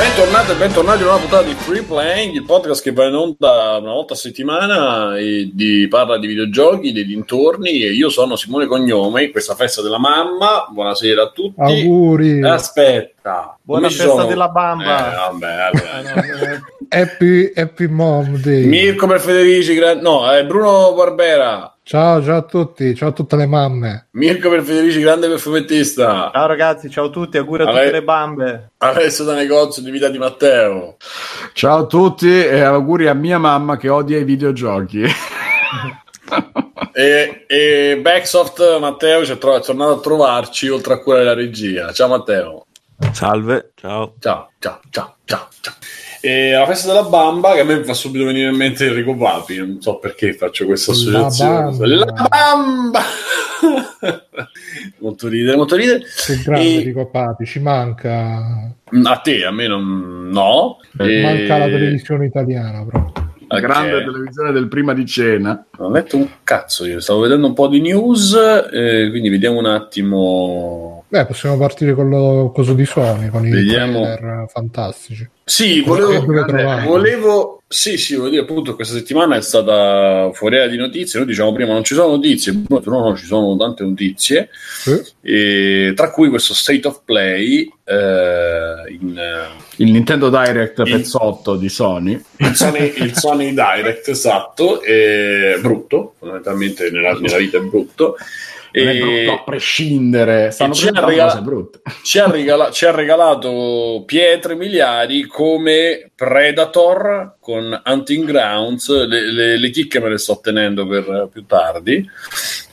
Bentornati e bentornati in una puntata di Free Playing, il podcast che va in onda una volta a settimana e di, parla di videogiochi, dei dintorni e io sono Simone Cognome, questa festa della mamma, buonasera a tutti. Auguri. Aspetta. Buona festa sono? della bamba. Eh, vabbè, vabbè. Happy, happy Mom Day. Mirko per Federici, gran- no, è Bruno Barbera. Ciao, ciao a tutti, ciao a tutte le mamme. Mirko per Federici, grande perfumettista. Ciao ragazzi, ciao a tutti, auguri a Vabbè. tutte le bambe. Alessio da negozio di vita di Matteo. Ciao a tutti e auguri a mia mamma che odia i videogiochi. E, e Backsoft Matteo ci è, tro- è tornato a trovarci oltre a curare la regia. Ciao Matteo. Salve, ciao. Ciao, ciao, ciao, ciao, ciao. E la festa della bamba, che a me fa subito venire in mente Enrico Papi, non so perché faccio questa La associazione. bamba. La bamba! molto ridere, molto ridere. Che grande E- Enrico Papi, ci manca, A te, a me non... no. E- manca la televisione italiana proprio. La grande televisione del prima di cena. Non ho letto un cazzo io, stavo vedendo un po' di news, eh, quindi vediamo un attimo. Beh, possiamo partire con lo coso di Sony, con i Vediamo. trailer fantastici. Sì, volevo, volevo, sì, sì, volevo dire appunto questa settimana è stata fuori di notizie, noi diciamo prima non ci sono notizie, no, no, ci sono tante notizie, Sì. e tra cui questo State of Play eh, in, eh, Il Nintendo Direct Il- pezzotto di Sony. il, Sony, il Sony Direct, esatto, è brutto, fondamentalmente nella, nella vita è brutto. Non è E- brutto a prescindere. Stanno ci ha regala- cose brutte. ci ha, regala- ci ha regalato pietre miliari come Predator con Hunting Grounds. Le, le- le chicche me le sto tenendo per più tardi.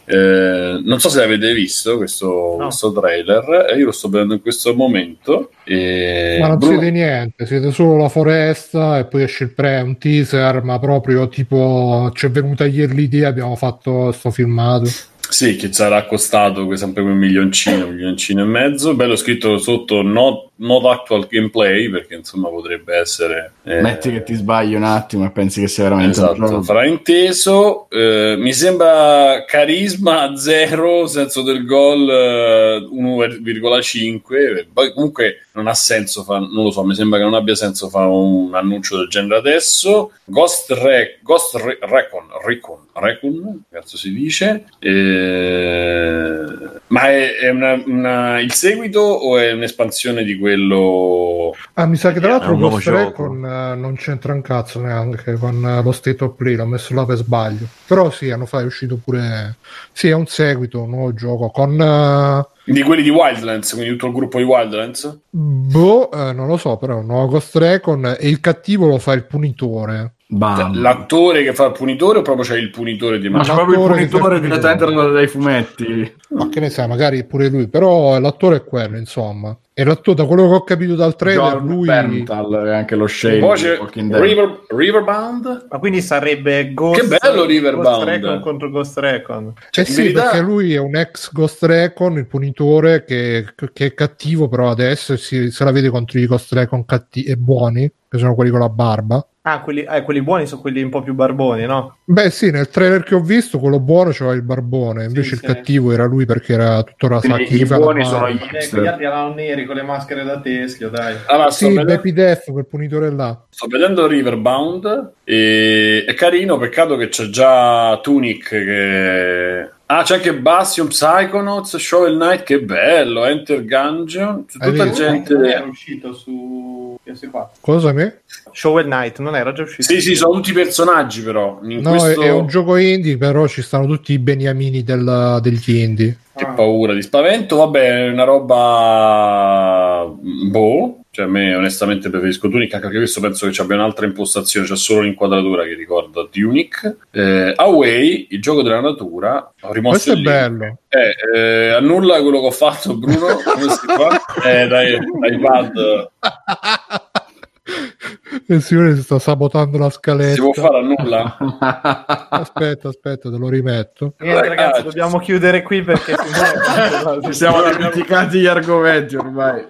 Eh, non so se avete visto questo, No. questo trailer, eh, io lo sto vedendo in questo momento. E Ma non Bruno- siete niente, siete solo la foresta e poi esce il pre, un teaser, ma proprio tipo ci è venuta ieri l'idea, abbiamo fatto sto filmato. Sì, che sarà costato sempre quel milioncino, un milioncino e mezzo. Bello scritto sotto not, not actual gameplay, perché insomma potrebbe essere. eh, Metti che ti sbagli un attimo e pensi che sia veramente un Esatto, gioco. frainteso. Eh, mi sembra carisma zero, senso del gol eh, 1,5. Poi comunque non ha senso, fa- non lo so, mi sembra che non abbia senso fare un annuncio del genere adesso. Ghost, Re- Ghost Re- Recon, Recon, Recon, cazzo si dice. Eh, ma è, è una- una- il seguito o è un'espansione di quello... Ah, mi sa che tra l'altro Ghost. Recon eh, non c'entra un cazzo neanche con eh, lo State of Play, l'ho messo là per sbaglio. Però sì, hanno fatto, è uscito pure... Sì, è un seguito, un nuovo gioco con... eh, Di quelli di Wildlands, quindi tutto il gruppo di Wildlands? Boh, eh, non lo so, però è un nuovo Ghost Recon e il cattivo lo fa il punitore. Bam. L'attore che fa il punitore o proprio c'è il punitore di Ma c'è proprio il punitore direttamente dai fumetti. Ma che ne sai, magari pure lui, però l'attore è quello, insomma. E l'attore, da quello che ho capito dal trailer, John lui... Berntal e anche lo Dead. River, Riverbound? Ma quindi sarebbe Ghost, Che bello Riverbound. Ghost Recon contro Ghost Recon. Eh in sì, verità- perché lui è un ex Ghost Recon, il punitore, che, che è cattivo, però adesso si, se la vede contro i Ghost Recon catti- e buoni, che sono quelli con la barba. Ah, quelli, eh, quelli buoni sono quelli un po' più barboni, no? Beh sì, nel trailer che ho visto, quello buono c'era il barbone, invece Sì, il sì. cattivo era lui perché era tutto rasacchi. i buoni sono gli hipster. gli altri erano neri con le maschere da teschio, dai. Allora, Sì, vedendo, Baby Death, quel punitore là. sto vedendo Riverbound e è carino, peccato che c'è già Tunic che... Ah, c'è anche Bastion, Psychonauts, Shovel Knight, che bello, Enter Gungeon, c'è Hai tutta visto? gente... Non era uscito su PS4. Cosa me? Shovel Knight, non era già uscito? Sì, sì, sono tutti personaggi però. In No, questo... è, è un gioco indie, però ci stanno tutti i beniamini del- degli indie. Che Ah. paura di spavento, vabbè, è una roba boh. Cioè, a me onestamente preferisco Tunic, anche perché questo penso che ci abbia un'altra impostazione, c'è solo l'inquadratura che ricorda Tunic. Eh, Away, il gioco della natura, ho rimosso Questo è bello. Eh, eh, annulla quello che ho fatto, Bruno. Come si fa? Eh, dai, iPad. Il signore si sta sabotando la scaletta. Si può fare annulla? Aspetta, aspetta, te lo rimetto. Niente, ragazzi, Ragazzi. dobbiamo chiudere qui perché Ci siamo dimenticati gli argomenti ormai.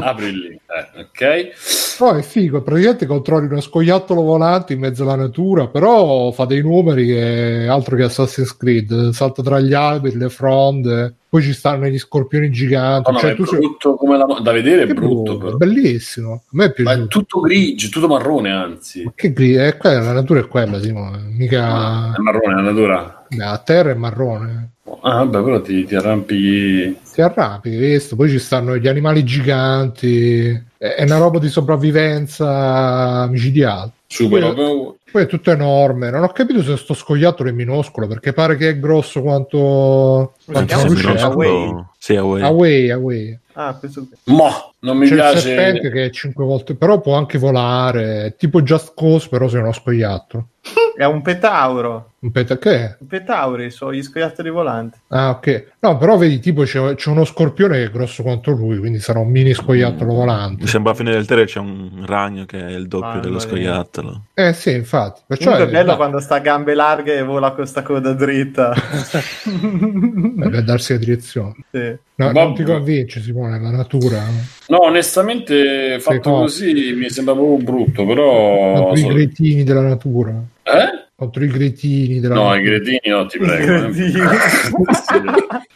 Apri lì, eh, ok? No, è figo, praticamente controlli uno scoiattolo volante in mezzo alla natura, però fa dei numeri che altro che Assassin's Creed, salta tra gli alberi, le fronde, poi ci stanno gli scorpioni giganti. No, no, cioè, è tu sei- brutto come la- da vedere, è che brutto. brutto, bellissimo. A me è Ma piaciuto. è tutto grigio, tutto marrone, anzi. Che gri- è quella, la natura è quella, Simone. Mica È marrone la natura. A terra è marrone. Ah, vabbè, però ti, ti arrampichi. Si arrampica, hai visto? Poi ci stanno gli animali giganti. È è una roba di sopravvivenza micidiale. Super. Poi- Poi è tutto enorme. Non ho capito se sto scoiattolo è minuscolo perché pare che è grosso quanto. quanto lucetta. Away. Away. Sì, Away. Away, away. Ah, questo qui. Mo, non mi C'è il piace. serpente che è 5 volte, però può anche volare. È tipo Just Cause, però sei uno scoiattolo. È un petauro. Un peta- che è? I petauri sono gli scoiattoli volanti. Ah, ok. No, però vedi, tipo c'è, c'è uno scorpione che è grosso quanto lui, quindi sarà un mini scoiattolo volante. Mi sembra alla fine del trailer c'è un ragno che è il doppio Mamma dello mia. scoiattolo. Eh sì, infatti. Perciò Comunque è bello dai, quando sta a gambe larghe e vola con sta coda dritta. per darsi la direzione. Sì. No, Vabbè. non ti convince, Simone, la natura. No, onestamente, fatto così mi sembra proprio brutto, però... I so- cretini della natura. Eh? Contro i cretini della No, i gretini no, ti prego. eh. Gretini.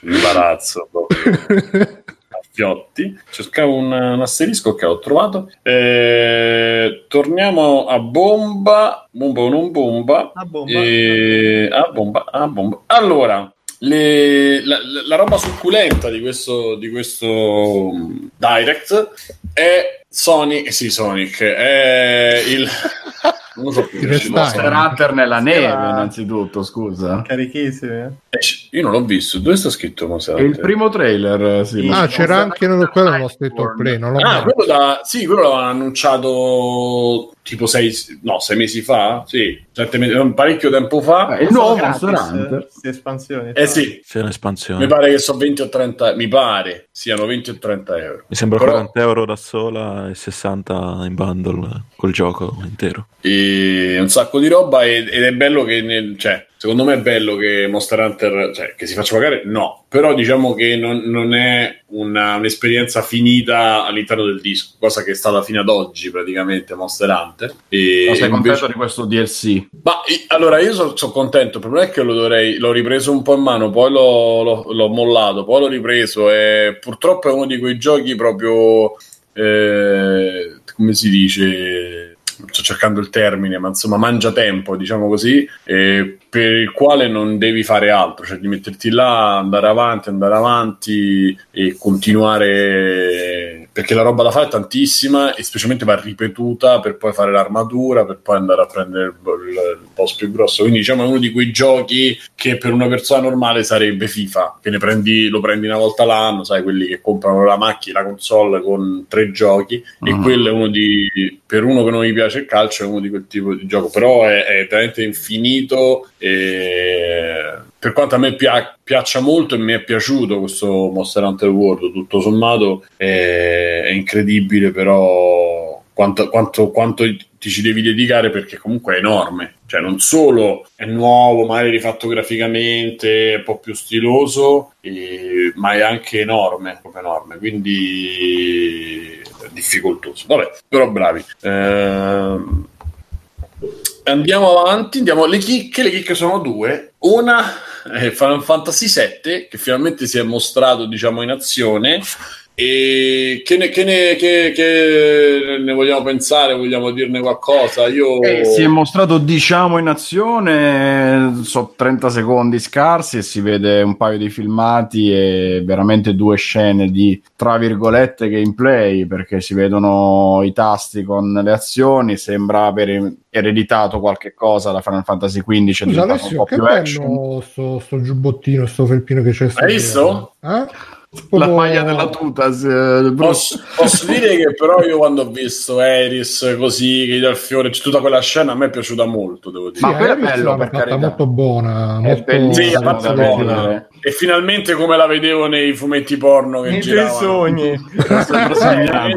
Imbarazzo Fiotti. Cercavo un, un asterisco che ho trovato. Eh, torniamo a bomba. Bomba o non bomba. A bomba. Eh, a bomba, a bomba. Allora, le- la, la- roba succulenta di questo, di questo Direct è Sonic, eh sì, Sonic, è il... Non lo so più. Monster Hunter nella neve, Era- innanzitutto, scusa. Carichissimi. eh. Eh, Io non l'ho visto, dove sta scritto Monster È il Hunter? primo trailer, sì. Ah, c'era anche quello quello Iceborne. state of play, non l'ho Ah, quello da... Sì, quello l'avevano annunciato tipo sei... No, sei mesi fa? Sì, sette mesi... un parecchio tempo fa. È il nuovo Monster Hunter. eh, espansioni. Eh sì, C'è un'espansione. mi pare che sono 20 o 30... Mi pare siano 20 o 30 euro. Mi sembra Però- 40 euro da sola e 60 in bundle col gioco intero. E un sacco di roba ed, ed è bello che nel, cioè, secondo me è bello che Monster Hunter cioè, che si faccia pagare no però diciamo che non, non è una- un'esperienza finita all'interno del disco cosa che è stata fino ad oggi praticamente Monster Hunter e Ma sei invece- contento di questo DLC? ma allora io sono contento, il problema è che lo dovrei, l'ho ripreso un po' in mano, poi l'ho, l'ho- l'ho mollato, poi l'ho ripreso e purtroppo è uno di quei giochi proprio, eh, come si dice, sto cercando il termine, ma insomma mangia tempo, diciamo così, eh, per il quale non devi fare altro, cioè di metterti là, andare avanti, andare avanti e continuare, perché la roba da fare è tantissima e specialmente va ripetuta per poi fare l'armatura, per poi andare a prendere il, il- il boss più grosso. Quindi diciamo è uno di quei giochi che per una persona normale sarebbe FIFA, che ne prendi, lo prendi una volta l'anno, sai, quelli che comprano la macchina, la console con tre giochi e Mhm. quello è uno di per uno che non gli piace il calcio è uno di quel tipo di gioco però è, è veramente infinito e per quanto a me pia- piaccia molto e mi è piaciuto questo Monster Hunter World tutto sommato è, è incredibile però quanto, quanto, quanto ti ci devi dedicare perché comunque è enorme. Cioè non solo è nuovo magari rifatto graficamente un po' più stiloso e- ma è anche enorme proprio enorme. Quindi è difficoltoso. Vabbè però bravi. Ehm, andiamo avanti andiamo le chicche. Le chicche sono due. Una è Final Fantasy VII che finalmente si è mostrato diciamo in azione e che ne, che ne- che- che ne vogliamo pensare vogliamo dirne qualcosa io Eh, si è mostrato diciamo in azione so 30 secondi scarsi e si vede un paio di filmati e veramente due scene di tra virgolette gameplay perché si vedono i tasti con le azioni sembra aver ereditato qualche cosa da Final Fantasy XV è Scusa diventato un Alessio, po' che action bello sto, sto giubbottino, sto felpino che c'è sta Hai visto? Eh? La maglia della tuta se- Bruce. Posso, posso dire che però io quando ho visto Eris così che gli dà il fiore c'è tutta quella scena a me è piaciuta molto devo dire Sì, Ma quella è bello, l'hanno per carità. molto buona, È molto bellissimo Sì, fatta buona. e finalmente come la vedevo nei fumetti porno che Nei tuoi giravano sogni. Eh,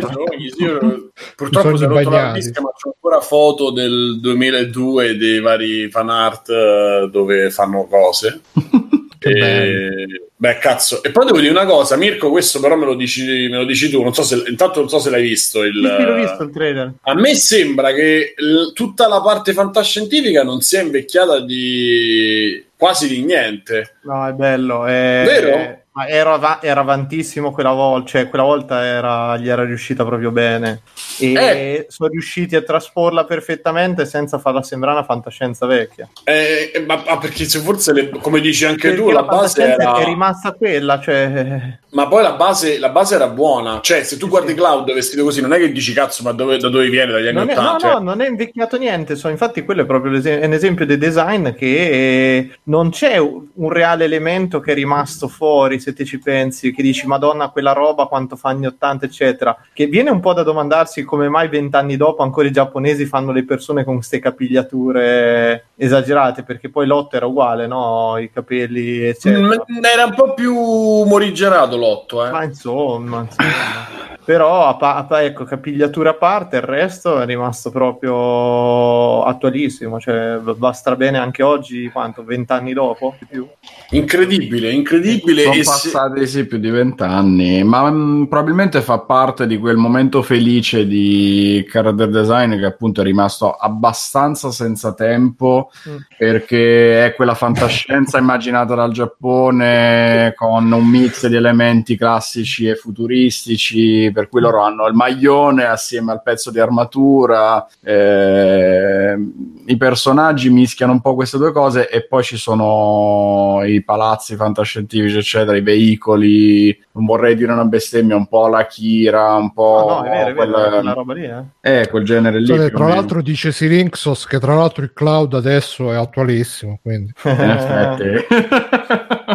sogni, sì, io- purtroppo si è rotto la disca ma c'ho ancora foto del 2002 dei vari fan art eh, dove fanno cose. E... Beh, cazzo. E poi devo dire una cosa, Mirko, questo però me lo dici, me lo dici tu, non so se, intanto non so se l'hai visto. Il, Sì, l'ho visto il trailer. A me sembra che l- tutta la parte fantascientifica non sia invecchiata di quasi di niente. No, è bello. È... Vero? Ma era, av- era avantissimo quella volta, cioè quella volta era, gli era riuscita proprio bene. E Eh. sono riusciti a trasporla perfettamente senza farla sembrare una fantascienza vecchia. Eh, ma, ma perché se forse, le- come dici anche Perché tu, la la base era... è rimasta quella, cioè... Ma poi la base, la base era buona. Cioè, se tu guardi Cloud vestito così, non è che dici cazzo, ma dove, da dove viene? Dagli anni Non è, no, 80? no, Cioè, non è invecchiato niente. So, infatti, quello è proprio un esempio di design che non c'è un reale elemento che è rimasto fuori. Se te ci pensi, che dici Madonna, quella roba quanto fa anni 80, eccetera. Che viene un po' da domandarsi come mai vent'anni dopo ancora i giapponesi fanno le persone con queste capigliature esagerate. Perché poi l'otto era uguale, no? I capelli, eccetera. mm, era un po' più morigerato l'otto, eh. Ma insomma, insomma. però a pa- a ecco, capigliatura a parte, il resto è rimasto proprio attualissimo. Cioè, va strabene anche oggi, quanto? Vent'anni dopo? Più? Incredibile, incredibile. Sono e se- passati sì più di vent'anni, ma mm, probabilmente fa parte di quel momento felice di character design che appunto è rimasto abbastanza senza tempo Mm. perché è quella fantascienza immaginata dal Giappone con un mix di elementi classici e futuristici, per cui loro hanno il maglione assieme al pezzo di armatura, eh, i personaggi mischiano un po' queste due cose e poi ci sono i palazzi fantascientifici, eccetera, i veicoli, non vorrei dire una bestemmia, un po' la Kira, un po' No, no, è vero, è vero, quel, quella roba lì, eh. eh, quel genere lì. Cioè, tra meno. l'altro dice Sirinxos che tra l'altro il cloud adesso è attualissimo, quindi In effetti.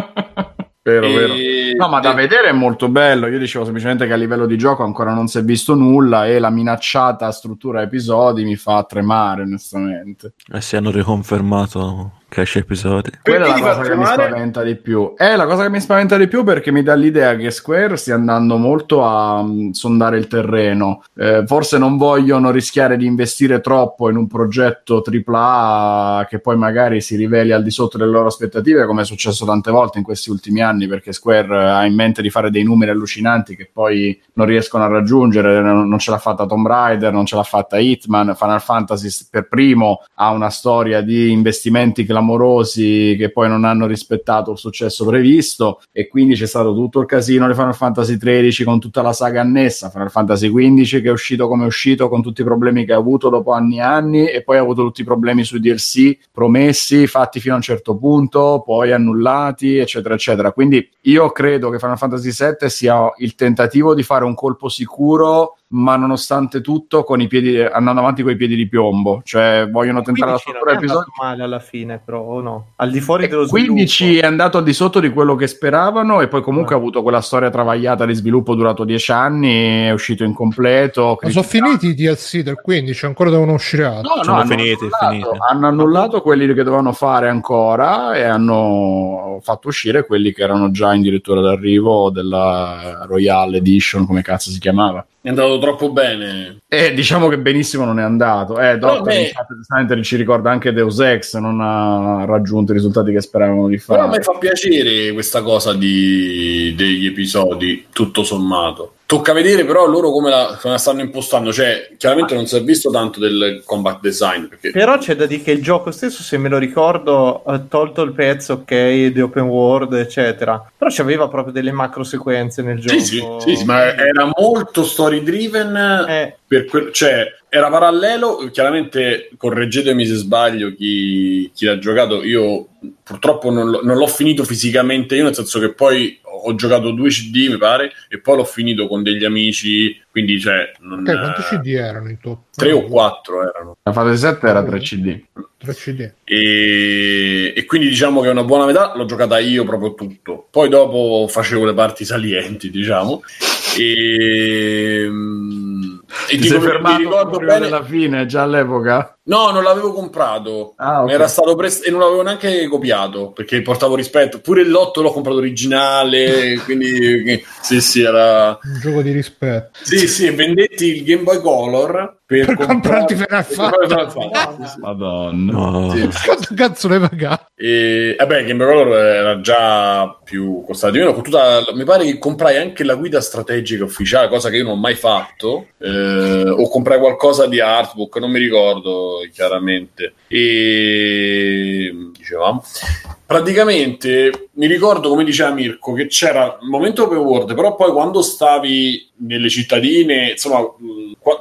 vero, e- vero. No, ma da e- vedere è molto bello. Io dicevo semplicemente che a livello di gioco ancora non si è visto nulla e la minacciata struttura episodi mi fa tremare, onestamente. E se hanno riconfermato che esce episodi. Quella è la cosa che mi tremare? spaventa di più. È la cosa che mi spaventa di più perché mi dà l'idea che Square stia andando molto a mm, sondare il terreno. Eh, forse non vogliono rischiare di investire troppo in un progetto AAA che poi magari si riveli al di sotto delle loro aspettative, come è successo tante volte in questi ultimi anni, perché Square eh, ha in mente di fare dei numeri allucinanti che poi non riescono a raggiungere. Non, non ce l'ha fatta Tomb Raider, non ce l'ha fatta Hitman. Final Fantasy per primo ha una storia di investimenti clamorosi che poi non hanno rispettato il successo previsto e quindi c'è stato tutto il casino di Final Fantasy XIII con tutta la saga annessa, Final Fantasy XV che è uscito come è uscito con tutti i problemi che ha avuto dopo anni e anni e poi ha avuto tutti i problemi sui DLC promessi, fatti fino a un certo punto, poi annullati, eccetera, eccetera. Quindi io credo che Final Fantasy VII sia il tentativo di fare un colpo sicuro ma nonostante tutto con i piedi andando avanti con i piedi di piombo cioè vogliono tentare la 15 non struttura episodica male alla fine, però, o no? Al di fuori dello e 15 sviluppo. è andato al di sotto di quello che speravano e poi comunque Eh. ha avuto quella storia travagliata di sviluppo durato 10 anni, è uscito incompleto. ma sono finiti i DLC del 15, ancora devono uscire altri. No, no, Sono hanno finiti, annullato, finiti. hanno annullato quelli che dovevano fare ancora e hanno fatto uscire quelli che erano già in dirittura d'arrivo della Royal Edition, come cazzo si chiamava. È andato troppo bene. E diciamo che benissimo non è andato. Eh, Doctor me- ci ricorda anche Deus Ex, non ha raggiunto i risultati che speravano di Però a fare. me fa piacere questa cosa di, degli episodi, tutto sommato. Tocca vedere però loro come la, come la stanno impostando. Cioè, chiaramente non si è visto tanto del combat design. Perché Però c'è da dire che il gioco stesso, se me lo ricordo, ha tolto il pezzo, ok, di open world, eccetera. Però c'aveva proprio delle macro sequenze nel gioco. sì, sì, sì, sì, ma era molto story driven. Eh, quel- cioè, era parallelo. Chiaramente, correggetemi se sbaglio chi, chi l'ha giocato. Io purtroppo non, l'ho- non l'ho finito fisicamente io, nel senso che poi ho giocato due CD, mi pare, e poi l'ho finito con degli amici. Quindi, cioè, non, Ok, quanti CD erano in tutto? tre o quattro erano. La fase 7 era 3 CD. 3 CD. E, e quindi diciamo che una buona metà l'ho giocata io proprio tutto. Poi dopo facevo le parti salienti, diciamo. E, mm, e Ti dico sei che mi fermato ricordo bene. della fine, già all'epoca? No, non l'avevo comprato. Ah, ok. Mi era stato prest- e non l'avevo neanche copiato perché portavo rispetto. Pure il lotto l'ho comprato originale. quindi, sì, sì, era. Un gioco di rispetto. Sì, sì, vendetti il Game Boy Color per, Per comprarti Final per Fantasy. Madonna. No. Sì. Quanto cazzo ne pagato? E vabbè, il Game Boy Color era già più costato di meno. Con tutta, mi pare che comprai anche la guida strategica ufficiale, cosa che io non ho mai fatto. eh, o comprai qualcosa di artbook, non mi ricordo chiaramente. E dicevamo. Praticamente mi ricordo, come diceva Mirko, che c'era il momento open world, però poi quando stavi nelle cittadine, insomma,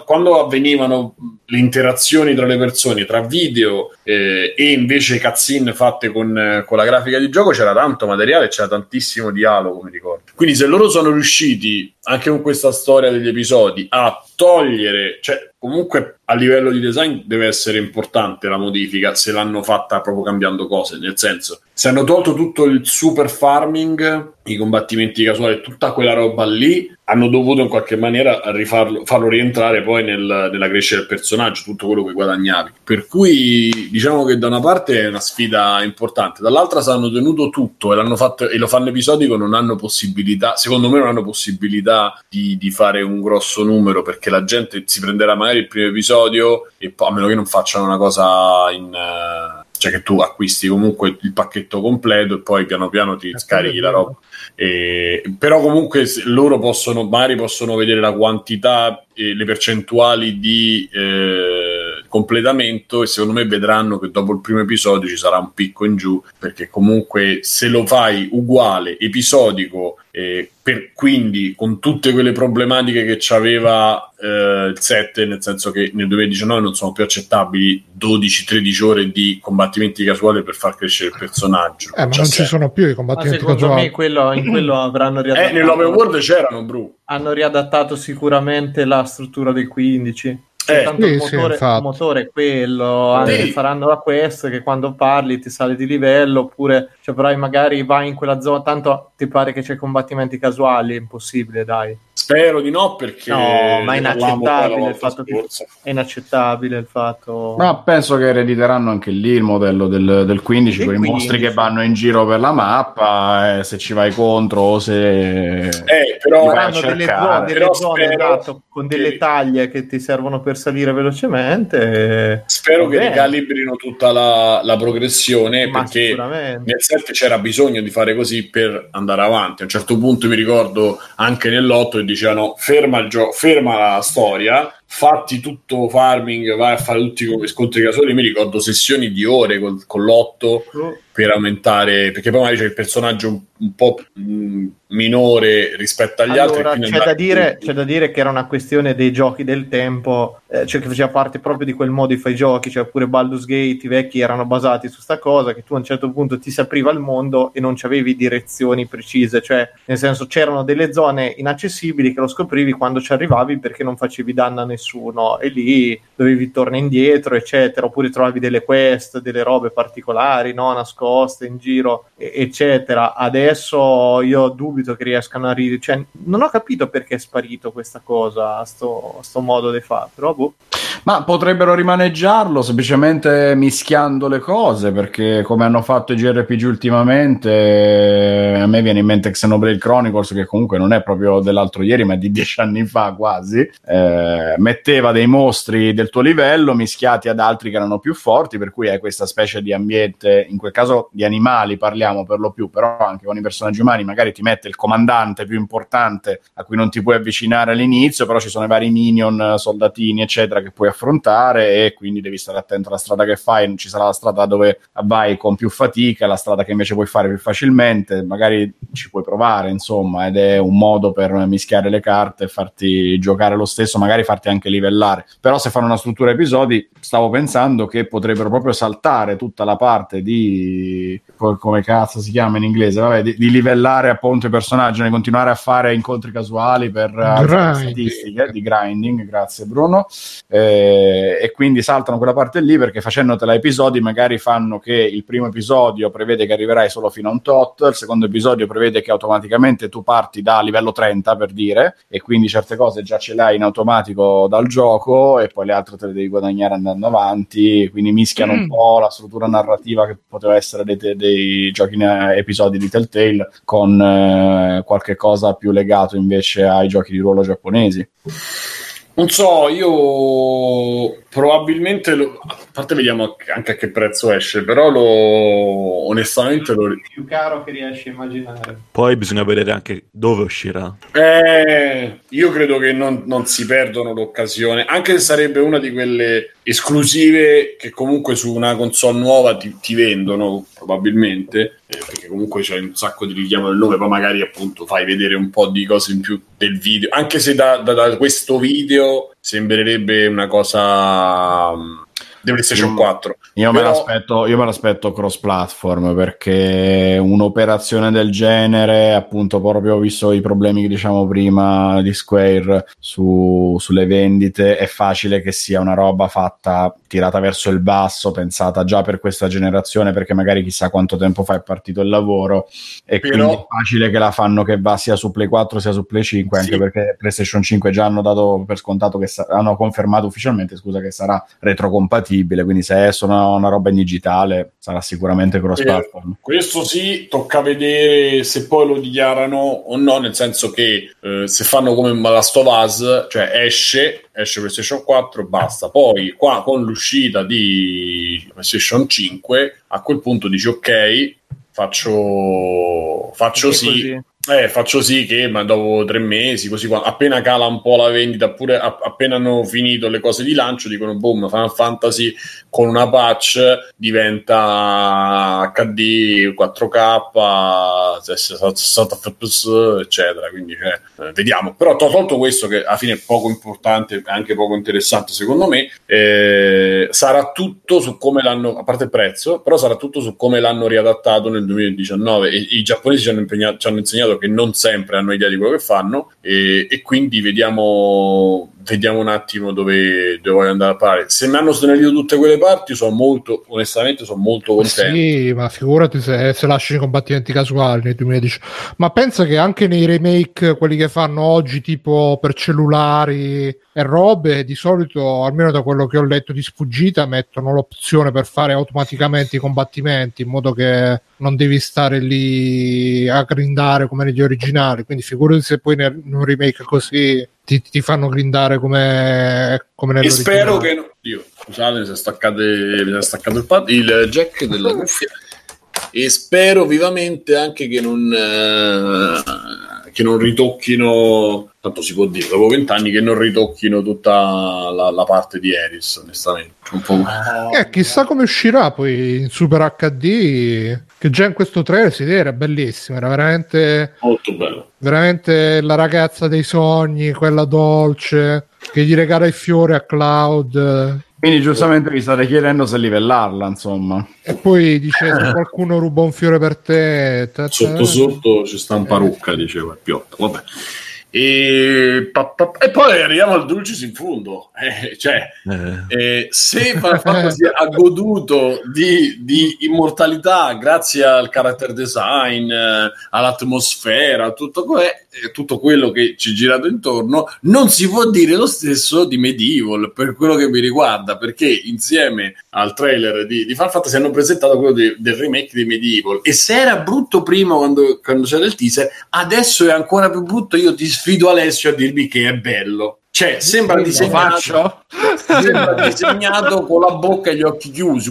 quando avvenivano le interazioni tra le persone, tra video eh, e invece cutscene fatte con, con la grafica di gioco, c'era tanto materiale, c'era tantissimo dialogo, mi ricordo. Quindi se loro sono riusciti, anche con questa storia degli episodi, a togliere, cioè comunque a livello di design deve essere importante la modifica se l'hanno fatta proprio cambiando cose, nel senso se hanno tolto tutto il super farming, i combattimenti casuali, tutta quella roba lì, hanno dovuto in qualche maniera rifarlo, farlo rientrare poi nel- nella crescita del personaggio, tutto quello che guadagnavi. Per cui diciamo che da una parte è una sfida importante, dall'altra se hanno tenuto tutto e, fatto, e lo fanno episodico, non hanno possibilità, secondo me non hanno possibilità di, di fare un grosso numero perché la gente si prenderà magari il primo episodio e a meno che non facciano una cosa in... eh, cioè che tu acquisti comunque il pacchetto completo e poi piano piano ti scarichi la roba. E- però comunque loro possono, magari possono vedere la quantità e le percentuali di eh, completamento e secondo me vedranno che dopo il primo episodio ci sarà un picco in giù perché comunque se lo fai uguale, episodico, eh, per, quindi con tutte quelle problematiche che c'aveva eh, il 7, nel senso che nel 2019 non sono più accettabili 12-13 ore di combattimenti casuali per far crescere il personaggio. Eh, ma Cioè, non ci se- sono più i Ma combattimenti secondo casuali. me quello, in quello avranno Eh, riadattato, nell'open world c'erano, Bru. hanno riadattato sicuramente la struttura dei 15. Eh, Tanto il sì, sì, motore, infatti. il motore è quello, anche Sì. faranno la quest che quando parli ti sale di livello, oppure cioè, però magari vai in quella zona, tanto ti pare che c'è combattimenti casuali, è impossibile, dai. Spero di no perché No, ma è inaccettabile il fatto che-. È inaccettabile il fatto... Ma penso che erediteranno anche lì il modello del, del 15 Del con i 15. mostri che vanno in giro per la mappa, eh, se ci vai contro o se... Eh, però Faranno delle zone, delle zone, esatto, con delle che- taglie che ti servono per salire velocemente. Spero che ricalibrino tutta la, la progressione Ma perché sicuramente. nel 7 c'era bisogno di fare così per andare avanti. A un certo punto mi ricordo anche nell'8 che dicevano ferma il gioco, ferma la storia, fatti tutto farming, vai a fare tutti come scontri casuali. Mi ricordo sessioni di ore col- con l'8 per aumentare, perché poi magari c'è il personaggio un, un po' mh, minore rispetto agli altri. Allora, quindi c'è da, dire, c'è da dire che era una questione dei giochi del tempo, eh, cioè che faceva parte proprio di quel modo di fare i giochi, cioè pure Baldur's Gate, i vecchi erano basati su sta cosa, che tu a un certo punto ti si apriva il mondo e non c'avevi direzioni precise, cioè nel senso c'erano delle zone inaccessibili che lo scoprivi quando ci arrivavi perché non facevi danno a nessuno e lì dovevi tornare indietro, eccetera, oppure trovavi delle quest, delle robe particolari, no? nascoste in giro, e- eccetera. Adesso io dubito che riescano a ridere, cioè non ho capito perché è sparito questa cosa, sto, sto modo di fare, però boh. Ma potrebbero rimaneggiarlo semplicemente mischiando le cose, perché come hanno fatto i JRPG ultimamente, a me viene in mente Xenoblade Chronicles, che comunque non è proprio dell'altro ieri, ma di dieci anni fa quasi, eh, metteva dei mostri del tuo livello mischiati ad altri che erano più forti, per cui hai questa specie di ambiente, in quel caso di animali parliamo per lo più, però anche con i personaggi umani, magari ti mette il comandante più importante a cui non ti puoi avvicinare all'inizio, però ci sono i vari minion, soldatini, eccetera, che puoi affrontare e quindi devi stare attento alla strada che fai, ci sarà la strada dove vai con più fatica, la strada che invece puoi fare più facilmente, magari ci puoi provare, insomma, ed è un modo per mischiare le carte e farti giocare lo stesso, magari farti anche livellare. Però se fanno una struttura episodi, stavo pensando che potrebbero proprio saltare tutta la parte di co- come cazzo si chiama in inglese, vabbè, di, di livellare appunto i personaggi, di continuare a fare incontri casuali per statistiche di grinding, grazie Bruno. Eh, e quindi saltano quella parte lì perché facendotela episodi magari fanno che il primo episodio prevede che arriverai solo fino a un tot, il secondo episodio prevede che automaticamente tu parti da livello 30 per dire e quindi certe cose già ce l'hai in automatico dal gioco e poi le altre te le devi guadagnare andando avanti, quindi mischiano un po' la struttura narrativa che poteva essere dei, dei giochi in episodi di Telltale con eh, qualche cosa più legato invece ai giochi di ruolo giapponesi. Non so, io probabilmente, lo, a parte vediamo anche a che prezzo esce, però lo, onestamente lo... più caro che riesci a immaginare. Poi bisogna vedere anche dove uscirà. Eh, io credo che non, non si perdono l'occasione, anche se sarebbe una di quelle esclusive che comunque su una console nuova ti, ti vendono probabilmente eh, perché comunque c'è un sacco di richiamo del nome poi magari appunto fai vedere un po' di cose in più del video. Anche se da, da, da questo video sembrerebbe una cosa um, di PlayStation 4 Io, me Però- l'aspetto, io me l'aspetto cross platform perché un'operazione del genere, appunto, proprio visto i problemi che diciamo prima di Square su- sulle vendite, è facile che sia una roba fatta tirata verso il basso, pensata già per questa generazione, perché magari chissà quanto tempo fa è partito il lavoro e Però- quindi è facile che la fanno che va sia su Play 4 sia su Play 5, anche Sì. perché PlayStation 5 già hanno dato per scontato che sa- hanno confermato ufficialmente, scusa, che sarà retrocompatibile, quindi se è solo una, una roba in digitale sarà sicuramente cross platform. Questo sì, tocca vedere se poi lo dichiarano o no, nel senso che eh, se fanno come Last of Us, cioè esce, esce PlayStation 4, basta. Poi qua con l'uscita di PlayStation 5, a quel punto dici ok, faccio, faccio Sì, sì. così. Eh, faccio sì che ma dopo tre mesi, così qua- appena cala un po' la vendita, pure a- appena hanno finito le cose di lancio, dicono boom, Final Fantasy con una patch diventa HD 4K 60 fps eccetera quindi cioè, eh, vediamo. Però to- tolto questo che alla fine è poco importante anche poco interessante secondo me eh, sarà tutto su come l'hanno a parte il prezzo però sarà tutto su come l'hanno riadattato nel 2019 e i giapponesi ci hanno, ci hanno insegnato che non sempre hanno idea di quello che fanno e, e quindi vediamo vediamo un attimo dove, dove voglio andare a parare se mi hanno snellito tutte quelle parti sono molto onestamente sono molto contento Sì, ma figurati se, se lasciano i combattimenti casuali nel 2010. Ma pensa che anche nei remake, quelli che fanno oggi, tipo per cellulari e robe, di solito, almeno da quello che ho letto di sfuggita, mettono l'opzione per fare automaticamente i combattimenti in modo che non devi stare lì a grindare come negli originali. Quindi figurati se poi in un remake così ti, ti fanno grindare come, come e nell'originale. spero che no- Dio, scusate mi si è staccate- mi si è staccato il, pad- il jack della cuffia e spero vivamente anche che non eh, che non ritocchino tanto si può dire dopo vent'anni che non ritocchino tutta la, la parte di Eris onestamente. Un po' Eh, chissà come uscirà poi in Super HD, che già in questo trailer si vede, era bellissimo, era veramente, molto bello. veramente la ragazza dei sogni, quella dolce, che gli regala i fiori a Cloud. Quindi giustamente vi state chiedendo se livellarla, insomma. E poi dice se qualcuno ruba un fiore per te. sotto sotto ci sta un parucca diceva il piotto vabbè e, pa- pa- e poi arriviamo al dulcis in fondo Eh, cioè Eh, Eh, se Fantasy ha goduto di, di immortalità grazie al character design, eh, all'atmosfera, a tutto, que- eh, tutto quello che ci è girato intorno, non si può dire lo stesso di Medieval per quello che mi riguarda, perché insieme al trailer di, di Final Fantasy hanno presentato quello di- del remake di Medieval e se era brutto prima quando, quando c'era il teaser, adesso è ancora più brutto. Io ti sfido Alessio a dirmi che è bello. Cioè, sembra disegnato, sembra disegnato con la bocca e gli occhi chiusi.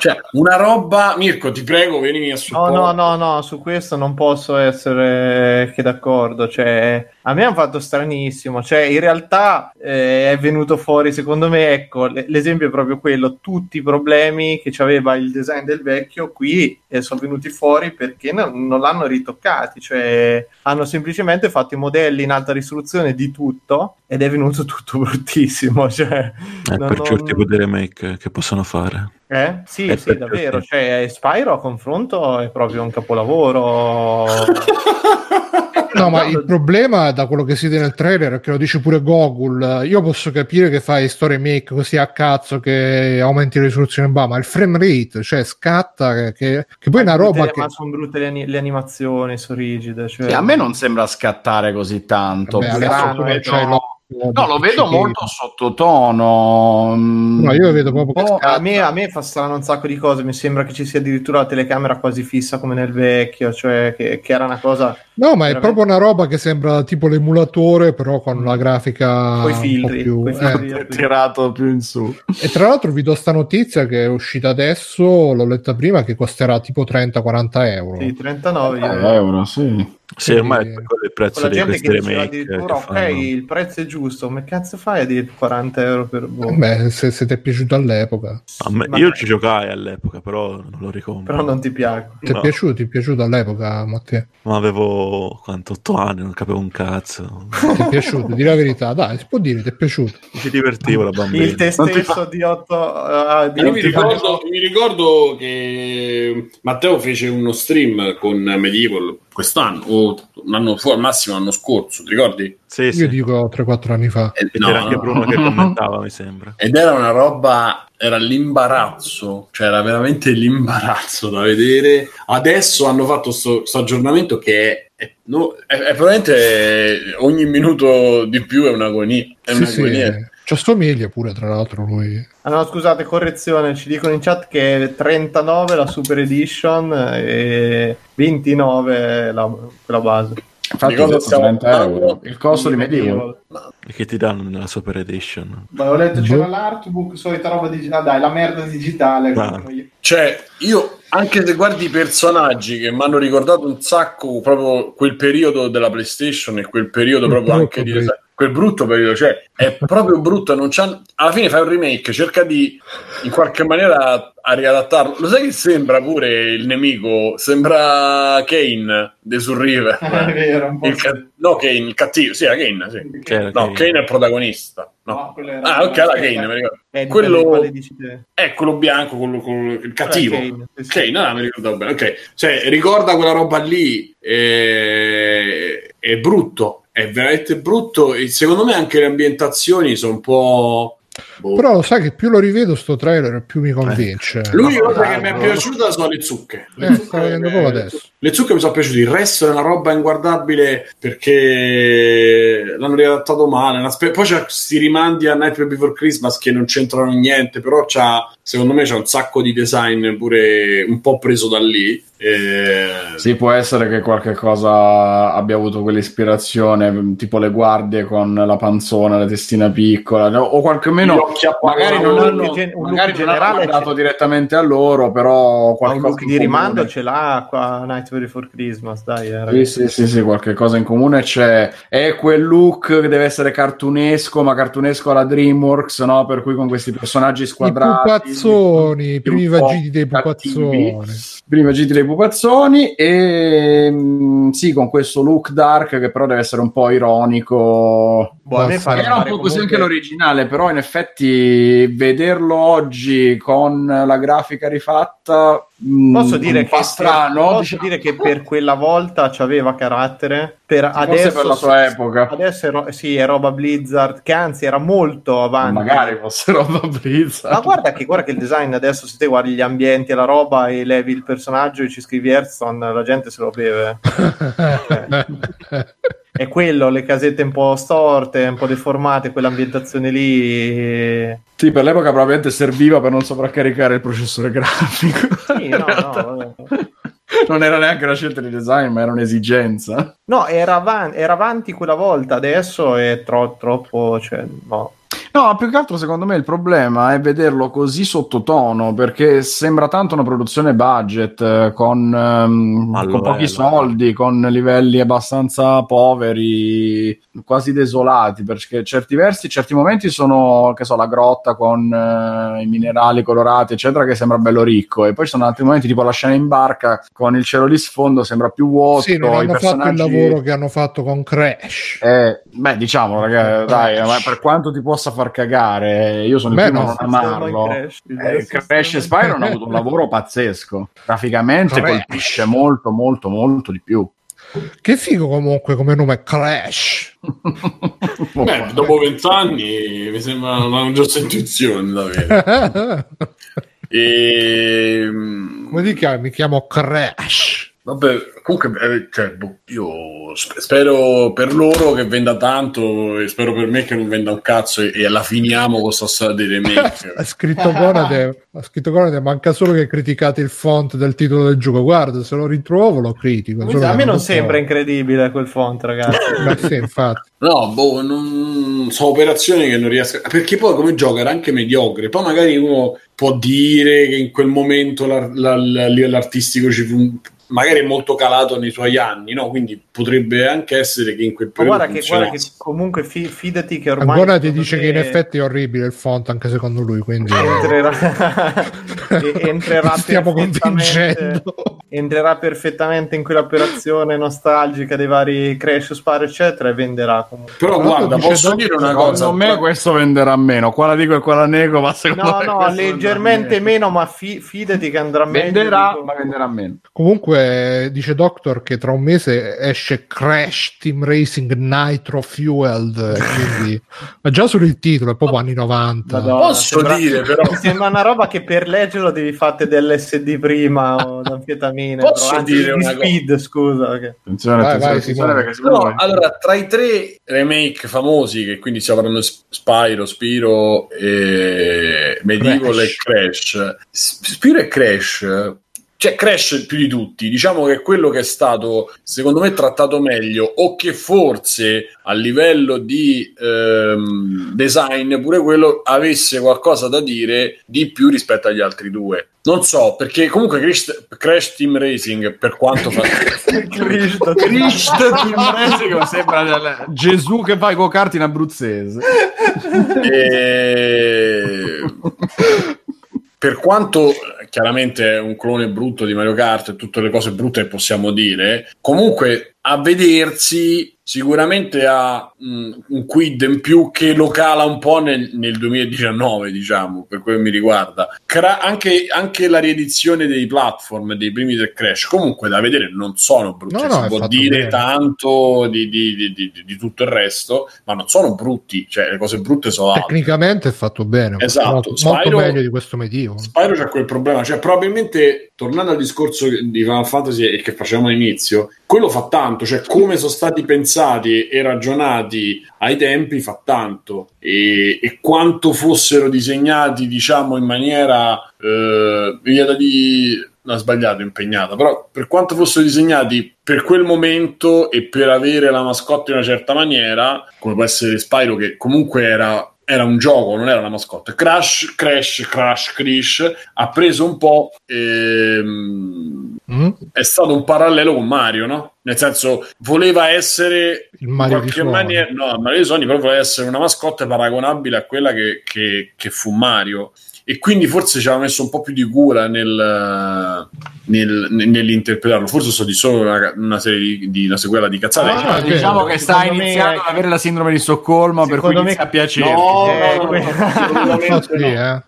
Cioè, una roba. Mirko, ti prego, vienimi a No, supporto. no, no, no, su questo non posso essere che d'accordo. Cioè, a me hanno fatto stranissimo. Cioè, in realtà eh, è venuto fuori, secondo me, ecco, l- l'esempio è proprio quello. Tutti i problemi che aveva il design del vecchio qui eh, sono venuti fuori perché no- non l'hanno ritoccati. Cioè, hanno semplicemente fatto i modelli in alta risoluzione di tutto ed è venuto tutto bruttissimo. Cioè, eh, non- per non- certi tipo di remake che possono fare. eh? Sì, Eh, sì, davvero. certi- Cioè, Spyro a confronto è proprio un capolavoro. No, ma il problema, da quello che si vede nel trailer, è che lo dice pure Google. Io posso capire che fai story make così a cazzo che aumenti la risoluzione, bah, ma il frame rate, cioè scatta, che, che, che poi è una roba che. Ma sono brutte le, ani- le animazioni, sono rigide. Cioè... Sì, a me non sembra scattare così tanto. Vabbè, adesso tu non vedo- c'hai No, lo vedo molto sottotono. mm, No, io lo vedo proprio Oh, a, me, a me fa strano un sacco di cose. Mi sembra che ci sia addirittura la telecamera quasi fissa come nel vecchio, cioè che, che era una cosa. No, ma è Veramente. proprio una roba che sembra tipo l'emulatore, però con la grafica Coi un po' filtri, più- coi eh. filtri. tirato più in su. E tra l'altro vi do sta notizia che è uscita adesso, l'ho letta prima, che costerà tipo 30-40 euro. Sì, 39 Eh, euro. euro, sì. Sì, ormai è quello il Con prezzo la di gente questi remake. ok, il prezzo è giusto, ma cazzo fai a dire 40 euro per boh. Beh, se, se ti è piaciuto all'epoca. A me- io ci giocai all'epoca, però non lo ricompro. Però non ti piace. Ti è No. piaciuto? Ti è piaciuto all'epoca, Matteo? Ma avevo quanto? 8 anni, non capivo un cazzo. Ti è piaciuto? Di la verità, dai, si può dire, ti è piaciuto. Mi divertivo da bambino. Il te stesso di 8 di Io mi ricordo, mi ricordo che Matteo fece uno stream con Medieval quest'anno, o un anno fu al massimo l'anno scorso, ti ricordi? Sì, sì. Io dico 3-4 anni fa. Eh, E no, c'era anche no. Bruno che commentava, mi sembra. Ed era una roba, era l'imbarazzo, cioè era veramente l'imbarazzo da vedere. Adesso hanno fatto sto, sto aggiornamento che è- no, è- è veramente ogni minuto di più è un'agonia. È Sì, sì, un'agonia. eh, ci assomiglia pure, tra l'altro, lui. Ah no, scusate, correzione, ci dicono in chat che è 39 la Super Edition e 29 la, quella base. Infatti, Di stiamo 30 parlando? euro. Il costo di Medieval. E che ti danno nella Super Edition? Ma ho letto c'era l'artbook, solita roba digitale, dai, la merda digitale. Ah. Cioè, io anche se guardi i personaggi che mi hanno ricordato un sacco proprio quel periodo della PlayStation e quel periodo proprio anche di periodo. Quel brutto periodo, cioè è proprio brutto. Non c'ha... Alla fine fai un remake, cerca di in qualche maniera a riadattarlo. Lo sai che sembra pure il nemico? Sembra Kane de Soul River. È vero, un po'. Il ca- No, Kane, il cattivo, sì, era Kane, sì. C'era No, Kane. Kane è il protagonista. No. No, era- Ah, ok, la Kane, mi ricordo. Eh, Quello-. È quello bianco, quello, quello- il cattivo. Eh, Kane, sì, no, no, mi ricordavo bene. Ok, cioè, ricorda quella roba lì. eh, È brutto, è veramente brutto. E secondo me anche le ambientazioni sono un po'. boh. Però sai che più lo rivedo sto trailer, più mi convince. L'unica cosa che mi è piaciuta sono le zucche. Le Eh, zucche, adesso. le zucche mi sono piaciute. Il resto è una roba inguardabile perché l'hanno riadattato male. Spe- Poi c'è questi rimandi a Nightmare Before Christmas che non c'entrano niente, però c'ha, secondo me c'è un sacco di design pure un po' preso da lì. Eh, Sì, può essere che qualche cosa abbia avuto quell'ispirazione, tipo le guardie con la panzona, la testina piccola, no? o qualche Gli meno occhi a magari non hanno, gen- un magari generale mandato c'è- direttamente a loro, però qualcosa di rimando comune. ce l'ha qua a Nightmare Before Christmas, dai. eh, Sì, sì, sì, sì, qualche cosa in comune c'è. È quel look che deve essere cartunesco, ma cartunesco alla DreamWorks, no? Per cui con questi personaggi I squadrati. pupazzoni, i primi vagiti dei pupazzoni. primi agiti dei pupazzoni e mm, sì con questo look dark che però deve essere un po' ironico. Boh, era un po' così comunque- anche l'originale però in effetti vederlo oggi con la grafica rifatta Posso dire, che, strano posso diciamo. dire che per quella volta c'aveva carattere, per adesso, per la sua epoca adesso è, ro- sì, è roba Blizzard, che anzi era molto avanti. magari fosse roba Blizzard Ma guarda che, guarda che il design adesso, se te guardi gli ambienti e la roba e levi il personaggio e ci scrivi Hearthstone, la gente se lo beve. È quello, le casette un po' storte, un po' deformate, quell'ambientazione lì. sì per l'epoca probabilmente serviva per non sovraccaricare il processore grafico Sì, no, no, non era neanche una scelta di design ma era un'esigenza No, era, avan- era avanti quella volta, adesso è tro- troppo, cioè, no. No, più che altro secondo me il problema è vederlo così sottotono perché sembra tanto una produzione budget eh, con, ehm, con pochi soldi, con livelli abbastanza poveri, quasi desolati perché certi versi, certi momenti sono, che so, la grotta con eh, i minerali colorati, eccetera, che sembra bello ricco e poi ci sono altri momenti tipo la scena in barca con il cielo di sfondo, sembra più vuoto. sì, non i hanno fatto il personaggi- lavoro che hanno fatto con Crash. eh, beh, diciamo, ragazzi, dai, ma per quanto ti possa far cagare, io sono il Beh, primo a no, non amarlo. Crash, Eh, Crash e Spyro hanno avuto un lavoro pazzesco. Graficamente Crash. colpisce molto, molto, molto di più. Che figo comunque come nome Crash. Beh, dopo vent'anni mi sembra una giusta intuizione davvero. E... Come ti chiami? Mi chiamo Crash. Vabbè, comunque, eh, cioè, boh, io sp- spero per loro che venda tanto e spero per me che non venda un cazzo e, e la finiamo con sta storia dei remake. ha scritto Conade, ha scritto Conade, manca solo che criticate il font del titolo del gioco. Guarda, se lo ritrovo lo critico. a me non sembra incredibile quel font, ragazzi. Beh, sì, infatti. No, boh, non... sono operazioni che non riesco perché poi come gioco era anche mediocre. Poi magari uno può dire che in quel momento l'ar- la- la- l'artistico ci fu magari è molto calato nei suoi anni, no? Quindi potrebbe anche essere che in quel Ma periodo guarda che, guarda che comunque fi- fidati che ormai... Ancora ti dice che in effetti è orribile il font anche secondo lui, quindi entrerà, entrerà Ti stiamo convincendo. Entrerà perfettamente in quell'operazione nostalgica dei vari Crash, Sparo eccetera e venderà comunque Però Però guarda, posso dire una Secondo cosa, me questo venderà meno. Qua la dico e qua la nego, ma secondo no me no questo leggermente meno ma fi- fidati che andrà meglio Venderà, dico. ma venderà meno. Comunque dice Doctor che tra un mese esce Crash Team Racing Nitro Fueled, quindi ma già solo il titolo è proprio anni 90. Madonna, Posso sembra- dire, però- sembra una roba che per leggerlo devi fare dell'SD prima o d'anfetamine Posso dire di una speed scusa perché- Attenzione, Vai, attenzione, vai, attenzione perché Simone- allora, tra i tre remake famosi, che quindi stiamo parlando di Spyro, Spiro e Medieval Crash. e Crash, Spiro e Crash, cioè Crash più di tutti, diciamo che è quello che è stato, secondo me, trattato meglio o che forse a livello di ehm, design pure quello avesse qualcosa da dire di più rispetto agli altri due. Non so, perché comunque Crash, Crash Team Racing, per quanto fa... Cristo, Christ Team Racing sembra del- Gesù che fa i go-kart in abruzzese. E... per quanto eh, chiaramente un clone brutto di Mario Kart e tutte le cose brutte che possiamo dire, comunque a vedersi sicuramente ha mh, un quid in più che lo cala un po' nel, nel 2019, diciamo, per quello che mi riguarda. Cra- anche, anche la riedizione dei platform dei primi del Crash, comunque da vedere non sono brutti. No, no, si può dire bene. tanto di, di- di- di- tutto il resto, ma non sono brutti, cioè le cose brutte sono altre. Tecnicamente è fatto bene, Esatto. molto, Spyro- meglio di questo medievo. Spyro c'è quel problema, cioè probabilmente tornando al discorso di Final Fantasy e che facevamo all'inizio, quello fa tanto, cioè come sono stati pensati e ragionati ai tempi fa tanto. E, e quanto fossero disegnati diciamo in maniera eh, viene da dire no, sbagliato, impegnata, però per quanto fossero disegnati per quel momento e per avere la mascotte in una certa maniera, come può essere Spyro che comunque era era un gioco, non era una mascotte. Crash, Crash, Crash, Crash ha preso un po'. ehm, Mm? è stato un parallelo con Mario, no? Nel senso, voleva essere Il Mario in qualche maniera, no, Mario di Sony, però voleva essere una mascotte paragonabile a quella che, che- che fu Mario. E quindi forse ci aveva messo un po' più di cura nel, nel- nell'interpretarlo. Forse sto di solo una, una serie di, di una sequela di cazzate. Ah, Cioè, è diciamo che sta me iniziando è- ad avere la sindrome di Stoccolma, per cui me- inizia a piacere. No, Eh, no, no, que- no, Un po' assolutamente sì, no. eh. Assolutamente Secondo me no.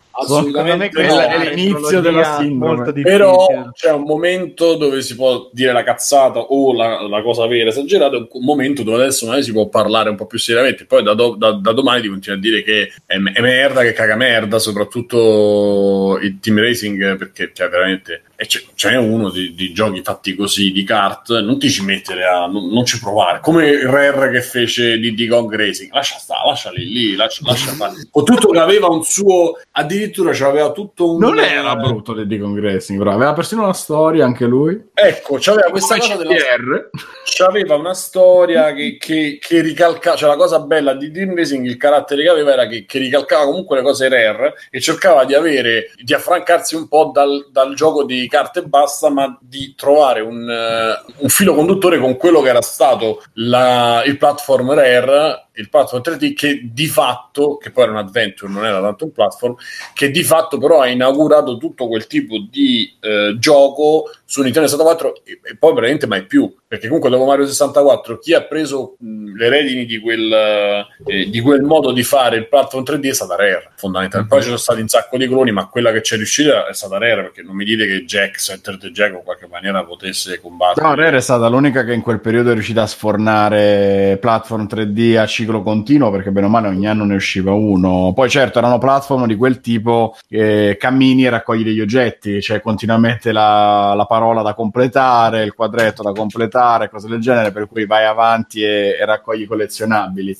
Quella è l'inizio della sindrome. Però c'è un momento dove si può dire la cazzata o la, la cosa vera esagerata, un momento dove adesso magari si può parlare un po' più seriamente. Poi da, do- da- da domani ti continua a dire che è, è merda, che caga merda, soprattutto il team racing, perché cioè, veramente e c'è, ce n'è uno di, di giochi fatti così di kart, non ti ci mettere a non, non ci provare. Come il Rare che fece di, di Gong Racing, lascia stare, lasciali lì, lascia, lascia fare. Con tutto che aveva un suo, addirittura c'aveva tutto un. Non era brutto di Congressing, però aveva persino una storia anche lui. Ecco, c'aveva questa Come cosa della CDR. c'aveva una storia che, che, che ricalcava, cioè la cosa bella di Dream Racing, il carattere che aveva era che, che ricalcava comunque le cose rare e cercava di avere, di affrancarsi un po' dal, dal gioco di carte basta, ma di trovare un, eh, un filo conduttore con quello che era stato la- il platform rare, il platform 3D che di fatto, che poi era un adventure, non era tanto un platform, che di fatto però ha inaugurato tutto quel tipo di eh, gioco su Nintendo 64 e, e poi veramente mai più, perché comunque dopo Mario 64 chi ha preso mh, le redini di quel, eh, di quel modo di fare il platform 3D è stata Rare, fondamentalmente. Poi ci sono stati un sacco di cloni, ma quella che c'è riuscita è stata Rare, perché non mi dite che Jack, Center the Jack in qualche maniera potesse combattere. No, Rare è stata l'unica che in quel periodo è riuscita a sfornare platform 3D a ciclo continuo, perché bene o male ogni anno ne usciva uno. Poi certo erano platform di quel tipo eh, cammini e raccogli degli oggetti, c'è continuamente la, la parola da completare, il quadretto da completare, cose del genere, per cui vai avanti e, e raccogli collezionabili,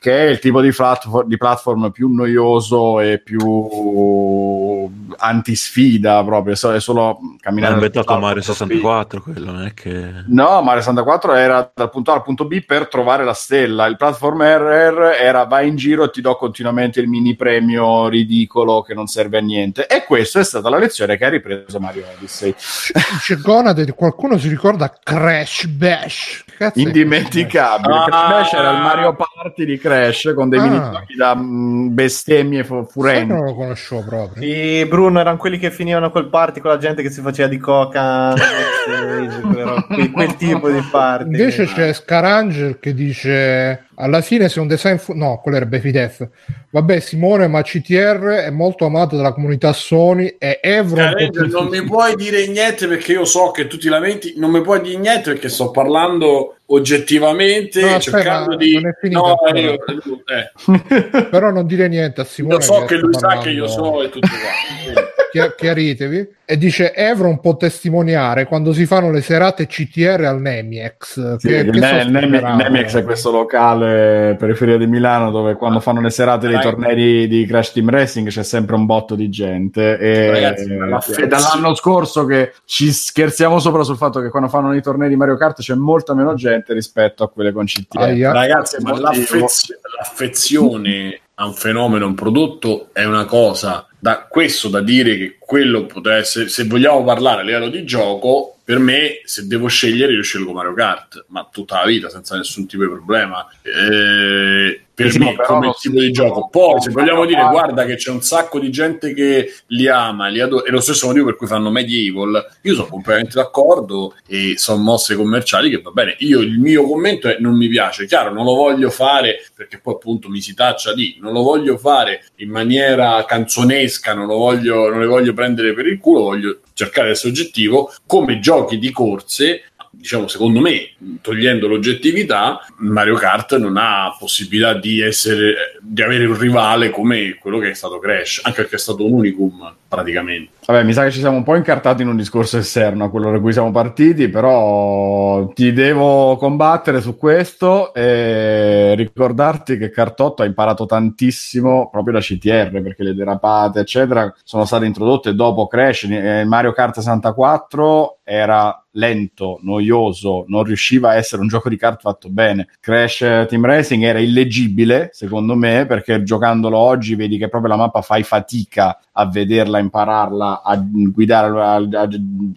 che è il tipo di, platform, di platform più noioso e più antisfida proprio, è solo Ma camminare... è inventato Mario punto B. 64 quello, non è che... No, Mario 64 era dal punto A al punto B per trovare la stella. Il platform RR era vai in giro e ti do continuamente il mini premio ridicolo che non serve a niente. E questa è stata la lezione che ha ripreso Mario Odyssey. Dice Gonade, qualcuno si ricorda Crash Bash? Indimenticabile. Ah. Crash Bash era il Mario Party di Crash con dei Ah. minigiochi da mm, bestemmie fu- Crash furenti. non lo conoscevo proprio. Sì, Bruno erano quelli che finivano col party con la gente che si faceva di coca quel, quel tipo di party. Invece c'è Scaranger che dice alla fine se un design fu- no quello era Befidef vabbè Simone ma CTR è molto amato dalla comunità Sony e Evron non mi puoi dire niente perché io so che tu ti lamenti, non mi puoi dire niente perché sto parlando oggettivamente, No, cercando di... non finita No, ancora. io, eh, però non dire niente a Simone io so che sta lui sa parlando. che io so e tutto qua. Chia- chiaritevi e dice Evron può testimoniare quando si fanno le serate CTR al Nemiex Sì, che, il, Ne- so il Nemi- speravo. Nemex è questo locale periferia di Milano dove quando fanno le serate dei tornei di Crash Team Racing c'è sempre un botto di gente e, Ragazzi, e dall'anno scorso che ci scherziamo sopra sul fatto che quando fanno i tornei di Mario Kart c'è molta meno gente rispetto a quelle con CTR Aia. Ragazzi, ma l'affezio- l'affezione a un fenomeno, a un prodotto è una cosa. Da questo da dire che quello potrebbe essere, se vogliamo parlare a livello di gioco, per me, se devo scegliere, io scelgo Mario Kart, ma tutta la vita senza nessun tipo di problema. Eh, per me, come tipo di gioco. Poi, se vogliamo dire, guarda che c'è un sacco di gente che li ama, li adora, e lo stesso motivo per cui fanno Medieval, io sono completamente d'accordo e sono mosse commerciali che va bene. Io il mio commento è non mi piace, chiaro, non lo voglio fare perché poi appunto mi si taccia di, non lo voglio fare in maniera canzonesca, non lo voglio, non le voglio prendere per il culo, voglio cercare di essere oggettivo, come giochi di corse diciamo, secondo me, togliendo l'oggettività, Mario Kart non ha possibilità di essere di avere un rivale come quello che è stato Crash, anche perché è stato un unicum praticamente. Vabbè, mi sa che ci siamo un po' incartati in un discorso esterno a quello da cui siamo partiti, però ti devo combattere su questo e ricordarti che Cartotto ha imparato tantissimo proprio da CTR, perché le derapate, eccetera, sono state introdotte dopo Crash. Eh, Mario Kart 64 era lento, noioso, non riusciva a essere un gioco di kart fatto bene. Crash eh, Team Racing era illeggibile, secondo me, perché giocandolo oggi vedi che proprio la mappa fai fatica a vederla, a impararla, a guidare, a, a-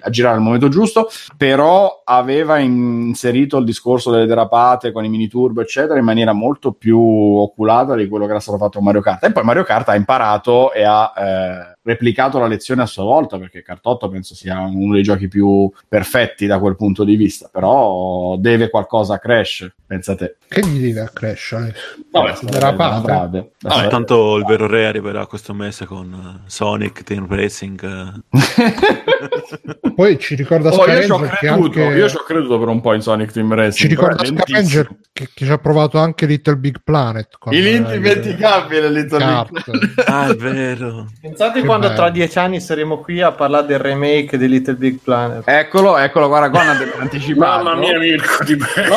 a girare al momento giusto, però aveva inserito il discorso delle derapate con i mini turbo, eccetera, in maniera molto più oculata di quello che era stato fatto con Mario Kart. E poi Mario Kart ha imparato e ha eh, replicato la lezione a sua volta, perché Cartotto penso sia uno dei giochi più perfetti da quel punto di vista, però deve qualcosa a Crash, pensate. che gli deve a Crash adesso? Vabbè, derapate. Ah, tanto il vero re arriverà questo mese con eh, Sonic Team Racing. eh. poi ci ricorda Oh, io ci ho creduto, anche io ci ho creduto per un po' in Sonic Team Racing. ci ricorda. Scavenger che, che ci ha provato anche Little Big Planet con, Il eh, indimenticabile Little. Big ah, è vero. Pensate Che quando bello. tra dieci anni saremo qui a parlare del remake di Little Big Planet. Eccolo, eccolo, guarda, Conrad è anticipato. Mamma mia, Mirko, ti prego.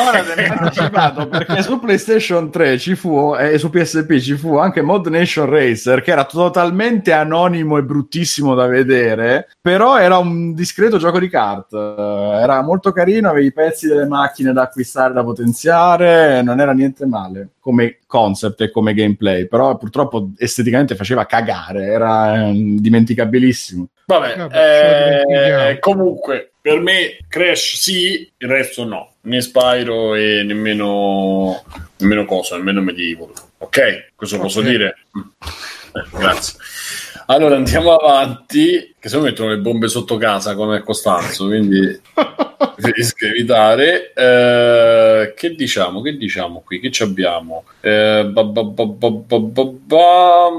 Anticipato perché su PlayStation 3 ci fu e su PSP ci fu anche Mod Nation Racer che era totalmente anonimo e bruttissimo da vedere, però era un discreto gioco di kart. Eh, Era molto carino, avevi i pezzi delle macchine da acquistare, da potenziare, non era niente male come concept e come gameplay, però purtroppo esteticamente faceva cagare, era eh, dimenticabilissimo. Vabbè, Vabbè, eh, comunque, per me Crash sì, il resto no. Né Spyro e nemmeno, nemmeno cosa, nemmeno Medieval. Ok? Questo posso Ok. dire? Grazie. Allora andiamo avanti, che se no mettono le bombe sotto casa come Costanzo, quindi preferisco evitare. Eh, che diciamo? Che diciamo qui? Che ci abbiamo? Eh, ba, ba, ba.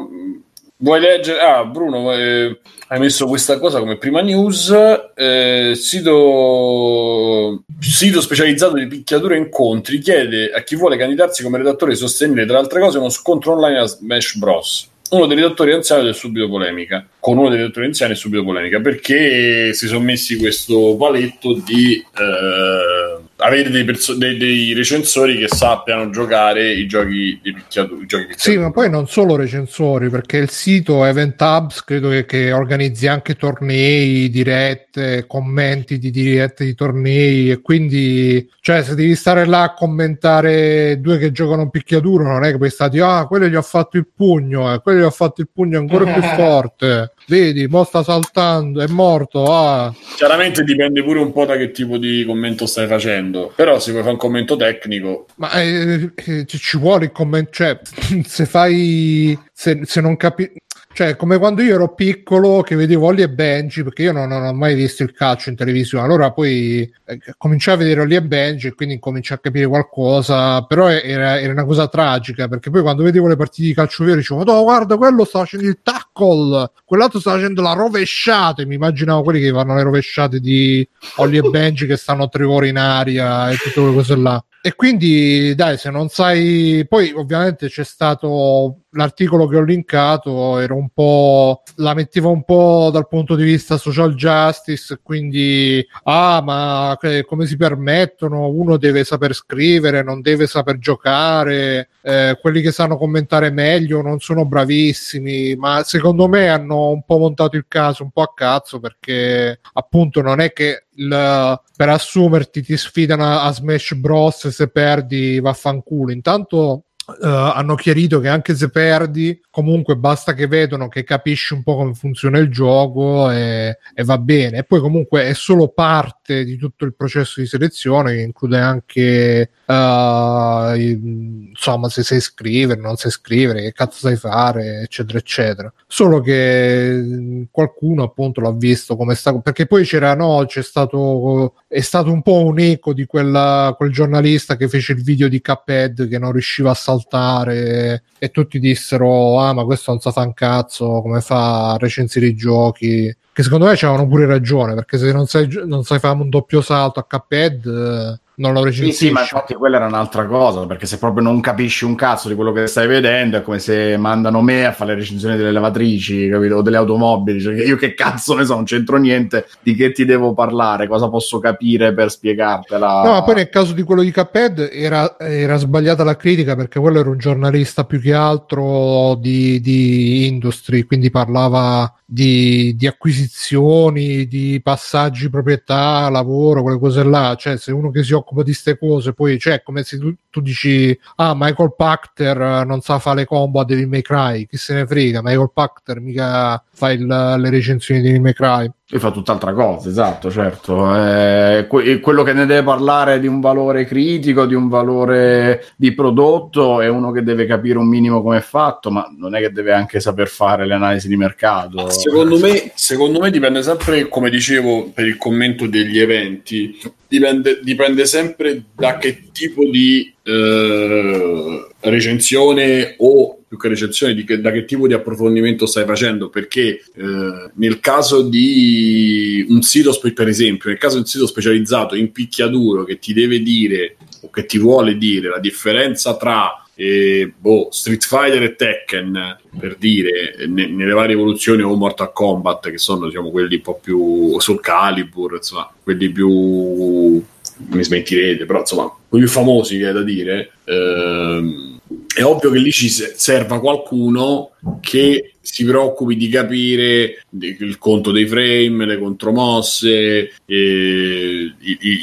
Vuoi leggere? Ah, Bruno, eh, hai messo questa cosa come prima news. Eh, sito, sito specializzato di picchiatura e incontri chiede a chi vuole candidarsi come redattore di sostenere, tra altre cose, uno scontro online a Smash Bros uno dei redattori anziani è subito polemica. Con uno dei redattori anziani è subito polemica perché si sono messi questo paletto di eh, avere dei, perso- dei, dei, recensori che sappiano giocare i giochi di picchiatura. Giochi sì, ma poi non solo recensori, perché il sito Event Hubs credo che, che, organizzi anche tornei, dirette, commenti di dirette di tornei e quindi, cioè, se devi stare là a commentare due che giocano picchiatura, non è che puoi stare, ah, quello gli ha fatto il pugno, eh, quello gli ha fatto il pugno ancora più forte. Vedi, mo sta saltando, è morto. Ah. Chiaramente dipende pure un po' da che tipo di commento stai facendo. Però se vuoi fare un commento tecnico. Ma eh, eh, ci vuole il commento. Cioè, se fai. Se, se non capisci cioè, come quando io ero piccolo che vedevo Ollie e Benji, perché io non, non ho mai visto il calcio in televisione, allora poi eh, cominciai a vedere Ollie e Benji e quindi cominciai a capire qualcosa, però era, era, una cosa tragica, perché poi quando vedevo le partite di calcio vero dicevo, no, guarda, quello sta facendo il tackle, quell'altro sta facendo la rovesciata, e mi immaginavo quelli che fanno le rovesciate di Ollie e Benji che stanno tre ore in aria e tutte quelle cose là. E quindi, dai, se non sai, poi ovviamente c'è stato l'articolo che ho linkato, era un po', la metteva un po' dal punto di vista social justice, quindi, ah, ma come si permettono? Uno deve saper scrivere, non deve saper giocare, eh, quelli che sanno commentare meglio non sono bravissimi, ma secondo me hanno un po' montato il caso un po' a cazzo perché appunto non è che il, per assumerti ti sfidano a, Smash Bros se perdi vaffanculo intanto Uh, hanno chiarito che anche se perdi, comunque basta che vedono che capisci un po' come funziona il gioco e, e, va bene. E poi comunque è solo parte di tutto il processo di selezione che include anche uh, insomma se sai scrivere, non sai scrivere, che cazzo sai fare, eccetera, eccetera. Solo che qualcuno appunto l'ha visto come sta perché poi c'era no, c'è stato è stato un po' un eco di quella, quel giornalista che fece il video di Cuphead che non riusciva a saltare e tutti dissero ah ma questo non sa fa un cazzo come fa a recensire i giochi? Che secondo me c'avevano pure ragione perché se non sai, non sai fare un doppio salto a Cuphead non lo recensisci. Sì, sì, ma infatti quella era un'altra cosa, perché se proprio non capisci un cazzo di quello che stai vedendo, è come se mandano me a fare le recensioni delle lavatrici, capito? O delle automobili, cioè io che cazzo ne so, non c'entro niente, di che ti devo parlare, cosa posso capire per spiegartela. No, ma poi nel caso di quello di Cuphead era, era sbagliata la critica, perché quello era un giornalista più che altro di, di industry, quindi parlava di, di, acquisizioni, di passaggi proprietà, lavoro, quelle cose là. Cioè, se uno che si occupa di queste cose, poi cioè, come se tu, tu, dici: Ah, Michael Pachter non sa fare le combo a Devil May Cry, chi se ne frega? Michael Pachter mica fa il, le recensioni di Devil May Cry. E fa tutt'altra cosa, esatto, certo. Eh, que- quello che ne deve parlare di un valore critico, di un valore di prodotto, è uno che deve capire un minimo come è fatto, ma non è che deve anche saper fare le analisi di mercato. Secondo me, secondo me dipende sempre, come dicevo, per il commento degli eventi, dipende, dipende sempre da che tipo di eh, recensione o più che recensione di che, da che tipo di approfondimento stai facendo perché eh, nel caso di un sito per esempio nel caso di un sito specializzato in picchiaduro che ti deve dire o che ti vuole dire la differenza tra eh, boh, Street Fighter e Tekken per dire ne, nelle varie evoluzioni o Mortal Kombat che sono diciamo quelli un po' più sul Calibur insomma quelli più mi smentirete però insomma quelli più famosi che è da dire ehm, è ovvio che lì ci serva qualcuno che si preoccupi di capire il conto dei frame, le contromosse, eh,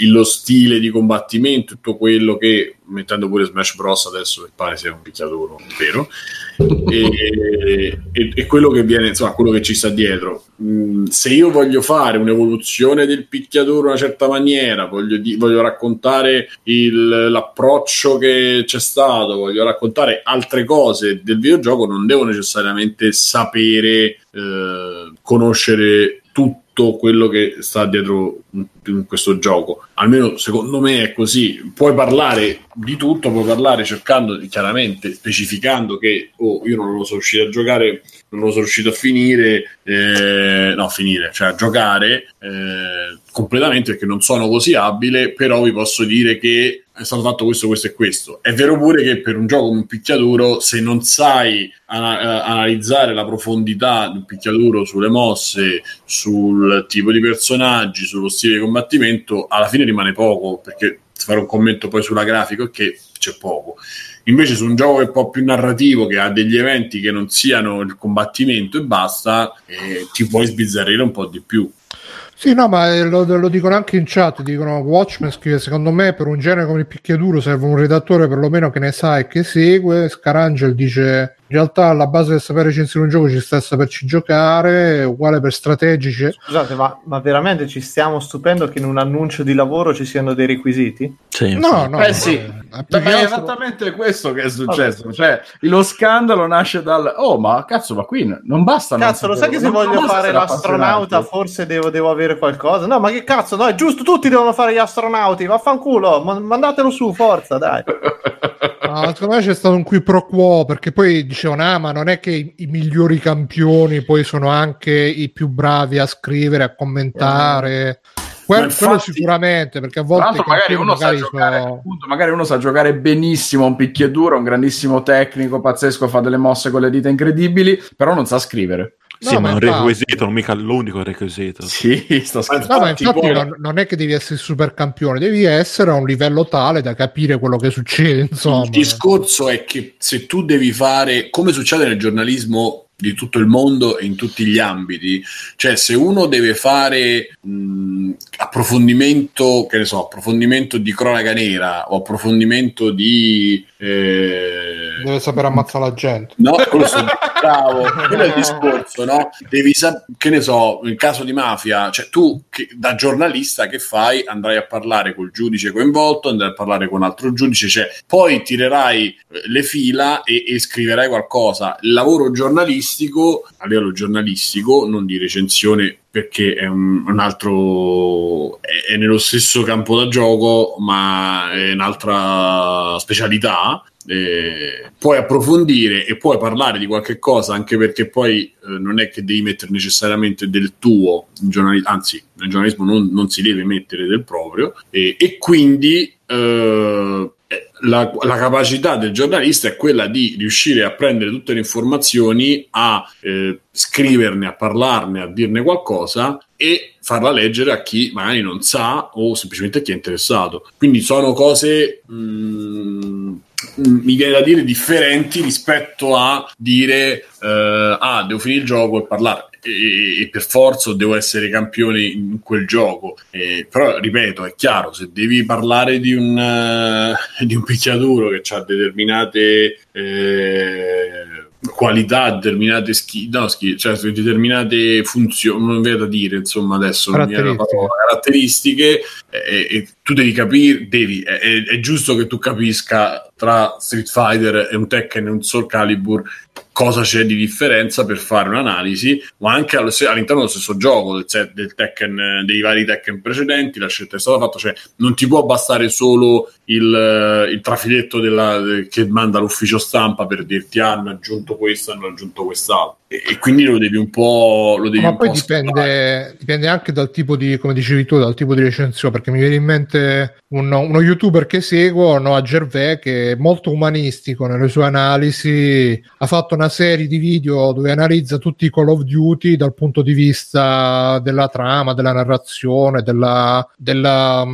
lo stile di combattimento, tutto quello che, mettendo pure Smash Bros. adesso che pare sia un picchiaduro, vero? E, e, e, quello che viene, insomma, quello che ci sta dietro. Mm, se io voglio fare un'evoluzione del picchiaduro in una certa maniera, voglio, di, voglio raccontare il, l'approccio che c'è stato, voglio raccontare altre cose del videogioco, non devo necessariamente necessariamente sapere, eh, conoscere tutto quello che sta dietro in questo gioco. Almeno secondo me è così. Puoi parlare di tutto, puoi parlare cercando chiaramente, specificando che oh, io non lo sono riuscito a giocare, non lo sono riuscito a finire, eh, no, finire, cioè a giocare eh, completamente perché non sono così abile, però vi posso dire che è stato fatto questo, questo e questo. È vero pure che per un gioco come un picchiaduro, se non sai ana- analizzare la profondità di un picchiaduro sulle mosse, sul tipo di personaggi, sullo stile di combattimento, alla fine rimane poco, perché fare un commento poi sulla grafica che c'è poco. Invece su un gioco che è un po' più narrativo, che ha degli eventi che non siano il combattimento e basta, eh, ti puoi sbizzarrire un po' di più. Sì, no, ma eh, lo, lo, dicono anche in chat, dicono Watchmen scrive, secondo me per un genere come il picchiaduro serve un redattore perlomeno che ne sa e che segue, Scarangel dice in realtà alla base del sapere recensire un gioco ci sta a saperci giocare, uguale per strategici. Scusate, ma, ma, veramente ci stiamo stupendo che in un annuncio di lavoro ci siano dei requisiti? Sì. No, no. Eh sì, è, è esattamente questo che è successo. Vabbè. Cioè, lo scandalo nasce dal... Oh, ma cazzo, ma qui non basta... Cazzo, lo sai che se voglio fare l'astronauta forse devo, devo, avere qualcosa? No, ma che cazzo, no, è giusto, tutti devono fare gli astronauti, vaffanculo, mandatelo su, forza, dai. No, secondo me c'è stato un qui pro quo perché poi dicevano ah ma non è che i, i, migliori campioni poi sono anche i più bravi a scrivere, a commentare. Que- infatti, quello sicuramente perché a volte magari uno, magari, giocare, sono... appunto, magari uno sa giocare benissimo un picchiaduro, un grandissimo tecnico, pazzesco, fa delle mosse con le dita incredibili, però non sa scrivere. No, sì, ma è un requisito, non mica l'unico requisito. Sì, sto scherzando. No, ma infatti non, non, è che devi essere super campione, devi essere a un livello tale da capire quello che succede. Insomma. Il discorso è che se tu devi fare, come succede nel giornalismo di tutto il mondo e in tutti gli ambiti. Cioè, se uno deve fare mh, approfondimento, che ne so, approfondimento di cronaca nera o approfondimento di. Eh... Deve sapere ammazzare la gente. No, quello sono bravo, quello è il discorso, no? Devi sapere, che ne so, in caso di mafia, cioè tu che, da giornalista che fai? Andrai a parlare col giudice coinvolto, andrai a parlare con un altro giudice, cioè poi tirerai eh, le fila e, e scriverai qualcosa. Il lavoro giornalistico giornalistico, a livello giornalistico, non di recensione perché è un, un altro è, è, nello stesso campo da gioco, ma è un'altra specialità. Eh, puoi approfondire e puoi parlare di qualche cosa anche perché poi eh, non è che devi mettere necessariamente del tuo giornalismo, anzi nel giornalismo non, non, si deve mettere del proprio e, e quindi eh, la, la, capacità del giornalista è quella di riuscire a prendere tutte le informazioni, a eh, scriverne, a parlarne, a dirne qualcosa e farla leggere a chi magari non sa o semplicemente a chi è interessato. Quindi sono cose, mh, mm, mi viene da dire, differenti rispetto a dire eh, ah, devo finire il gioco e parlare e, e, per forza devo essere campione in quel gioco. Eh, però, ripeto, è chiaro, se devi parlare di un, uh, di un picchiaduro che ha determinate eh, qualità, determinate ski, no, ski, cioè determinate funzioni, non vedo da dire, insomma, adesso caratteristiche, caratteristiche e, e, tu devi capire, devi, è, è, giusto che tu capisca tra Street Fighter e un Tekken e un Soul Calibur cosa c'è di differenza per fare un'analisi, ma anche all'interno dello stesso gioco, del, del Tekken, dei vari Tekken precedenti, la scelta è stata fatta, cioè non ti può bastare solo il, il trafiletto della, che manda l'ufficio stampa per dirti ah, hanno aggiunto questo, hanno aggiunto quest'altro e, quindi lo devi un po'... Lo devi ma poi dipende, dipende, anche dal tipo di, come dicevi tu, dal tipo di recensione, perché mi viene in mente uno, uno youtuber che seguo, Noah Gervais, che è molto umanistico nelle sue analisi, ha fatto una serie di video dove analizza tutti i Call of Duty dal punto di vista della trama, della narrazione, della, della,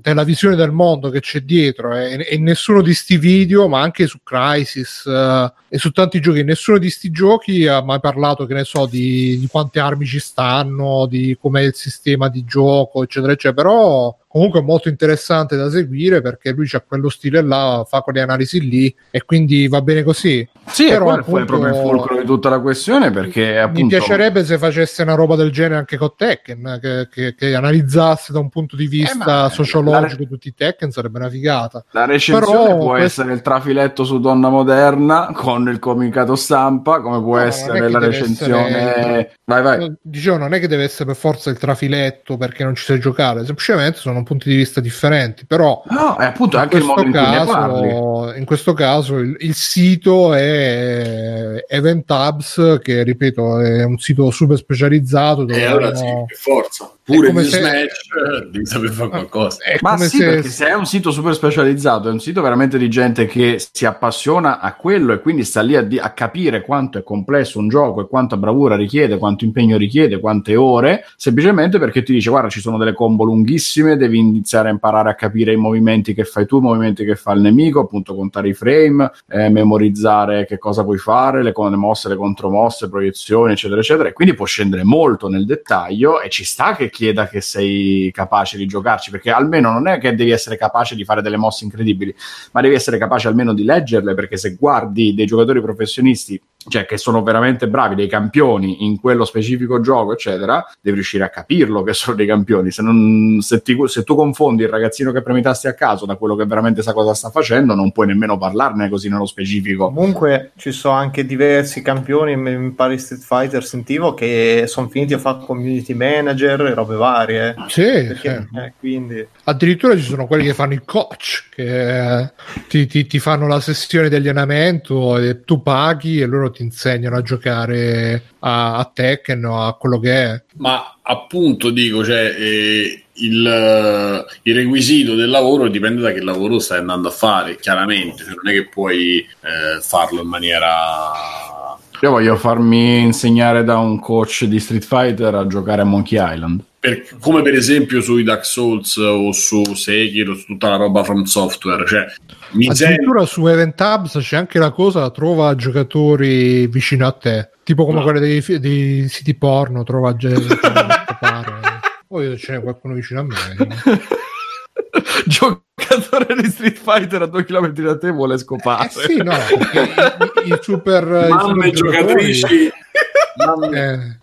della visione del mondo che c'è dietro. E, e nessuno di sti video, ma anche su Crisis uh, e su tanti giochi, nessuno di sti giochi ha mai parlato, che ne so, di, di quante armi ci stanno, di com'è il sistema di gioco, eccetera, eccetera. Però comunque molto interessante da seguire perché lui c'ha quello stile là, fa quelle analisi lì e quindi va bene così. Sì, Però, appunto, proprio il fulcro di tutta la questione perché appunto... Mi piacerebbe se facesse una roba del genere anche con Tekken, che, che, che analizzasse da un punto di vista ma sociologico la- tutti i Tekken, sarebbe una figata. La recensione Però può questo- essere il trafiletto su Donna Moderna con il comunicato stampa, come può No, è essere la recensione... essere- Vai, vai. Dicevo, non è che deve essere per forza il trafiletto perché non ci sai giocare, semplicemente sono punti di vista differenti. Però No, è appunto in anche il modo questo, in cui ne parli. caso, in questo caso il, il sito è Event Hubs, che ripeto è un sito super specializzato. Dove E allora sì, hanno- per forza. Pure come di se- Smash eh, devi saper fare qualcosa. è Ma come sì, se- perché se è un sito super specializzato, è un sito veramente di gente che si appassiona a quello e quindi sta lì a, di- a capire quanto è complesso un gioco e quanta bravura richiede, quanto impegno richiede, quante ore, semplicemente perché ti dice guarda ci sono delle combo lunghissime, devi iniziare a imparare a capire i movimenti che fai tu, i movimenti che fa il nemico, appunto contare i frame, eh, memorizzare che cosa puoi fare, le, le mosse, le contromosse, proiezioni, eccetera, eccetera. E quindi può scendere molto nel dettaglio e ci sta che chieda che sei capace di giocarci, perché almeno non è che devi essere capace di fare delle mosse incredibili, ma devi essere capace almeno di leggerle, perché se guardi dei giocatori professionisti, cioè che sono veramente bravi, dei campioni in quello specifico gioco, eccetera, devi riuscire a capirlo che sono dei campioni. Se, non- se ti- se tu confondi il ragazzino che premi i tasti a caso da quello che veramente sa cosa sta facendo, non puoi nemmeno parlarne così nello specifico. Comunque ci sono anche diversi campioni, mi pare in Street Fighter sentivo che sono finiti a fare community manager e robe varie. Sì, Perché, sì. eh, quindi Addirittura ci sono quelli che fanno il coach, che eh, ti, ti- ti fanno la sessione di allenamento e tu paghi e loro ti insegnano a giocare a, a Tekken o a quello che è. Ma appunto dico, cioè, eh, il, eh, il requisito del lavoro dipende da che lavoro stai andando a fare, chiaramente, cioè, non è che puoi eh, farlo in maniera... Io voglio farmi insegnare da un coach di Street Fighter a giocare a Monkey Island. Per- come per esempio sui Dark Souls o su Sekiro, su tutta la roba from software, cioè mi sembra Addirittura su Event Hubs c'è anche la cosa, trova giocatori vicino a te, tipo come No. quelle dei, dei siti porno, trova gente. Poi ce n'è qualcuno vicino a me. Giocatore di Street Fighter a due chilometri da te vuole scopare. Eh sì, no, perché i, i super, i mamme super giocatori- giocatrici, mamme- Eh.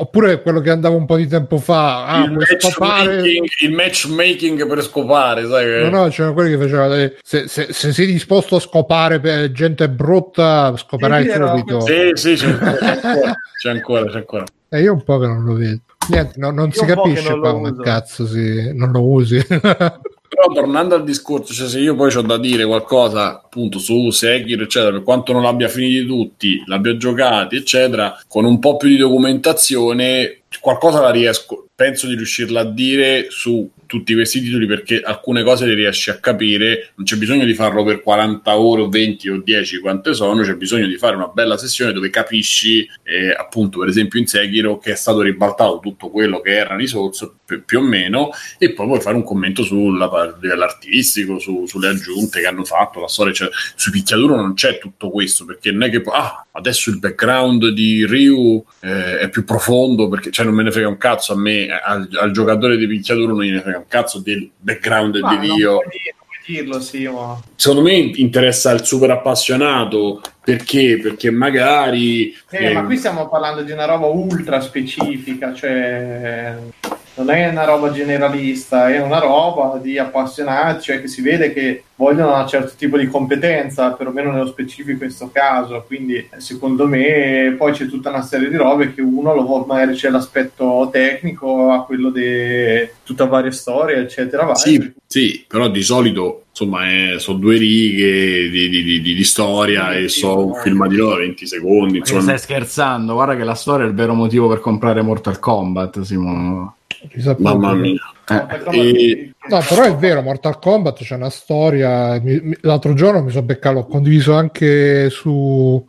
Oppure quello che andava un po' di tempo fa, ah, il, matchmaking, il matchmaking per scopare, sai che... No, no, c'erano quelli che facevano. eh, Se, se- se sei disposto a scopare per gente brutta, scoperai Sì, subito. Sì, sì, c'è ancora, c'è ancora, c'è ancora. E io un po' che non lo vedo. Niente, no- non si po' che capisce qua come cazzo si, non lo usi. Però tornando al discorso, cioè se io poi ho da dire qualcosa appunto su Sekiro, eccetera, per quanto non l'abbia finiti tutti, l'abbia giocati, eccetera, con un po' più di documentazione, qualcosa la riesco, penso di riuscirla a dire su tutti questi titoli perché alcune cose le riesci a capire, non c'è bisogno di farlo per 40 ore o 20 o 10 quante sono, c'è bisogno di fare una bella sessione dove capisci eh, appunto per esempio in Sekiro che è stato ribaltato tutto quello che erano i Souls più, più o meno e poi puoi fare un commento sulla parte dell'artistico, su- sulle aggiunte che hanno fatto, la storia, cioè, su picchiaduro non c'è tutto questo perché non è che ah, adesso il background di Ryu eh, è più profondo perché cioè, non me ne frega un cazzo a me, al, al giocatore di picchiaduro non gliene frega un cazzo del background Ma di Dio. dirlo, sì, ma Secondo me interessa il super appassionato perché? Perché magari Eh, eh, ma qui stiamo parlando di una roba ultra specifica, cioè non è una roba generalista, è una roba di appassionati, cioè che si vede che vogliono un certo tipo di competenza, perlomeno nello specifico in questo caso, quindi eh, secondo me poi c'è tutta una serie di robe che uno lo vuole, magari c'è l'aspetto tecnico, a quello di tutta varie storie, eccetera. vari. Sì, sì, però di solito insomma è- sono due righe di, di- di- di storia Sì, e sì, so un film di loro 20 secondi. Insomma, stai scherzando? Guarda che la storia è il vero motivo per comprare Mortal Kombat, Simo. Ci sa mamma proprio. mia. Eh, e- No, però è vero, Mortal Kombat c'è una storia. mi- mi- l'altro giorno mi sono beccato, l'ho condiviso anche su,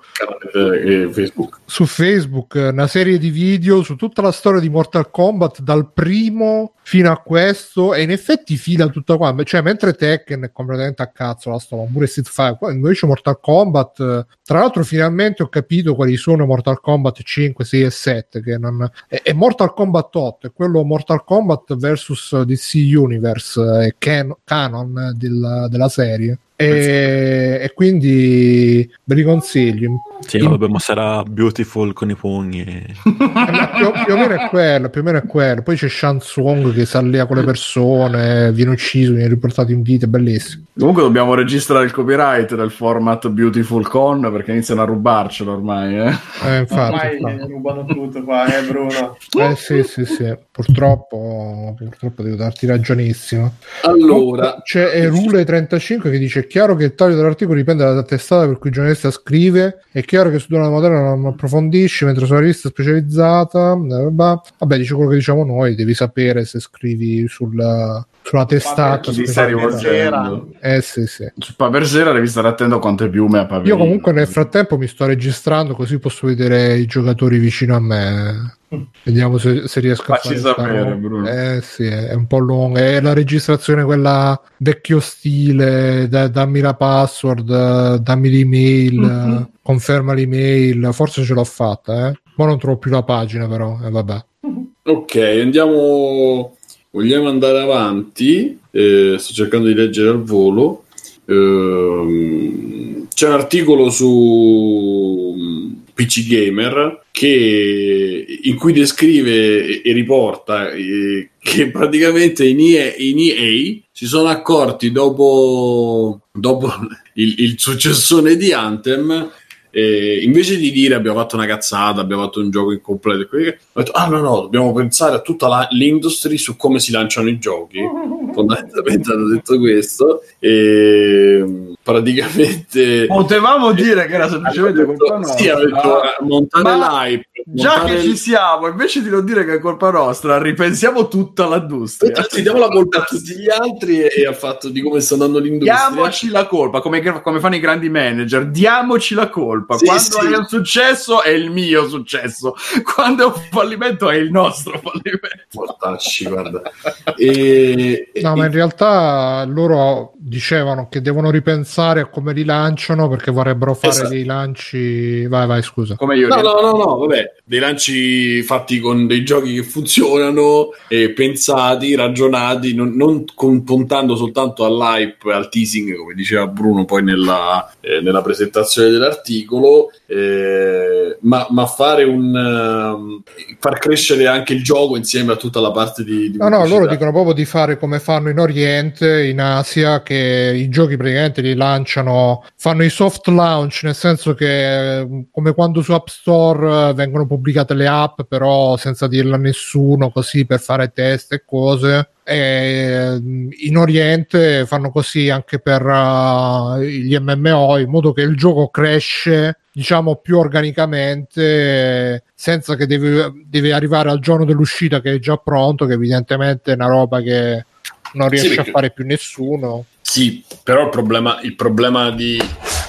eh, Facebook. su Facebook una serie di video su tutta la storia di Mortal Kombat dal primo fino a questo e in effetti fila tutta qua cioè mentre Tekken è completamente a cazzo la storia pure Street Fighter invece Mortal Kombat eh, tra l'altro finalmente ho capito quali sono Mortal Kombat 5, 6 e 7 che non... è, è Mortal Kombat 8 è quello Mortal Kombat vs DC Universe e can- canon del- della serie. E, e quindi ve li consiglio. Sì, vabbè, ma sarà beautiful con i pugni. Eh, più, più o meno è quello, più o meno è quello. Poi c'è Shansung che si allea con le persone, viene ucciso, viene riportato in vita, è bellissimo. Comunque dobbiamo registrare il copyright del format Beautiful Con perché iniziano a rubarcelo ormai. Eh? Eh, infatti, Ormai infatti. rubano tutto qua, eh Bruno. Eh sì, sì, sì. Purtroppo, purtroppo devo darti ragionissimo. Allora, C'è Erule35 che dice: chiaro che il taglio dell'articolo dipende dalla testata per cui il giornalista scrive. È chiaro che su una moderna non approfondisci, mentre su una rivista specializzata. eh, vabbè, dice quello che diciamo noi: devi sapere se scrivi sulla, sulla testata. chi ti stai rivolgendo? Eh sì, sì. Su Paversera devi stare attento a quante piume ha Paverino. Io comunque nel frattempo mi sto registrando così posso vedere i giocatori vicino a me. Vediamo se, se riesco Facci a fare sapere. Bruno. Eh sì, è un po' lunga. È la registrazione quella vecchio stile, da- dammi la password, eh, dammi l'email, Mhm. eh, conferma l'email. Forse ce l'ho fatta, eh. Ma non trovo più la pagina però, e vabbè. ok, andiamo. Vogliamo andare avanti. Eh, sto cercando di leggere al volo. Ehm, c'è un articolo su mm, PC Gamer che, in cui descrive e riporta eh, che praticamente in EA, in EA si sono accorti dopo, dopo il, il successone di Anthem eh, invece di dire abbiamo fatto una cazzata, abbiamo fatto un gioco incompleto, e ho detto ah no no, dobbiamo pensare a tutta la- l'industry su come si lanciano i giochi. Fondamentalmente hanno detto questo e praticamente Potevamo dire che era semplicemente detto- colpa nostra. sì, detto, eh, montare Ma l'hype, Già che il- ci siamo, invece di non dire che è colpa nostra, ripensiamo tutta l'industria. Sì, diamo la colpa a tutti gli altri e al fatto di come sta andando l'industria. Diamoci la colpa, come, come fanno i grandi manager, diamoci la colpa. Sì, Quando sì. è un successo è il mio successo, quando è un fallimento è il nostro fallimento. Mortacci, guarda. E, No, e- ma in realtà loro dicevano che devono ripensare a come rilanciano perché vorrebbero fare Esatto. dei lanci. Vai, vai, scusa. Come io. No, no, no, no, vabbè, dei lanci fatti con dei giochi che funzionano, e pensati, ragionati, non, non con- puntando soltanto all'hype, al teasing, come diceva Bruno poi nella, eh, nella presentazione dell'articolo, eh, ma, ma fare un ehm, far crescere anche il gioco insieme a tutta la parte di, di No, no, loro dicono proprio di fare come fanno in Oriente, in Asia, che i giochi praticamente li lanciano, fanno i soft launch, nel senso che eh, come quando su App Store eh, vengono pubblicate le app, però senza dirlo a nessuno, così per fare test e cose. E mm, in Oriente fanno così anche per eh, gli MMO, in modo che il gioco cresce diciamo più organicamente eh, senza che deve, deve arrivare al giorno dell'uscita che è già pronto che evidentemente è una roba che non riesce perché- a fare più nessuno Sì, però il problema, il problema di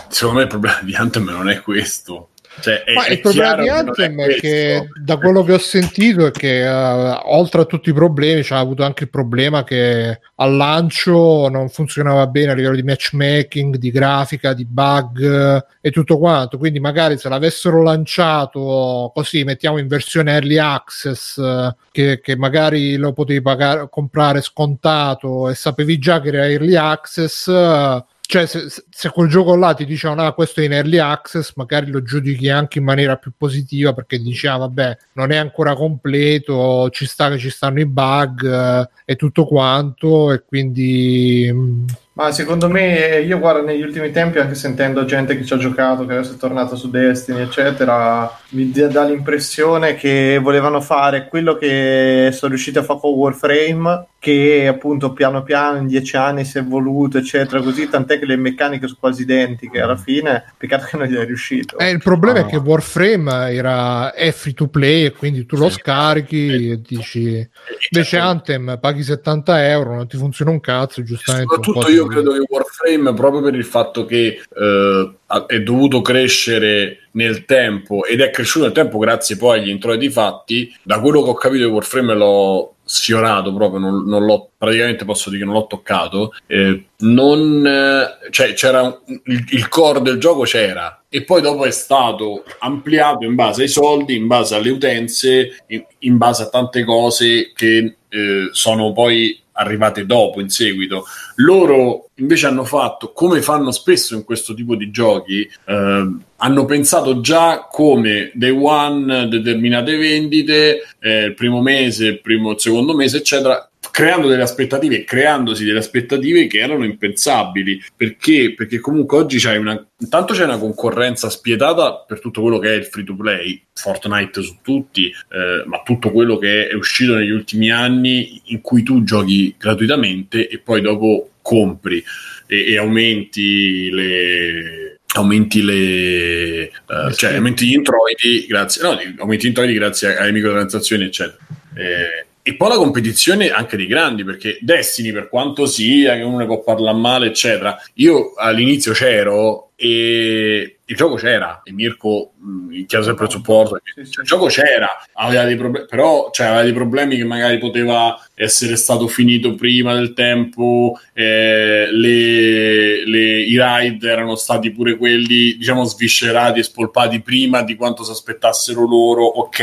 secondo me il problema di Anthem non è questo. Cioè, è, Ma è il problema di Anthem è, questo. che da quello che ho sentito è che eh, oltre a tutti i problemi c'ha avuto anche il problema che al lancio non funzionava bene a livello di matchmaking, di grafica, di bug eh, e tutto quanto. Quindi magari se l'avessero lanciato così, mettiamo in versione early access, eh, che, che magari lo potevi pagare, comprare scontato e sapevi già che era early access. eh, cioè se, se quel gioco là ti dicevano ah questo è in early access magari lo giudichi anche in maniera più positiva perché dici ah vabbè non è ancora completo ci sta che ci stanno i bug eh, e tutto quanto e quindi mm, Ma secondo me, io guardo negli ultimi tempi, anche sentendo gente che ci ha giocato, che adesso è tornato su Destiny, eccetera, mi dà l'impressione che volevano fare quello che sono riusciti a fare con Warframe, che appunto piano piano in dieci anni si è evoluto, eccetera, così, tant'è che le meccaniche sono quasi identiche alla fine, peccato che non gli è riuscito. eh, il problema Ah. è che Warframe era è free to play e quindi tu lo scarichi e dici invece Anthem paghi 70 euro non ti funziona un cazzo giustamente un po' Soprattutto ti- io credo che Warframe, proprio per il fatto che eh, è dovuto crescere nel tempo ed è cresciuto nel tempo grazie poi agli introiti fatti, da quello che ho capito di Warframe lo sfiorato proprio, non, non l'ho praticamente posso dire che non l'ho toccato. Eh, non, eh, cioè, c'era il, il core del gioco c'era e poi dopo è stato ampliato in base ai soldi, in base alle utenze, in, in base a tante cose che eh, sono poi arrivate dopo, in seguito. Loro invece hanno fatto, come fanno spesso in questo tipo di giochi, eh, hanno pensato già come day one determinate vendite, eh, il primo mese, il primo, il secondo mese, eccetera, creando delle aspettative, creandosi delle aspettative che erano impensabili. Perché? Perché comunque oggi c'è una. Intanto c'è una concorrenza spietata per tutto quello che è il free to play, Fortnite su tutti, eh, ma tutto quello che è uscito negli ultimi anni in cui tu giochi gratuitamente e poi dopo compri e, e aumenti le aumenti le uh, cioè aumenti gli introiti grazie no, aumenti gli introiti grazie alle microtransazioni eccetera eh, e poi la competizione anche dei grandi, perché Destiny, per quanto sia che uno ne può parlare male, eccetera, io all'inizio c'ero e il gioco c'era e Mirko mh, chiede sempre il supporto cioè, il gioco c'era aveva dei problemi però cioè, aveva dei problemi che magari poteva essere stato finito prima del tempo eh, le, le, i ride erano stati pure quelli diciamo sviscerati e spolpati prima di quanto si aspettassero loro ok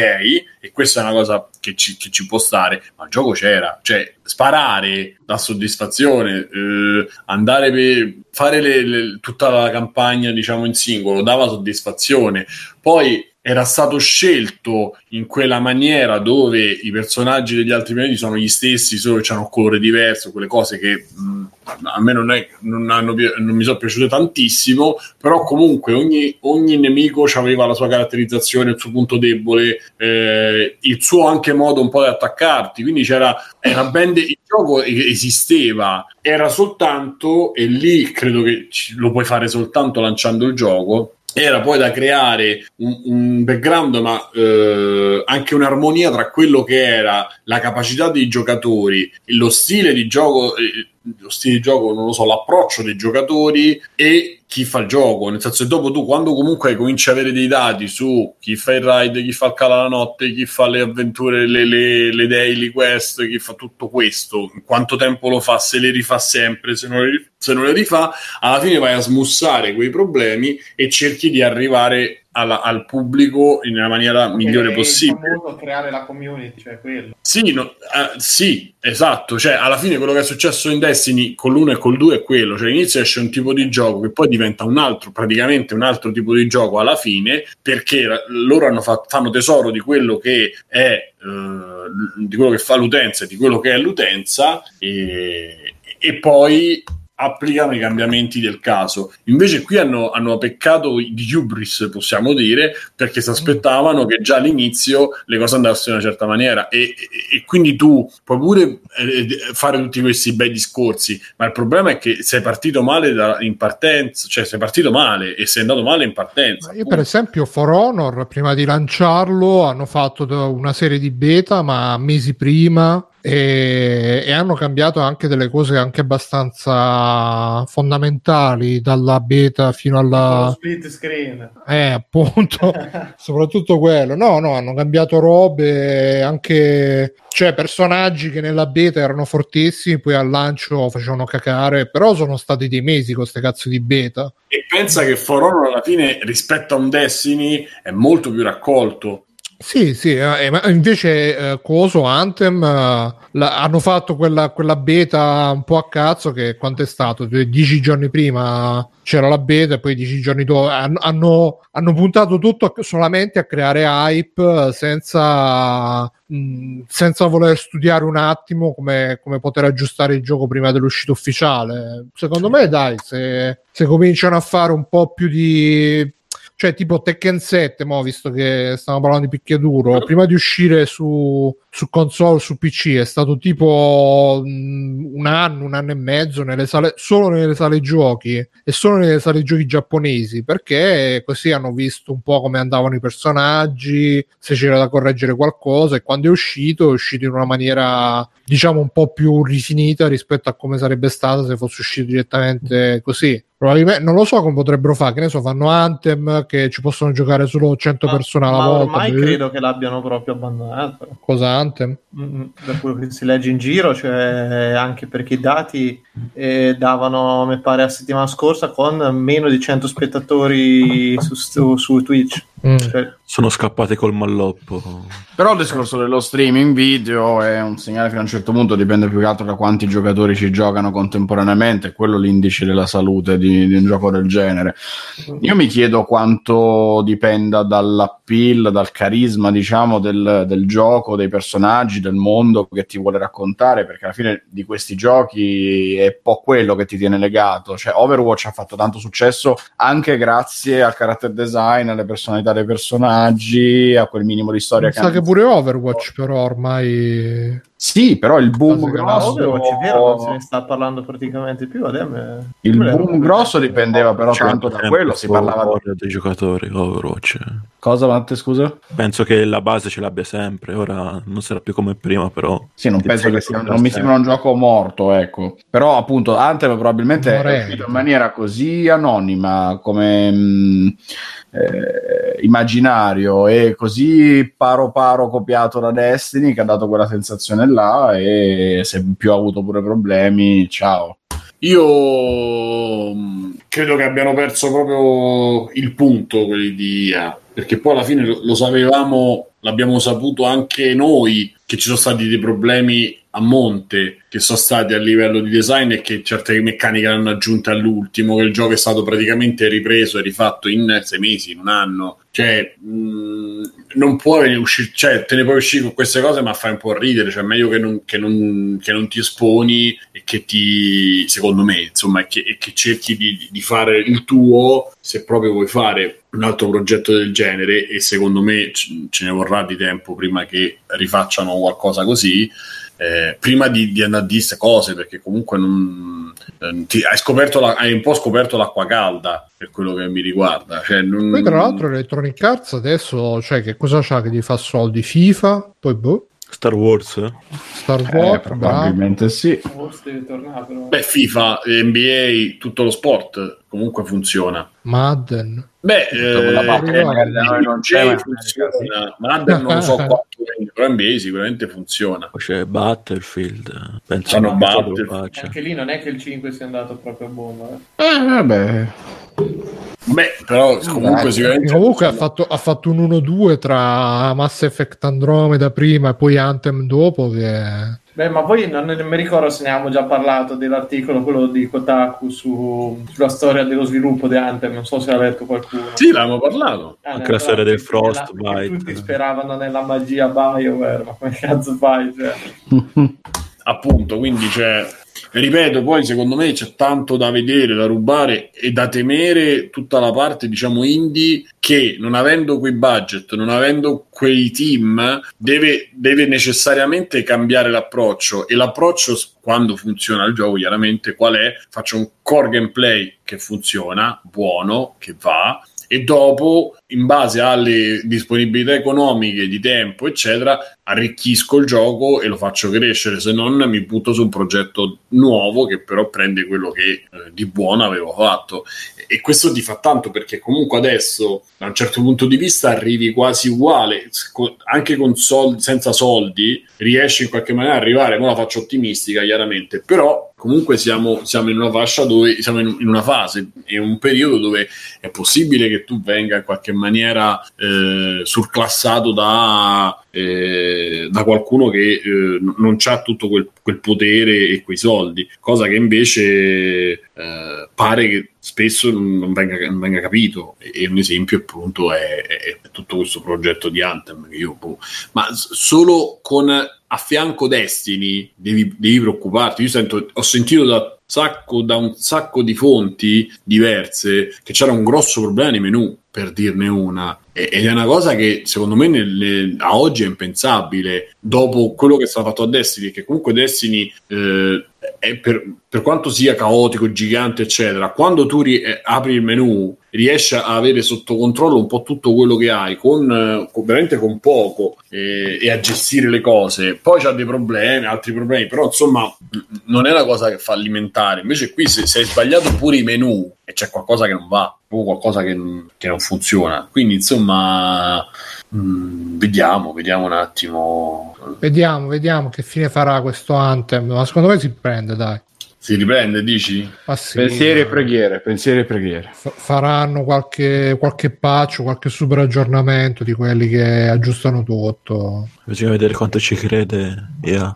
e questa è una cosa che ci, che ci può stare ma il gioco c'era cioè sparare da soddisfazione eh, andare per fare le, le, tutta la campagna diciamo in singolo dava soddisfazione. Poi era stato scelto in quella maniera dove i personaggi degli altri pianeti sono gli stessi, solo che hanno colore diverso, quelle cose che mh, a me non, è, non, hanno, non, mi sono piaciute tantissimo, però comunque ogni, ogni nemico aveva la sua caratterizzazione, il suo punto debole, eh, il suo anche modo un po' di attaccarti, quindi c'era era ben de- il gioco esisteva, era soltanto, e lì credo che lo puoi fare soltanto lanciando il gioco, era poi da creare un, un background, ma eh, anche un'armonia tra quello che era la capacità dei giocatori, lo stile di gioco. Lo stile di gioco, non lo so, l'approccio dei giocatori e chi fa il gioco. Nel senso che dopo tu, quando comunque cominci a avere dei dati su chi fa il ride, chi fa il cala la notte, chi fa le avventure, le, le, le daily quest, chi fa tutto questo, quanto tempo lo fa, se le rifà sempre, se non le, se non le rifà, alla fine vai a smussare quei problemi e cerchi di arrivare alla, al pubblico nella maniera migliore possibile. creare la community, cioè quello. Sì, no, uh, sì, esatto. Cioè, alla fine quello che è successo in Destiny con l'1 e col 2 è quello. Cioè, all'inizio esce un tipo di gioco che poi diventa un altro, praticamente un altro tipo di gioco alla fine, perché loro hanno fatto, fanno tesoro di quello che è uh, di quello che fa l'utenza e di quello che è l'utenza e, e poi applicano i cambiamenti del caso. Invece qui hanno, hanno peccato di hubris, possiamo dire, perché si aspettavano che già all'inizio le cose andassero in una certa maniera e, e, e quindi tu puoi pure eh, fare tutti questi bei discorsi, ma il problema è che sei partito male da, in partenza, cioè sei partito male e sei andato male in partenza. Io per esempio For Honor, prima di lanciarlo, hanno fatto una serie di beta, ma mesi prima e, e, hanno cambiato anche delle cose anche abbastanza fondamentali dalla beta fino alla split screen. Eh appunto soprattutto quello. No no hanno cambiato robe anche cioè personaggi che nella beta erano fortissimi poi al lancio facevano cacare però sono stati dei mesi con queste cazzo di beta. E pensa che For Honor alla fine rispetto a un Destiny è molto più raccolto sì, sì, eh, ma invece eh, Coso Anthem eh, la, hanno fatto quella, quella, beta un po' a cazzo che quanto è stato? Dieci giorni prima c'era la beta e poi dieci giorni dopo hanno, hanno, puntato tutto solamente a creare hype senza, mh, senza voler studiare un attimo come, come, poter aggiustare il gioco prima dell'uscita ufficiale. Secondo me dai, se, se cominciano a fare un po' più di cioè tipo Tekken 7, mo, visto che stiamo parlando di picchiaduro, prima di uscire su, su console, su PC, è stato tipo mh, un anno, un anno e mezzo nelle sale, solo nelle sale giochi e solo nelle sale giochi giapponesi, perché così hanno visto un po' come andavano i personaggi, se c'era da correggere qualcosa e quando è uscito è uscito in una maniera diciamo un po' più rifinita rispetto a come sarebbe stata se fosse uscito direttamente così. Probabilmente non lo so come potrebbero fare, che ne so, fanno Anthem che ci possono giocare solo 100 ma, persone alla ma volta. Ormai credo che l'abbiano proprio abbandonato. Cosa Anthem. Mm, Da quello che si legge in giro, cioè anche perché i dati eh, davano, mi pare, la settimana scorsa con meno di 100 spettatori su, su- su Twitch. Mm. Cioè, Sono scappate col malloppo. Però il discorso dello streaming video è un segnale fino a un certo punto, dipende più che altro da quanti giocatori ci giocano contemporaneamente, è quello l'indice della salute di, di un gioco del genere. Io mi chiedo quanto dipenda dall'appeal, dal carisma, diciamo, del, del gioco, dei personaggi, del mondo che ti vuole raccontare, perché alla fine di questi giochi è un po' quello che ti tiene legato. Cioè, Overwatch ha fatto tanto successo anche grazie al character design, alle personalità dei personaggi, a quel minimo di storia Mi che sa hanno che pure Overwatch, però ormai. Sì, però il boom grosso, Overwatch è vero, non se ne sta parlando praticamente più. Me- il me l'ero- boom grosso dipendeva però tanto da quello, si parlava di... dei giocatori Overwatch. Cosa, Matte, scusa? Penso che la base ce l'abbia sempre. Ora non sarà più come prima, però. Sì, non penso che sia, non mi sembra un gioco morto, ecco. Però appunto Anthem probabilmente è Morente. uscito in maniera così anonima come mh, eh, immaginario e così paro paro copiato da Destiny che ha dato quella sensazione là e se più ha avuto pure problemi, ciao. Io mh, credo che abbiano perso proprio il punto quelli di IA, perché poi alla fine lo, lo sapevamo, l'abbiamo saputo anche noi che ci sono stati dei problemi a monte che sono stati a livello di design e che certe meccaniche l'hanno aggiunte all'ultimo, che il gioco è stato praticamente ripreso e rifatto in sei mesi, in un anno. Cioè, mh, non puoi uscire, cioè, te ne puoi uscire con queste cose, ma fai un po' ridere. Cioè, meglio che non, che non- che non ti esponi e che ti, secondo me, insomma, e che, e che cerchi di, di fare il tuo se proprio vuoi fare un altro progetto del genere. E secondo me ce ne vorrà di tempo prima che rifacciano qualcosa così. Eh, prima di, di andare a dire queste cose, perché comunque non, eh, ti- hai, la- hai un po' scoperto l'acqua calda per quello che mi riguarda. Cioè, non- Poi, tra l'altro, Electronic Arts adesso, cioè, che cosa c'ha che gli fa soldi? FIFA, poi boh, Star Wars? eh? Star Eh, Wars, bravo. probabilmente sì. Deve tornare, però. Beh, FIFA, NBA, tutto lo sport comunque funziona. Madden. Beh, Tutta quella parte non c'è, funziona. Madden non lo so quanto però NBA sicuramente funziona. Poi c'è Battlefield. eh. Penso lo Battlefield. faccia. Anche lì non è che il 5 sia andato proprio a bomba. eh. Eh, vabbè. Beh, però comunque Dai, sicuramente Comunque ha fatto, ha fatto un 1-2 tra Mass Effect Andromeda prima e poi Anthem dopo che... Beh, ma poi non, non mi ricordo se ne abbiamo già parlato dell'articolo, quello di Kotaku su- sulla storia dello sviluppo di Anthem. Non so se l'ha letto qualcuno. Sì, l'abbiamo parlato. Ah, Anche la storia del Frostbite. Tutti speravano nella magia BioWare, ma come cazzo fai? Cioè? appunto quindi c'è ripeto poi secondo me c'è tanto da vedere da rubare e da temere tutta la parte diciamo indie che non avendo quei budget non avendo quei team deve, deve necessariamente cambiare l'approccio. E l'approccio quando funziona il gioco chiaramente qual è? Faccio un core gameplay che funziona buono che va e dopo, in base alle disponibilità economiche, di tempo, eccetera, arricchisco il gioco e lo faccio crescere, se non mi butto su un progetto nuovo che però prende quello che eh, di buono avevo fatto. E questo ti fa tanto perché comunque adesso, da un certo punto di vista, arrivi quasi uguale, anche soldi, senza soldi, riesci in qualche maniera ad arrivare, ora la faccio ottimistica chiaramente, però comunque siamo, siamo in una fascia dove siamo in, in una fase, in un periodo dove è possibile che tu venga in qualche maniera eh, surclassato da, eh, da qualcuno che eh, non ha tutto quel, quel potere e quei soldi, cosa che invece eh, pare che spesso non venga, non venga capito. E, e un esempio appunto è, è- è tutto questo progetto di Anthem che io boh, ma solo con a fianco Destiny devi, devi preoccuparti. Io sento, ho sentito da, sacco, da un sacco di fonti diverse che c'era un grosso problema nei menu, per dirne una. Ed è una cosa che secondo me nelle- a oggi è impensabile dopo quello che è stato fatto a Destiny, che comunque Destiny eh, per, per quanto sia caotico, gigante, eccetera, quando tu ri- eh, apri il menu riesci a avere sotto controllo un po' tutto quello che hai con, eh, con- veramente con poco eh, e a gestire le cose. Poi c'ha dei problemi altri problemi però insomma non è una cosa che fa alimentare. Invece qui se, se hai sbagliato pure i menu e c'è qualcosa che non va o qualcosa che, che non funziona. Quindi insomma Mm, vediamo, vediamo un attimo. Vediamo, vediamo che fine farà questo Anthem. Ma secondo me si prende, dai. Si riprende, dici? Ma sì, Pensieri e preghiere, pensieri e preghiere. fa- faranno qualche, qualche patch, qualche super aggiornamento di quelli che aggiustano tutto. Bisogna vedere quanto ci crede. Yeah.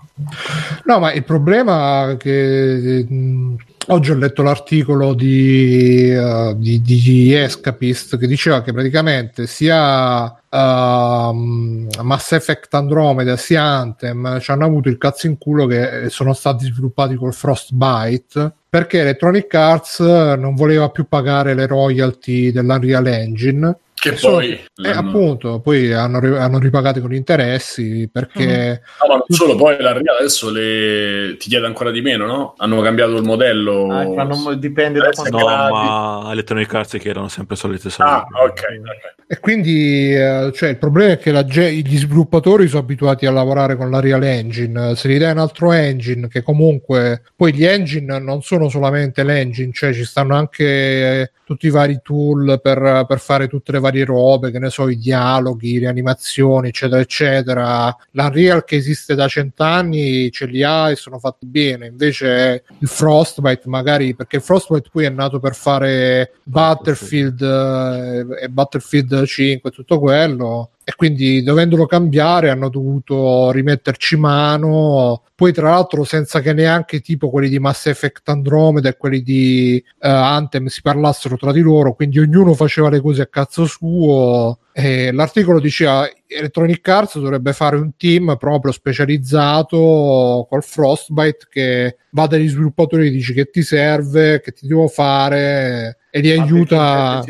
No, ma il problema è che mh, oggi ho letto l'articolo di, eh, di, di Escapist che diceva che praticamente sia ehm, Mass Effect Andromeda sia Anthem ci hanno avuto il cazzo in culo che sono stati sviluppati col Frostbite perché Electronic Arts non voleva più pagare le royalty dell'Unreal Engine Che Solo poi... eh, appunto, poi hanno, hanno ripagato con gli interessi perché No, ma non solo, poi la Real adesso le... ti chiede ancora di meno, no? Hanno cambiato il modello. Ah, fanno- dipende da è quanto No, gravi. ma Electronic Arts che erano sempre solite. Ah, ok. ok. E quindi eh, cioè, il problema è che la gli sviluppatori sono abituati a lavorare con la Real Engine. Se gli dai un altro engine, che comunque poi gli engine non sono solamente l'engine, cioè ci stanno anche eh, tutti i vari tool per, per fare tutte le varie robe, che ne so, i dialoghi, le animazioni, eccetera, eccetera. La Real che esiste da cent'anni ce li ha e sono fatti bene. Invece il Frostbite, magari perché il Frostbite poi è nato per fare Battlefield eh, e Battlefield 5 e tutto quello e quindi dovendolo cambiare hanno dovuto rimetterci mano. Poi tra l'altro senza che neanche tipo quelli di Mass Effect Andromeda e quelli di eh, Anthem si parlassero tra di loro quindi ognuno faceva le cose a cazzo suo. E l'articolo diceva Electronic Arts dovrebbe fare un team proprio specializzato col Frostbite che va dagli sviluppatori e dici che ti serve, che ti devo fare e li aiuta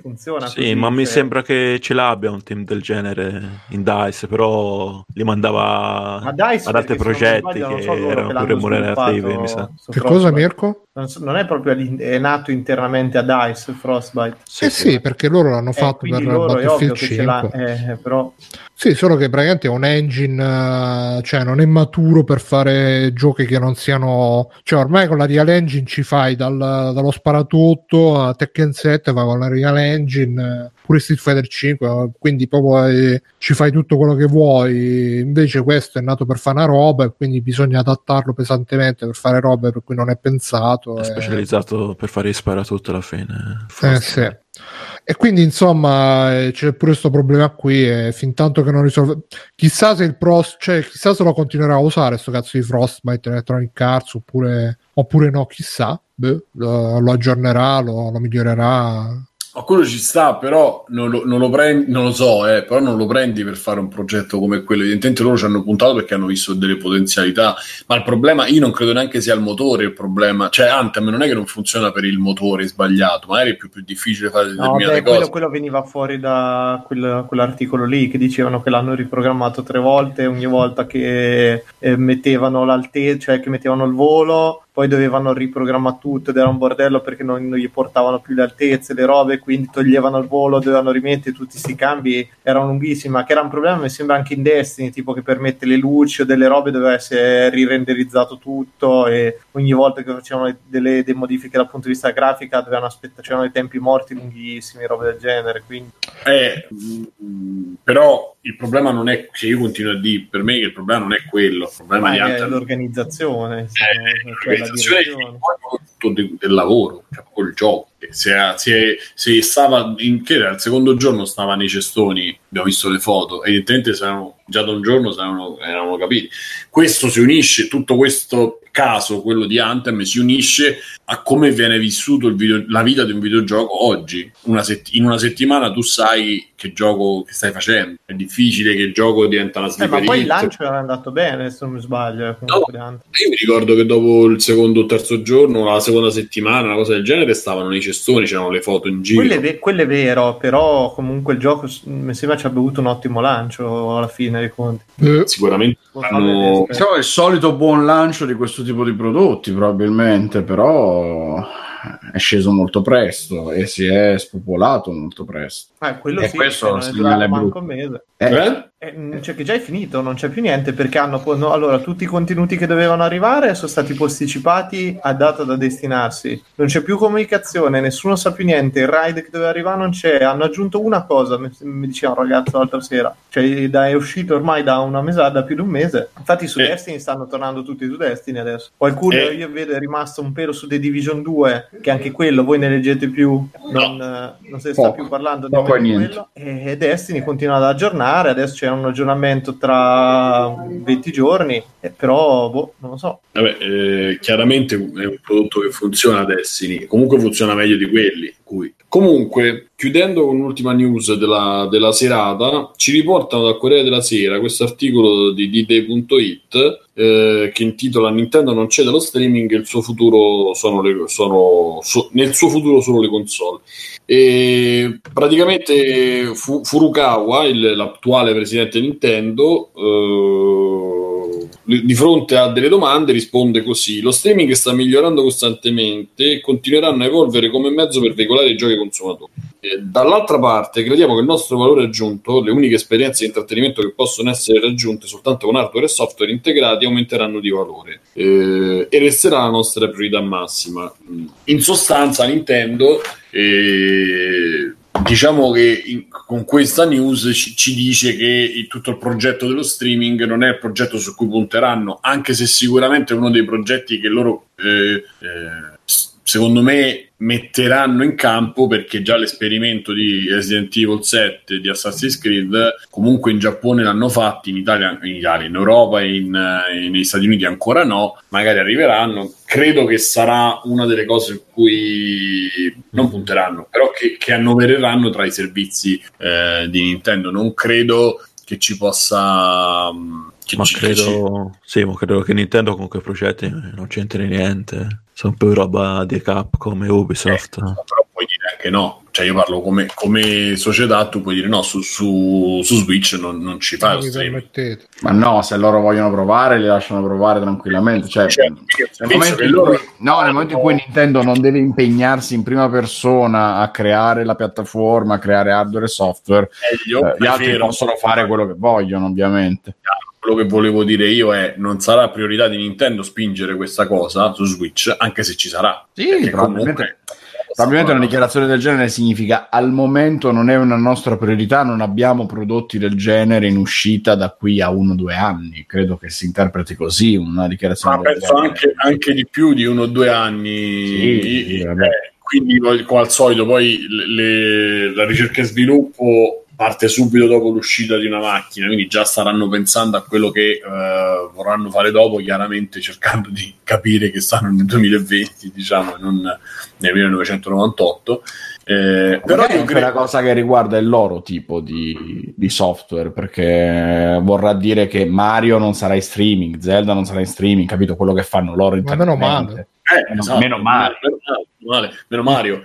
funziona Sì, così, ma mi cioè- sembra che ce l'abbia un team del genere in DICE, però li mandava Ma DICE, ad altri progetti che so erano l'hanno remunerativi, mi sa. che cosa. Mirko? Non, so- non è proprio è nato internamente a DICE Frostbite. eh sì, perché loro l'hanno Eh, fatto quindi per loro è ovvio Battlefield che 5 ce l'ha, eh, però Sì, solo che praticamente è un engine, eh, cioè non è maturo per fare giochi che non siano. Cioè, ormai con la Real Engine ci fai dal- dallo sparatutto a Tekken 7, va con la Real Engine, eh, pure Street Fighter 5, eh, quindi proprio eh, ci fai tutto quello che vuoi. Invece questo è nato per fare una roba e quindi bisogna adattarlo pesantemente per fare robe per cui non è pensato. È e- specializzato per fare sparatutto alla fine. eh, sì. E quindi insomma eh, c'è pure questo problema qui e fin tanto che non risolve chissà se il pro cioè chissà se lo continuerà a usare sto cazzo di Frostbite Electronic Arts oppure, oppure no chissà Beh, lo, lo aggiornerà lo, lo migliorerà Ma quello ci sta, però non lo, non lo prendi, non lo so, eh, però non lo prendi per fare un progetto come quello. Evidentemente loro ci hanno puntato perché hanno visto delle potenzialità, ma il problema, io non credo neanche sia il motore il problema. Cioè, Anthem non è che non funziona per il motore sbagliato, magari è più, più difficile fare no, determinate beh, cose. quello, quello veniva fuori da quel- quell'articolo lì che dicevano che l'hanno riprogrammato tre volte ogni volta che eh, mettevano l'altezza, cioè che mettevano il volo, poi dovevano riprogrammare tutto ed era un bordello perché non, non gli portavano più le altezze, le robe, quindi toglievano il volo, dovevano rimettere tutti questi cambi, erano lunghissimi, che era un problema mi sembra anche in Destiny, tipo che per mettere le luci o delle robe doveva essere rirenderizzato tutto e ogni volta che facevano delle, delle modifiche dal punto di vista grafica dovevano aspettare, c'erano dei tempi morti lunghissimi, robe del genere, quindi Eh, mm, però il problema non è che io continuo a dire, per me il problema non è quello, il problema ma è l'organizzazione, Eh, cioè l'organizzazione è direzione. tutto de- del lavoro, cioè col gioco. Se, se, se stava in che era il secondo giorno stava nei cestoni, abbiamo visto le foto, evidentemente saranno, già da un giorno saranno, eravamo capiti. Questo si unisce, tutto questo caso, quello di Anthem, si unisce a come viene vissuto il video- la vita di un videogioco oggi. Una sett- in una settimana tu sai che gioco che stai facendo, è difficile che il gioco diventa una Eh, sleeper ma poi il lancio era andato bene, se non mi sbaglio. eh, Dante. Io mi ricordo che dopo il secondo o terzo giorno, la seconda settimana, una cosa del genere, stavano nei cestoni, c'erano le foto in giro. Quello è, ve- quello è vero, però comunque il gioco mi sembra ci abbia avuto un ottimo lancio alla fine dei conti. Eh, Sicuramente hanno... Diciamo il solito buon lancio di questo tipo di prodotti, probabilmente, però è sceso molto presto e si è spopolato molto presto. Quello E sì, questo segnale brutto. un mese. Eh, Eh? Eh, cioè che già è finito, non c'è più niente perché hanno no, allora tutti i contenuti che dovevano arrivare sono stati posticipati a data da destinarsi. Non c'è più comunicazione, nessuno sa più niente. Il ride che doveva arrivare non c'è. Hanno aggiunto una cosa, mi, mi diceva un ragazzo l'altra sera. Cioè, da- è uscito ormai da una mesata, da più di un mese. Infatti, su Eh. Destiny stanno tornando tutti su Destiny adesso. Qualcuno Eh. io vedo è rimasto un pelo su The Division 2, che anche quello voi ne leggete più. Non, eh, non se ne sta più parlando e di niente. quello. E Destiny continua ad aggiornare. Adesso c'è un aggiornamento tra 20 giorni, eh, però boh, non lo so. Vabbè, eh, chiaramente è un prodotto che funziona Destiny, comunque funziona meglio di quelli. Cui. Comunque, chiudendo con l'ultima news della, della serata, ci riportano dal Corriere della Sera questo articolo di dday.it eh, che intitola Nintendo non c'è dello streaming, il suo futuro sono le, sono, so- nel suo futuro solo le console. E praticamente Fu- Furukawa, il- l'attuale presidente Nintendo, eh, di fronte a delle domande risponde così: Lo streaming sta migliorando costantemente e continueranno a evolvere come mezzo per veicolare i giochi ai consumatori. E dall'altra parte, crediamo che il nostro valore aggiunto, le uniche esperienze di intrattenimento che possono essere raggiunte soltanto con hardware e software integrati, aumenteranno di valore eh, e resterà la nostra priorità massima. In sostanza, Nintendo. eh, Diciamo che in- con questa news ci, ci dice che il- tutto il progetto dello streaming non è il progetto su cui punteranno, anche se sicuramente è uno dei progetti che loro, eh, eh, secondo me, metteranno in campo perché già l'esperimento di Resident Evil 7 di Assassin's Creed comunque in Giappone l'hanno fatto, in Italia, in, Italia, in Europa e in, eh, negli Stati Uniti ancora no, magari arriveranno. Credo che sarà una delle cose in cui non punteranno, però che, che annovereranno tra i servizi eh, di Nintendo. Non credo che ci possa... mm, Che Ma ci- che ci- credo, sì, ma credo che Nintendo con quei progetti non c'entri niente. Sono più roba di Capcom e Ubisoft. Eh, però puoi dire anche no, cioè io parlo come, come società, tu puoi dire no, su, su, su Switch non, non ci fai Non lo. Ma no, se loro vogliono provare, li lasciano provare tranquillamente. Cioè, Cioè, nel, momento loro- cui, no, nel momento in cui Nintendo non deve impegnarsi in prima persona a creare la piattaforma, a creare hardware e software, eh, gli altri vero. possono fare quello che vogliono, ovviamente. Quello che volevo dire io è non sarà priorità di Nintendo spingere questa cosa su Switch, anche se ci sarà. Sì, probabilmente, probabilmente una dichiarazione del genere significa al momento non è una nostra priorità, non abbiamo prodotti del genere in uscita da qui a uno o due anni. Credo che si interpreti così una dichiarazione Ma del penso genere. anche, anche di più di uno o due anni. Sì, sì, Eh, quindi come al solito, poi le- le- la ricerca e sviluppo parte subito dopo l'uscita di una macchina, quindi già staranno pensando a quello che eh, vorranno fare dopo, chiaramente cercando di capire che stanno nel 2020, diciamo, e non nel 1998. Eh, però anche credo una cosa che riguarda il loro tipo di, di software, perché vorrà dire che Mario non sarà in streaming, Zelda non sarà in streaming, capito quello che fanno loro Ma meno male. Eh, esatto, meno male. Meno, male, meno Mario.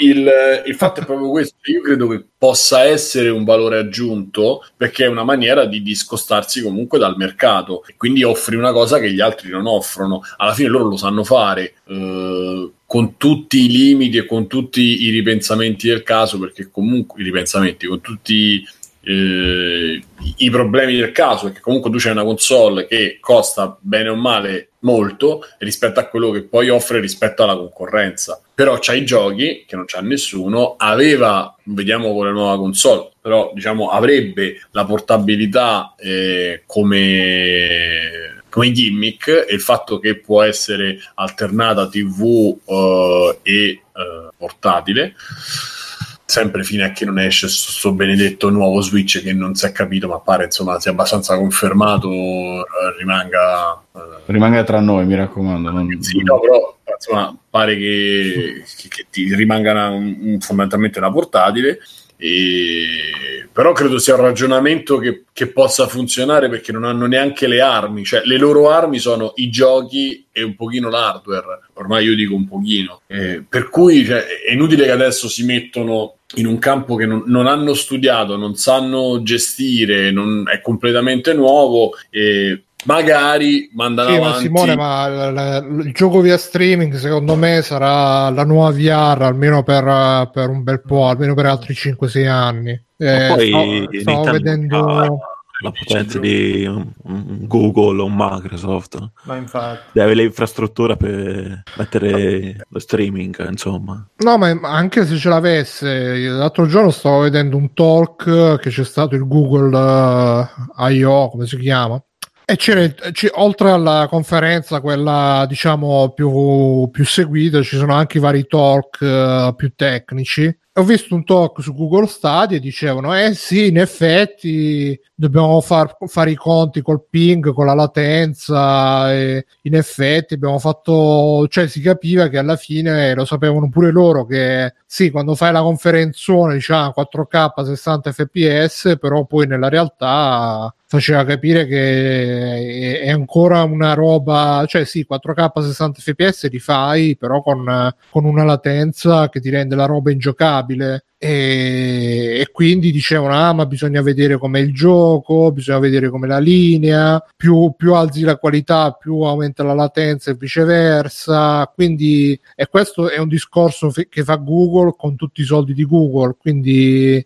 Il, il- fatto è proprio questo. Io credo che possa essere un valore aggiunto perché è una maniera di discostarsi comunque dal mercato e quindi offri una cosa che gli altri non offrono. Alla fine loro lo sanno fare. eh, con tutti i limiti e con tutti i ripensamenti del caso, perché comunque i ripensamenti, con tutti eh, i problemi del caso, perché comunque tu c'hai una console che costa bene o male molto rispetto a quello che poi offre rispetto alla concorrenza. Però c'ha i giochi che non c'ha nessuno, aveva, vediamo con la nuova console, però diciamo avrebbe la portabilità eh, come come gimmick e il fatto che può essere alternata TV eh, e eh, portatile sempre fino a che non esce questo benedetto nuovo Switch che non si è capito ma pare insomma sia abbastanza confermato eh, rimanga eh, Rimanga tra noi, mi raccomando. non- sì, no, però insomma pare che, che- che ti rimanga una- un- fondamentalmente una portatile e- però credo sia un ragionamento che, che possa funzionare perché non hanno neanche le armi cioè le loro armi sono i giochi e un pochino l'hardware ormai io dico un pochino Eh, per cui cioè, è inutile che adesso si mettono in un campo che non, non hanno studiato, non sanno gestire, non- è completamente nuovo e magari mandano Sì, ma avanti. Simone, ma l- l- il gioco via streaming secondo me sarà la nuova VR almeno per, per un bel po', almeno per altri 5-6 anni. Eh, Ma poi stavo, stavo Nintendo vedendo... la potenza di un, un Google o un Microsoft. Ma infatti. Deve l'infrastruttura per mettere lo streaming, insomma. No, ma anche se ce l'avesse, l'altro giorno stavo vedendo un talk che c'è stato il Google eh, I.O., come si chiama? E c'era, c'è- oltre alla conferenza, quella diciamo più, più seguita, ci sono anche i vari talk eh, più tecnici. Ho visto un talk su Google Stadia e dicevano: Eh sì, in effetti dobbiamo far- fare i conti col ping, con la latenza. In effetti abbiamo fatto, cioè si capiva che alla fine lo sapevano pure loro che sì, quando fai la conferenzone diciamo 4K 60 fps, però poi nella realtà faceva capire che è, ancora una roba, cioè sì, 4K 60 fps li fai, però con, con una latenza che ti rende la roba ingiocabile. E, e quindi dicevano: Ah, ma bisogna vedere com'è il gioco, bisogna vedere com'è la linea. Più, più alzi la qualità, più aumenta la latenza e viceversa. Quindi, e questo è un discorso fe- che fa Google con tutti i soldi di Google. Quindi,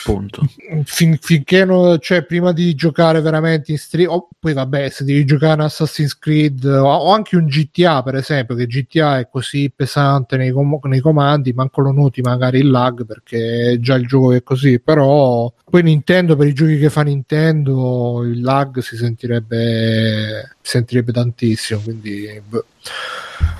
Appunto. fin- finché no- cioè prima di giocare veramente in stream o poi vabbè se devi giocare in Assassin's Creed o, o anche un GTA per esempio che GTA è così pesante nei, com- nei comandi manco lo noti magari il lag perché già il gioco è così però poi Nintendo per i giochi che fa Nintendo il lag si sentirebbe sentirebbe tantissimo quindi boh.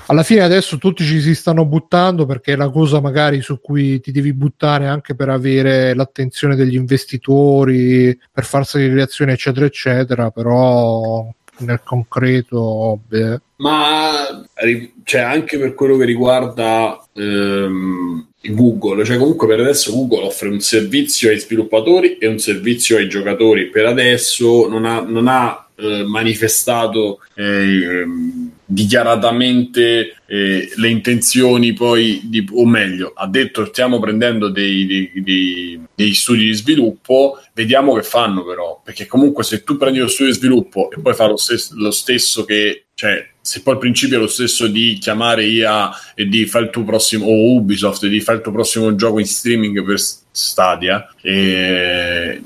Alla fine adesso tutti ci si stanno buttando perché è la cosa magari su cui ti devi buttare anche per avere l'attenzione degli investitori, per far salire le azioni, eccetera, eccetera, però nel concreto, beh, Ma cioè, anche per quello che riguarda ehm, Google, cioè comunque per adesso Google offre un servizio ai sviluppatori e un servizio ai giocatori. Per adesso non ha, non ha, eh, manifestato eh, ehm, dichiaratamente eh, le intenzioni poi di, o meglio ha detto stiamo prendendo dei, dei, dei- dei studi di sviluppo vediamo che fanno però perché comunque se tu prendi lo studio di sviluppo e poi fa lo, stes- lo stesso che cioè se poi il principio è lo stesso di chiamare IA e di fare il tuo prossimo o Ubisoft e di fare il tuo prossimo gioco in streaming per Stadia e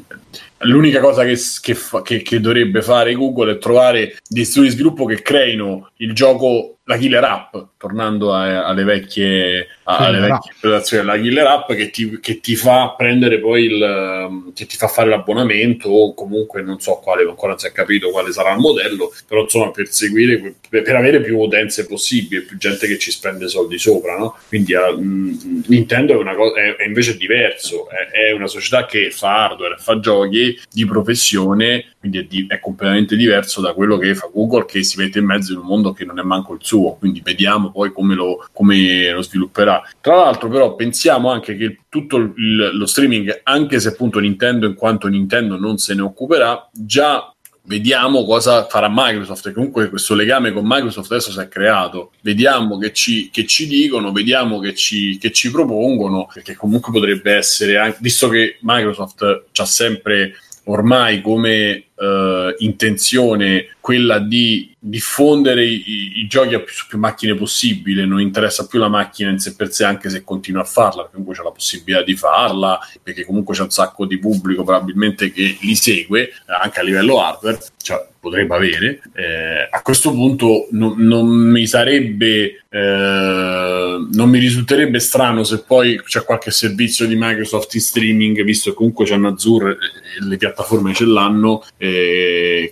L'unica cosa che, che fa- che- che dovrebbe fare Google è trovare dei studi di sviluppo che creino il gioco, la killer app, tornando a- alle vecchie, alle vecchie implementazioni della killer app che ti, che ti fa prendere poi il, che ti fa fare l'abbonamento o comunque non so quale, ancora non si è capito quale sarà il modello, però insomma per seguire, per, avere più utenze possibile, più gente che ci spende soldi sopra, no? Quindi ah, mh, Nintendo è, una cosa, è, è invece diverso, è, è una società che fa hardware, fa giochi di professione, quindi è, di- è completamente diverso da quello che fa Google che si mette in mezzo in un mondo che non è manco il suo, quindi vediamo poi come lo, come lo svilupperà. Tra l'altro però pensiamo anche che tutto il- lo streaming, anche se appunto Nintendo in quanto Nintendo non se ne occuperà, già vediamo cosa farà Microsoft e comunque questo legame con Microsoft adesso si è creato vediamo che ci, che ci dicono vediamo che ci, che ci propongono perché comunque potrebbe essere anche visto che Microsoft ha sempre ormai come eh, intenzione quella di diffondere i, i- giochi più, su più macchine possibile, non interessa più la macchina in sé per sé, anche se continua a farla, perché comunque c'è la possibilità di farla, perché comunque c'è un sacco di pubblico probabilmente che li segue, eh, anche a livello hardware, cioè potrebbe avere. Eh, a questo punto non, non mi sarebbe, eh, non mi risulterebbe strano se poi c'è qualche servizio di Microsoft in streaming, visto che comunque c'è Azure e le piattaforme ce l'hanno,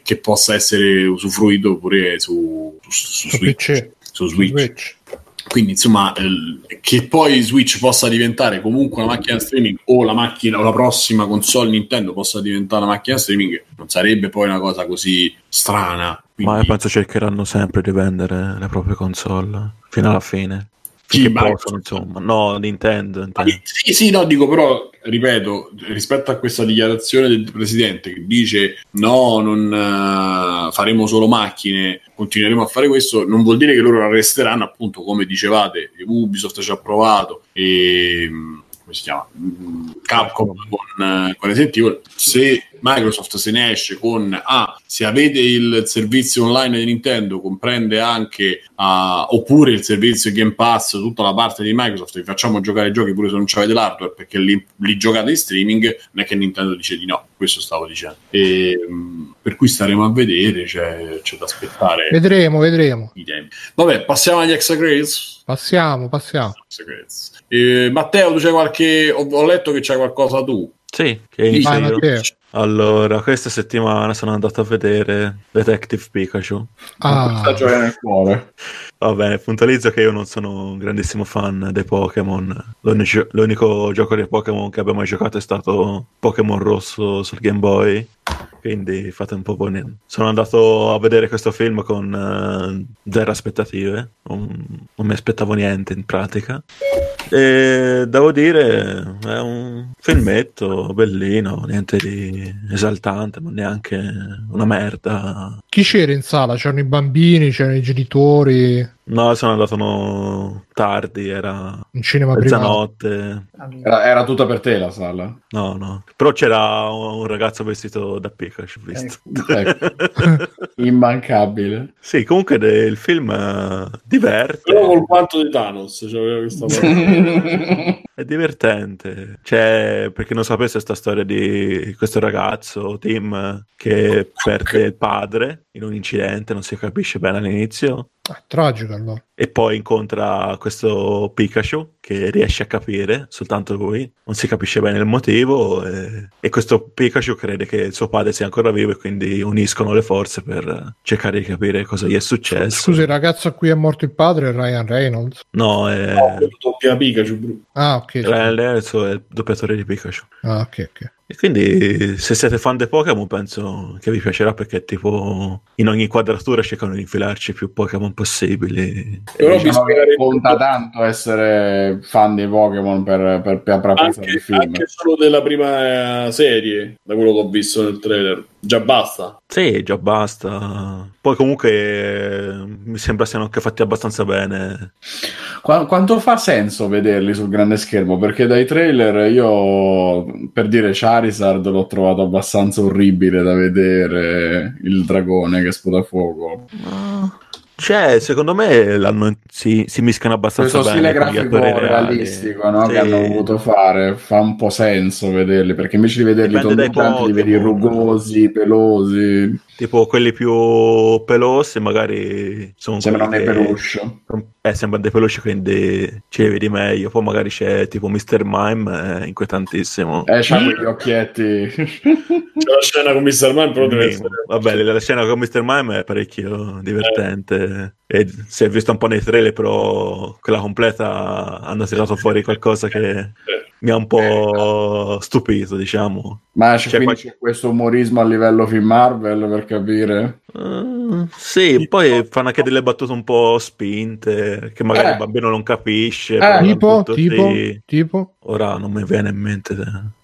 che possa essere usufruito pure su, su, su su Switch. Switch. Switch. Quindi, insomma, eh, che poi Switch possa diventare comunque una macchina streaming o la macchina o la prossima console Nintendo possa diventare una macchina streaming, non sarebbe poi una cosa così strana. Quindi, Ma io penso cercheranno sempre di vendere le proprie console fino alla fine. Sì, possono, insomma. No, Nintendo. Ma intendo. di- Sì, sì, no, dico però, ripeto, rispetto a questa dichiarazione del presidente che dice no, non eh, faremo solo macchine, continueremo a fare questo, non vuol dire che loro arresteranno, appunto, come dicevate, Ubisoft ci ha provato e mm, come si chiama? Capcom con, eh, con Evil. Se Microsoft se ne esce con ah, se avete il servizio online di Nintendo comprende anche ah, oppure il servizio Game Pass, tutta la parte di Microsoft, vi facciamo giocare i giochi pure se non avete l'hardware perché li, li giocate in streaming, non è che Nintendo dice di no, questo stavo dicendo. E, per cui staremo a vedere, c'è, c'è da aspettare Vedremo, vedremo. i tempi. Vabbè, passiamo agli extra. Passiamo, passiamo. Eh, Matteo, tu c'hai qualche. Ho, ho letto che c'hai qualcosa tu. Sì, che Vai. Matteo. Allora, questa settimana sono andato a vedere Detective Pikachu. Ah, Sta gioia nel cuore. Va bene, puntualizzo che io non sono un grandissimo fan dei Pokémon. L'unico, l'unico gioco dei Pokémon che abbia mai giocato è stato Pokémon Rosso sul Game Boy. Quindi fate un po' buoni. Sono andato a vedere questo film con eh, zero aspettative. Non, non mi aspettavo niente in pratica. E devo dire, è un filmetto bellino, niente di esaltante, ma neanche una merda. chi c'era in sala? C'erano i bambini, c'erano i genitori, No, sono andato no, tardi, era un cinema mezzanotte. Era, era tutta per te la sala. No, no. Però c'era un ragazzo vestito da Pikachu, ho visto. Ecco. Immancabile. sì, comunque de- il film eh, diverte. Però col quanto di Thanos, cioè, questa parte. È divertente, cioè, perché non sapesse questa storia di questo ragazzo, Tim, che perde il padre in un incidente, non si capisce bene all'inizio, Ah, tragico allora. e poi incontra questo Pikachu che riesce a capire, soltanto lui, non si capisce bene il motivo, e, e questo Pikachu crede che il suo padre sia ancora vivo e quindi uniscono le forze per cercare di capire cosa gli è successo. Scusa, il ragazzo a cui è morto il padre è Ryan Reynolds. No, è... No, doppia Pikachu. Ah, ok. Ryan Reynolds è il doppiatore di Pikachu. Ah, ok, ok. E quindi se siete fan dei Pokémon penso che vi piacerà perché tipo in ogni inquadratura cercano di infilarci più Pokémon possibili. Però Diciamo che conta tanto essere fan dei Pokémon per, per, per del anche, film. anche solo della prima eh, serie, da quello che ho visto nel trailer. Già basta. Sì, già basta. Poi comunque eh, mi sembra siano anche fatti abbastanza bene. Qua- quanto fa senso vederli sul grande schermo? Perché dai trailer io, per dire Charizard, l'ho trovato abbastanza orribile da vedere, il dragone che sputa fuoco. Cioè, secondo me l'hanno- si, si mischiano abbastanza Questo bene stile con gli grafico realistico no, Sì. che hanno voluto fare fa un po' senso vederli perché invece di vederli tondeggianti li vedi rugosi, pelosi, Tipo quelli più pelosi magari sono sembrano dei peluche. Eh, sembrano dei peluche, quindi ci li vedi meglio. Poi magari c'è tipo Mr. Mime, è inquietantissimo. Eh, c'ha quegli occhietti. C'è la scena con Mr. Man, però deve essere... Vabbè, la scena con Mr. Mime è parecchio divertente. E si è visto un po' nei trailer, però quella completa hanno tirato fuori qualcosa che Eh. Mi ha un po' stupito, diciamo. Ma c'è, C'è quindi qual- c'è questo umorismo a livello film Marvel per capire. Uh, sì, poi fanno anche delle battute un po' spinte che magari Eh. il bambino non capisce. però Tipo, tipo, sì. tipo. Ora non mi viene in mente.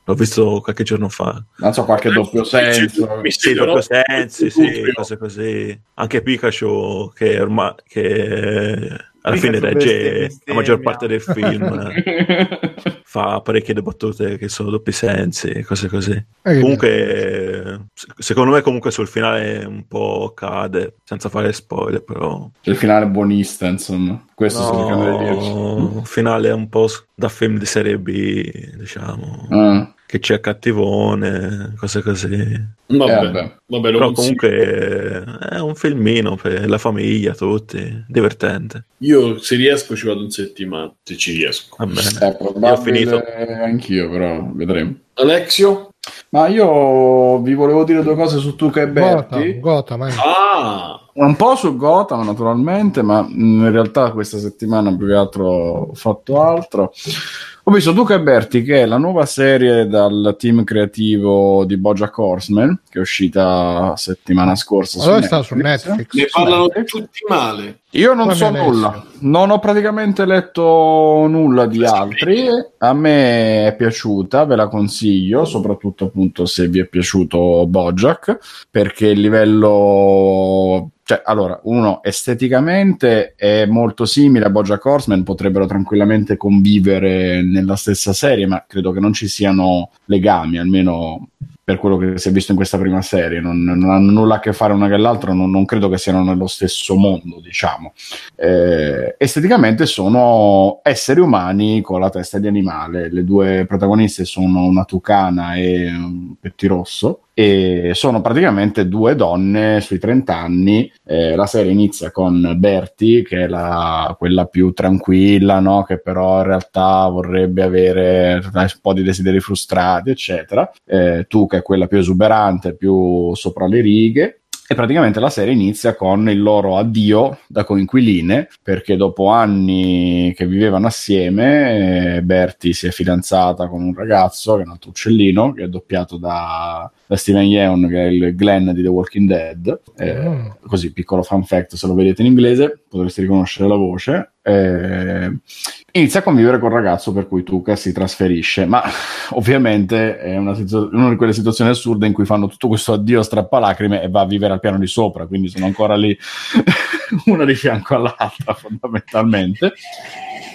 L'ho visto qualche giorno fa. Non so, qualche doppio senso. Sì, doppio sensi, sì, cose così. Anche Pikachu, che ormai che alla fine regge la maggior parte del film, fa parecchie battute che sono doppi sensi, cose così. Eh, Comunque, se- secondo me, comunque sul finale un po' cade, senza fare spoiler, però. il finale buonista, insomma. Questo. No, un finale un po' da film di serie B, diciamo, Ah, che c'è cattivone, cose così. Vabbè, Eh, vabbè. vabbè, Però comunque è un filmino per la famiglia, tutti, divertente. Io se riesco ci vado in settimana, se ci riesco. Va bene. è Io ho finito. anch'io, però vedremo. Alexio? Ma io vi volevo dire due cose su Tuca e Berti. Gotham, Gotham, eh. Ah, Un po' su Gotham, naturalmente, ma in realtà questa settimana più che altro ho fatto altro. Ho visto Duca e Berti, che è la nuova serie dal team creativo di Bojack Horseman, che è uscita settimana scorsa. Allora sta su Netflix. ne parlano tutti male. Io non Come so nulla, non ho praticamente letto nulla di altri. A me è piaciuta, ve la consiglio, soprattutto appunto se vi è piaciuto Bojack, perché il livello. Cioè, allora, uno esteticamente è molto simile a Bojack Horseman, potrebbero tranquillamente convivere nella stessa serie, ma credo che non ci siano legami, almeno per quello che si è visto in questa prima serie, non, non hanno nulla a che fare una con l'altra, non, non, credo che siano nello stesso mondo, diciamo. Eh, esteticamente sono esseri umani con la testa di animale, le due protagoniste sono una tucana e un pettirosso e sono praticamente due donne sui 30 anni. Eh, la serie inizia con Bertie, che è la, quella più tranquilla, no? che però in realtà vorrebbe avere un po' di desideri frustrati, eccetera. Eh, tu, che è quella più esuberante, più sopra le righe. E praticamente la serie inizia con il loro addio da coinquiline perché dopo anni che vivevano assieme Bertie si è fidanzata con un ragazzo che è un altro uccellino che è doppiato da, da Steven Yeun che è il Glenn di The Walking Dead. Eh, mm. così piccolo fun fact se lo vedete in inglese potreste riconoscere la voce eh, inizia a convivere col ragazzo per cui Tuca si trasferisce, ma ovviamente è una, situ- una, di quelle situazioni assurde in cui fanno tutto questo addio a strappalacrime e va a vivere al piano di sopra, quindi sono ancora lì una di fianco all'altra fondamentalmente.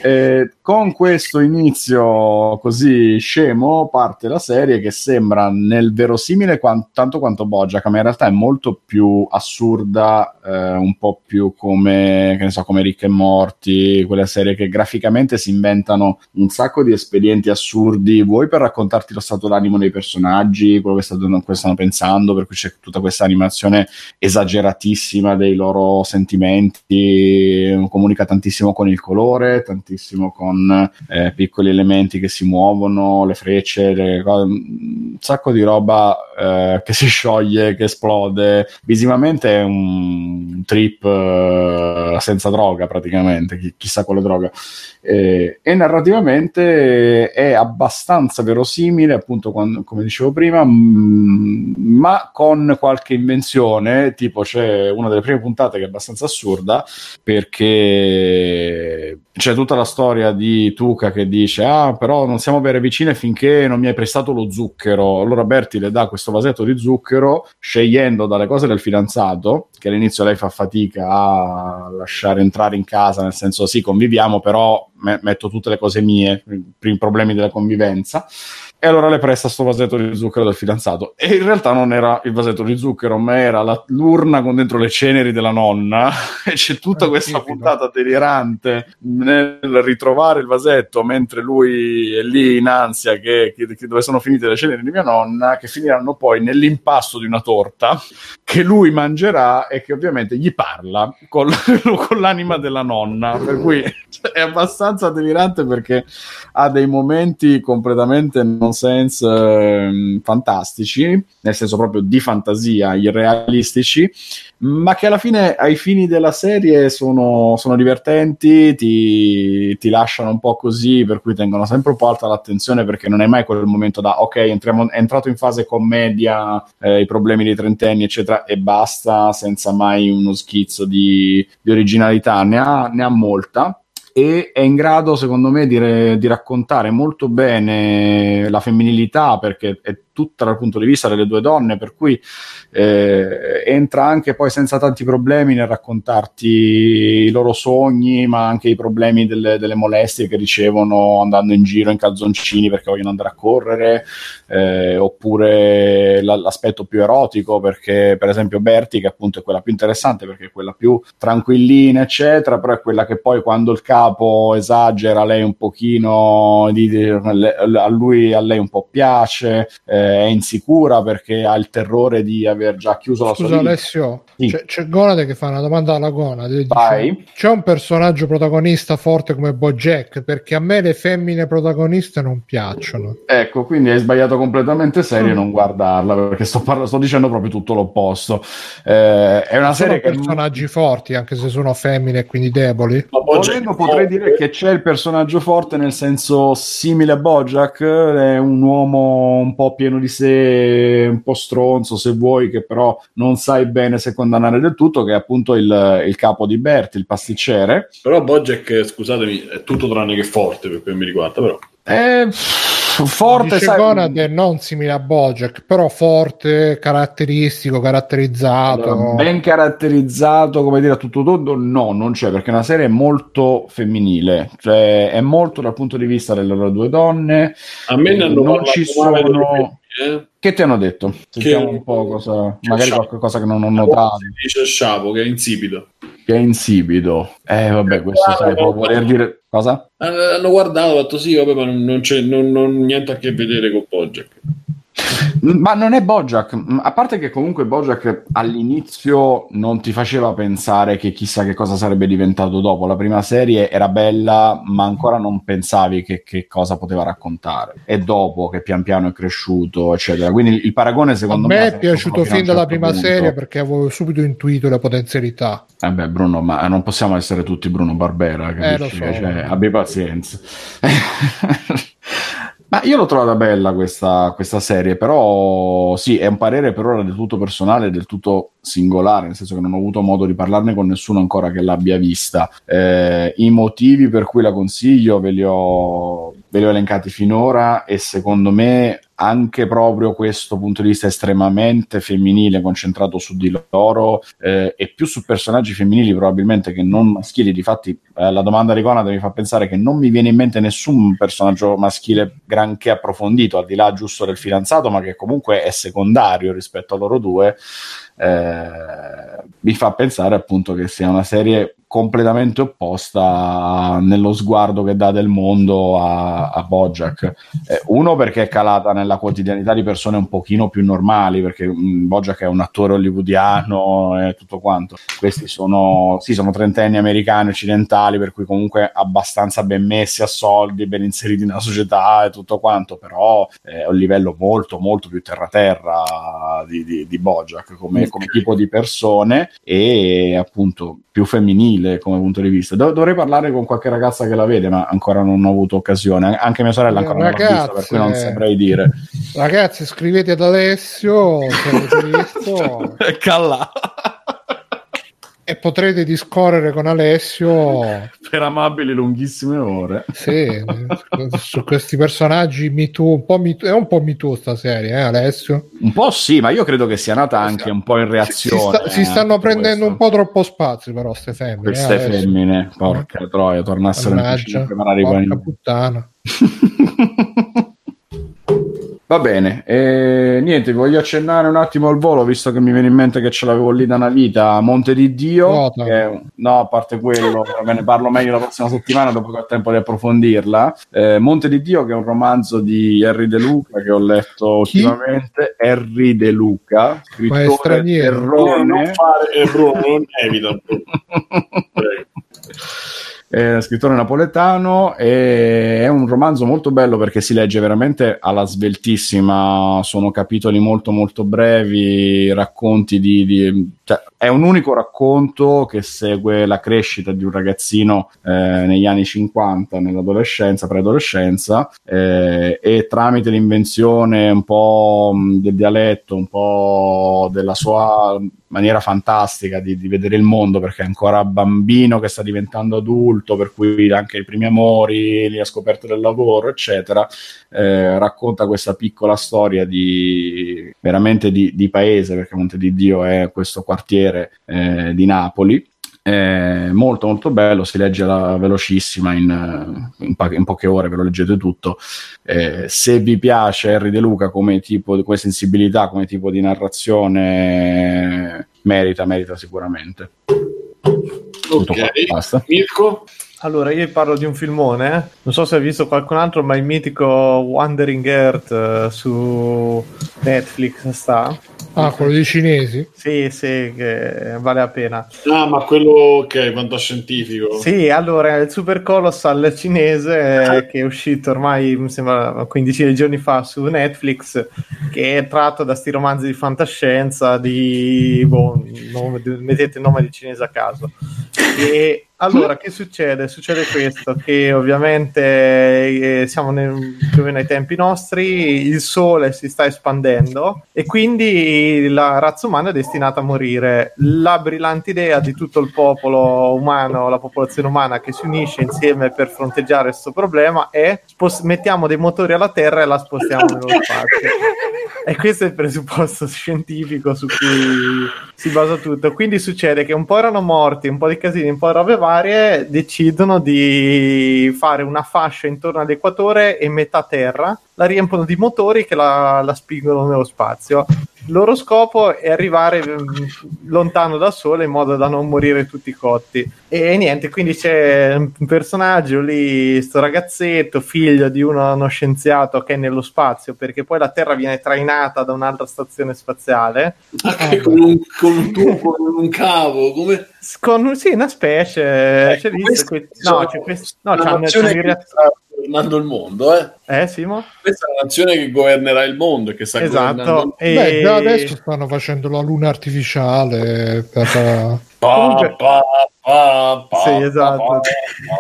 Eh, con questo inizio così scemo parte la serie che sembra nel verosimile quant- tanto quanto Bojack, ma in realtà è molto più assurda, eh, un po' più come, che ne so, come Rick e Morty, quelle serie che graficamente si inventano un sacco di espedienti assurdi, vuoi per raccontarti lo stato d'animo dei personaggi, quello che, stato, che stanno pensando, per cui c'è tutta questa animazione esageratissima dei loro sentimenti, comunica tantissimo con il colore, tantissimo tantissimo con eh, piccoli elementi che si muovono, le frecce, le cose, un sacco di roba eh, che si scioglie, che esplode. Visivamente è un trip eh, senza droga praticamente, Ch- chissà quale droga. e narrativamente è abbastanza verosimile, appunto quando, come dicevo prima, m- ma con qualche invenzione, tipo c'è una delle prime puntate che è abbastanza assurda perché c'è tutta la storia di Tuca che dice ah però non siamo vere vicine finché non mi hai prestato lo zucchero. Allora Berti le dà questo vasetto di zucchero scegliendo dalle cose del fidanzato che all'inizio lei fa fatica a lasciare entrare in casa nel senso sì conviviamo però me- metto tutte le cose mie i problemi della convivenza e allora le presta sto vasetto di zucchero del fidanzato. E in realtà non era il vasetto di zucchero, ma era la, l'urna con dentro le ceneri della nonna. E c'è tutta questa puntata delirante nel ritrovare il vasetto mentre lui è lì in ansia che, che, che dove sono finite le ceneri di mia nonna, che finiranno poi nell'impasto di una torta che lui mangerà e che ovviamente gli parla con, con l'anima della nonna. Per cui è abbastanza delirante perché ha dei momenti completamente nonsense eh, fantastici, nel senso proprio di fantasia, irrealistici, ma che alla fine ai fini della serie sono, sono divertenti, ti, ti, lasciano un po' così, per cui tengono sempre un po' alta l'attenzione perché non è mai quel momento da ok, entriamo, è entrato in fase commedia, eh, i problemi dei trentenni, eccetera, e basta, senza mai uno schizzo di, di originalità, ne ha, ne ha molta e è in grado, secondo me, di, re, di, raccontare molto bene la femminilità perché è tutta dal punto di vista delle due donne, per cui eh, entra anche poi senza tanti problemi nel raccontarti i loro sogni, ma anche i problemi delle, delle molestie che ricevono andando in giro in calzoncini perché vogliono andare a correre, eh, oppure l'aspetto più erotico, perché per esempio Berti, che appunto è quella più interessante perché è quella più tranquillina, eccetera, però è quella che poi quando il capo esagera, lei un pochino, a lui a lei un po' piace. Eh, è insicura perché ha il terrore di aver già chiuso la Scusa, sua vita. Alessio, sì. c'è, c'è Gonade che fa una domanda alla Gonade. Dice, c'è un personaggio protagonista forte come Bojack perché a me le femmine protagoniste non piacciono. Ecco, quindi hai sbagliato completamente serie mm. non guardarla perché sto, parla- sto, dicendo proprio tutto l'opposto. Eh, è una sono serie che personaggi forti anche se sono femmine e quindi deboli. Ma Volendo potrei dire che c'è il personaggio forte nel senso simile a Bojack, è un uomo un po' pieno di sé, un po' stronzo se vuoi, che però non sai bene se condannare del tutto, che è appunto il, il capo di Bert, il pasticcere. Però Bojack, scusatemi, è tutto tranne che forte per quel mi riguarda, però. Eh, forte sai... Conad è non simile a Bojack però forte caratteristico caratterizzato allora, ben caratterizzato come dire a tutto tondo no non c'è perché è una serie molto femminile cioè è molto dal punto di vista delle loro due donne a me ne hanno non ci sono eh? Che ti hanno detto? Sentiamo un po' cosa, magari qualche cosa che non ho notato. Dice Sciavo che è insipido. Che è insipido. Eh, vabbè, questo sai, può voler dire cosa? Hanno guardato, hanno detto sì, vabbè, ma non, c'è non, non- niente a che vedere con Bojack. Ma non è Bojack, a parte che comunque Bojack all'inizio non ti faceva pensare che chissà che cosa sarebbe diventato dopo. La prima serie era bella, ma ancora non pensavi che, che cosa poteva raccontare. È dopo che pian piano è cresciuto, eccetera. Quindi il paragone A secondo me... me è piaciuto fin a dalla certo prima punto. serie perché avevo subito intuito le potenzialità. Eh beh, Bruno, ma non possiamo essere tutti Bruno Barbera, capisci? lo so. Cioè, abbi pazienza. Ma io l'ho trovata bella questa, questa serie, però sì, è un parere per ora del tutto personale, del tutto singolare, nel senso che non ho avuto modo di parlarne con nessuno ancora che l'abbia vista. Eh, I motivi per cui la consiglio ve li ho, ve li ho elencati finora e secondo me anche proprio questo punto di vista estremamente femminile concentrato su di loro eh, e più su personaggi femminili probabilmente che non maschili difatti eh, la domanda di Conrad mi fa pensare che non mi viene in mente nessun personaggio maschile granché approfondito al di là giusto del fidanzato ma che comunque è secondario rispetto a loro due eh, mi fa pensare appunto che sia una serie completamente opposta nello sguardo che dà del mondo a, a Bojack. Eh, uno perché è calata nella quotidianità di persone un pochino più normali, perché mh, Bojack è un attore hollywoodiano e tutto quanto. Questi sono, sì, sono trentenni americani occidentali, per cui comunque abbastanza ben messi a soldi, ben inseriti nella società e tutto quanto, però è un livello molto, molto più terra-terra di, di, di Bojack come, come tipo di persone e appunto più femminile come punto di vista. Dov- dovrei parlare con qualche ragazza che la vede, ma ancora non ho avuto occasione. Anche mia sorella ancora non l'ha vista, per cui non Ragazze. saprei dire. Ragazzi, scrivete ad Alessio visto Calla. e potrete discorrere con Alessio Per amabili lunghissime ore. sì, su questi personaggi Me Too, un po' Me Too- è un po' Me Too sta serie, eh, Alessio? Un po' sì, ma io credo che sia nata anche un po' in Si, reazione. sta- si stanno a tutto prendendo questo. un po' troppo spazio però queste femmine. eh, Queste Alessio. femmine, porca troia, tornassero in cucina Mannaggia, a preparare i porca panini. puttana. Va bene, e niente, vi voglio accennare un attimo al volo, visto che mi viene in mente che ce l'avevo lì da una vita, Monte di Dio, che è- no, a parte quello, ve ne parlo meglio la prossima settimana dopo che ho tempo di approfondirla. Eh, Monte di Dio, che è un romanzo di Henry De Luca che ho letto Chi? ultimamente, Henry De Luca, scrittore straniero? Bruno, non terrone. fare, eh, non evita. È scrittore napoletano e è un romanzo molto bello perché si legge veramente alla sveltissima, sono capitoli molto molto brevi, racconti di... di- cioè, è un unico racconto che segue la crescita di un ragazzino eh, negli anni 50, nell'adolescenza, preadolescenza, eh, e tramite l'invenzione un po' mh, del dialetto, un po' della sua maniera fantastica di, di vedere il mondo perché è ancora bambino che sta diventando adulto, per cui anche i primi amori, le scoperte del lavoro, eccetera, eh, racconta questa piccola storia di veramente di, di paese, perché Monte di Dio è questo quartiere eh, di Napoli. È molto molto bello, si legge alla velocissima in, in, pa- in poche ore, ve lo leggete tutto. Eh, se vi piace Harry De Luca come tipo come sensibilità, come tipo di narrazione, merita, merita sicuramente. Ok, basta. Mirko? Allora, io parlo di un filmone, eh. non so se hai visto qualcun altro, ma il mitico Wandering Earth eh, su Netflix sta. Ah, quello dei cinesi? Sì, sì, che vale la pena. Ah, ma quello ok, fantascientifico. Sì, allora il Super Colossal cinese eh, che è uscito ormai mi sembra una quindicina di giorni fa su Netflix, che è tratto da sti romanzi di fantascienza di boh, nome- mettete il nome di cinese a caso. E allora che succede? Succede questo: che ovviamente eh, siamo nel- più o meno ai tempi nostri, il sole si sta espandendo e quindi la razza umana è destinata a morire. La brillante idea di tutto il popolo umano, la popolazione umana che si unisce insieme per fronteggiare questo problema è spos- mettiamo dei motori alla Terra e la spostiamo nello spazio. E questo è il presupposto scientifico su cui si basa tutto. Quindi succede che un po' erano morti, un po' di casini, un po' robe varie decidono di fare una fascia intorno all'equatore e metà terra, la riempiono di motori che la, la spingono nello spazio. Il loro scopo è arrivare mm, lontano da sole in modo da non morire tutti cotti. E niente, quindi c'è un personaggio lì, sto ragazzetto, figlio di uno, uno scienziato che è nello spazio, perché poi la Terra viene trainata da un'altra stazione spaziale. Anche con un, con un tubo, con un cavo, come... Con sì, una specie. Ecco, c'è lì, questi que- sono no, c'è quest- no, una c'hanno- nazione c'hanno i che reat- sta governando il mondo, eh. Eh, Simo? Questa è una nazione che governerà il mondo e che sta governando Esatto. il E... Beh, già adesso stanno facendo la luna artificiale per... Pa, Comunque- pa, pa, pa, Sì, esatto. pa.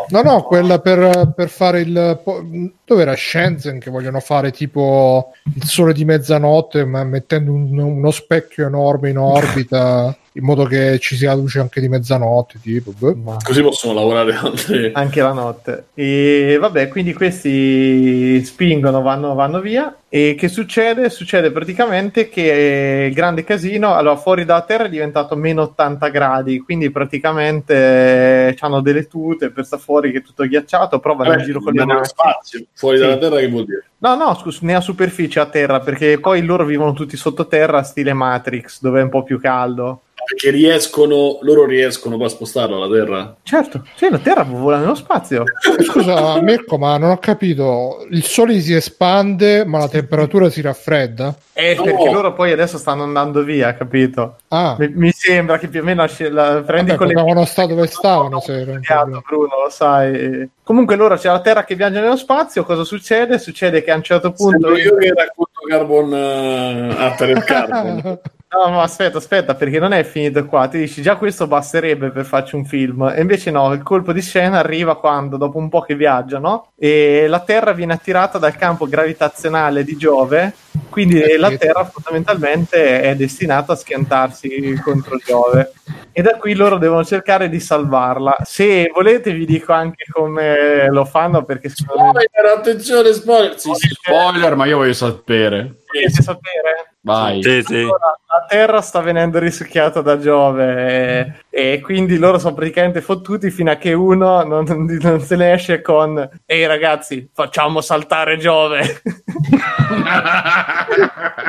No, no, quella per, per fare il... po- Dove era Shenzhen che vogliono fare tipo il sole di mezzanotte ma mettendo un- uno specchio enorme in orbita in modo che ci sia luce anche di mezzanotte, tipo. boh. Ma- Così possono lavorare anche... anche la notte. E vabbè, quindi questi spingono, vanno, vanno via. E che succede? Succede praticamente che il grande casino, allora fuori dalla Terra è diventato meno 80 gradi, quindi praticamente hanno delle tute per sta fuori che è tutto ghiacciato, però vanno in Vabbè, giro con le macchine. spazio, fuori Sì. dalla Terra che vuol dire? No, no, scusa, ne a superficie a terra, perché poi loro vivono tutti sottoterra, stile Matrix, dove è un po' più caldo. Perché riescono, loro riescono poi a spostarlo alla Terra? Certo, sì, la Terra vola nello spazio. Scusa, Mirko, ma non ho capito. Il sole si espande, ma la temperatura si raffredda? Eh, No. perché loro poi adesso stanno andando via, capito? Ah, Mi, mi sembra che più o meno la, la- prendi vabbè, con le potevano stare dove stavano se Sbagliato, problema. Bruno, lo sai. Comunque loro c'è la Terra che viaggia nello spazio, cosa succede? Succede che a un certo punto... Sento io che racconto Carbon uh, Altered Carbon. No, ma aspetta, aspetta, perché non è finito qua. Ti dici già questo basterebbe per farci un film. E invece no, il colpo di scena arriva quando, dopo un po' che viaggiano, e la Terra viene attirata dal campo gravitazionale di Giove. Quindi Eh, la. Terra fondamentalmente è destinata a schiantarsi contro Giove. E da qui loro devono cercare di salvarla. Se volete, vi dico anche come lo fanno, perché secondo me Spoiler, attenzione, spoiler! Sì, sì, Spoiler, ma io voglio sapere. Volete sapere. Vai. Sì, sì. Allora, la Terra sta venendo risucchiata da Giove e, e quindi loro sono praticamente fottuti fino a che uno non, non- non se ne esce con ehi ragazzi facciamo saltare Giove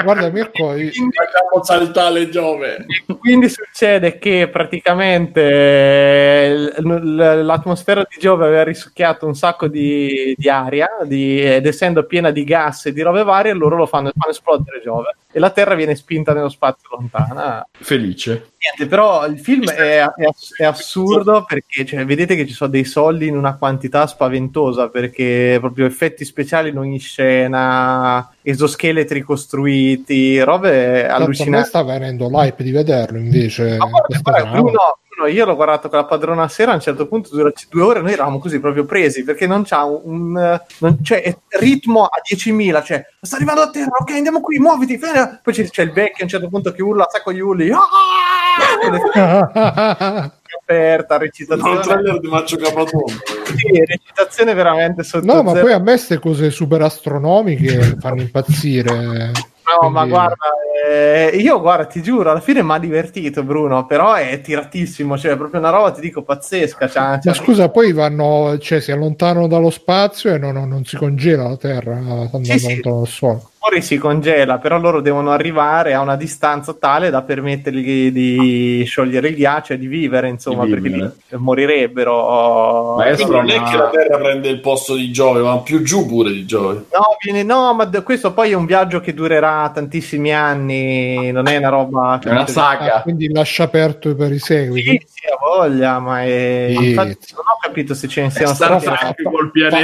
Guarda, Mirko, io- Facciamo saltare Giove. quindi succede che praticamente l- l- l'atmosfera di Giove aveva risucchiato un sacco di, di aria di- ed essendo piena di gas e di robe varie loro lo fanno, fanno esplodere Giove e la Terra viene spinta nello spazio lontana Felice. Niente, però il film è, è è assurdo perché cioè, vedete che ci sono dei soldi in una quantità spaventosa perché proprio effetti speciali in ogni scena, esoscheletri costruiti, robe tanto a me allucinanti. sta venendo l'hype di vederlo invece. Ma guarda, guarda. Bruno, Bruno, io l'ho guardato con la padrona sera. A un certo punto, dura due ore, noi eravamo così proprio presi perché non c'ha un non, cioè, ritmo a 10.000. Cioè, sta arrivando a terra, ok, andiamo qui, muoviti. fai- Poi c'è, c'è il vecchio a un certo punto che urla, sa con gli urli. Ah! aperta, recitazione, trailer di Maccio Capatonda. sì, recitazione veramente sotto No, ma zero. poi a me queste cose super astronomiche fanno impazzire. No, ma Quindi- guarda, eh, io guarda, ti giuro, alla fine mi ha divertito Bruno, però è tiratissimo, cioè è proprio una roba, ti dico, pazzesca. Cioè, Ma cioè- scusa, poi vanno, cioè si allontanano dallo spazio e non, non- non si congela la Terra andando Sì, sì. lontano dal Sole. Fuori si congela, però loro devono arrivare a una distanza tale da permettergli di sciogliere il ghiaccio e di vivere, insomma, Di perché vivere. lì morirebbero. Maestro, non è ma- che la Terra prende il posto di Giove, ma più giù pure di Giove. No, viene- no, ma d- questo poi è un viaggio che durerà tantissimi anni, non è una roba... È una Ah, saga. quindi lascia aperto per i Sì, seguiti. sì, ha voglia, ma è... Sì. infatti non ho capito se ce ne siano stati...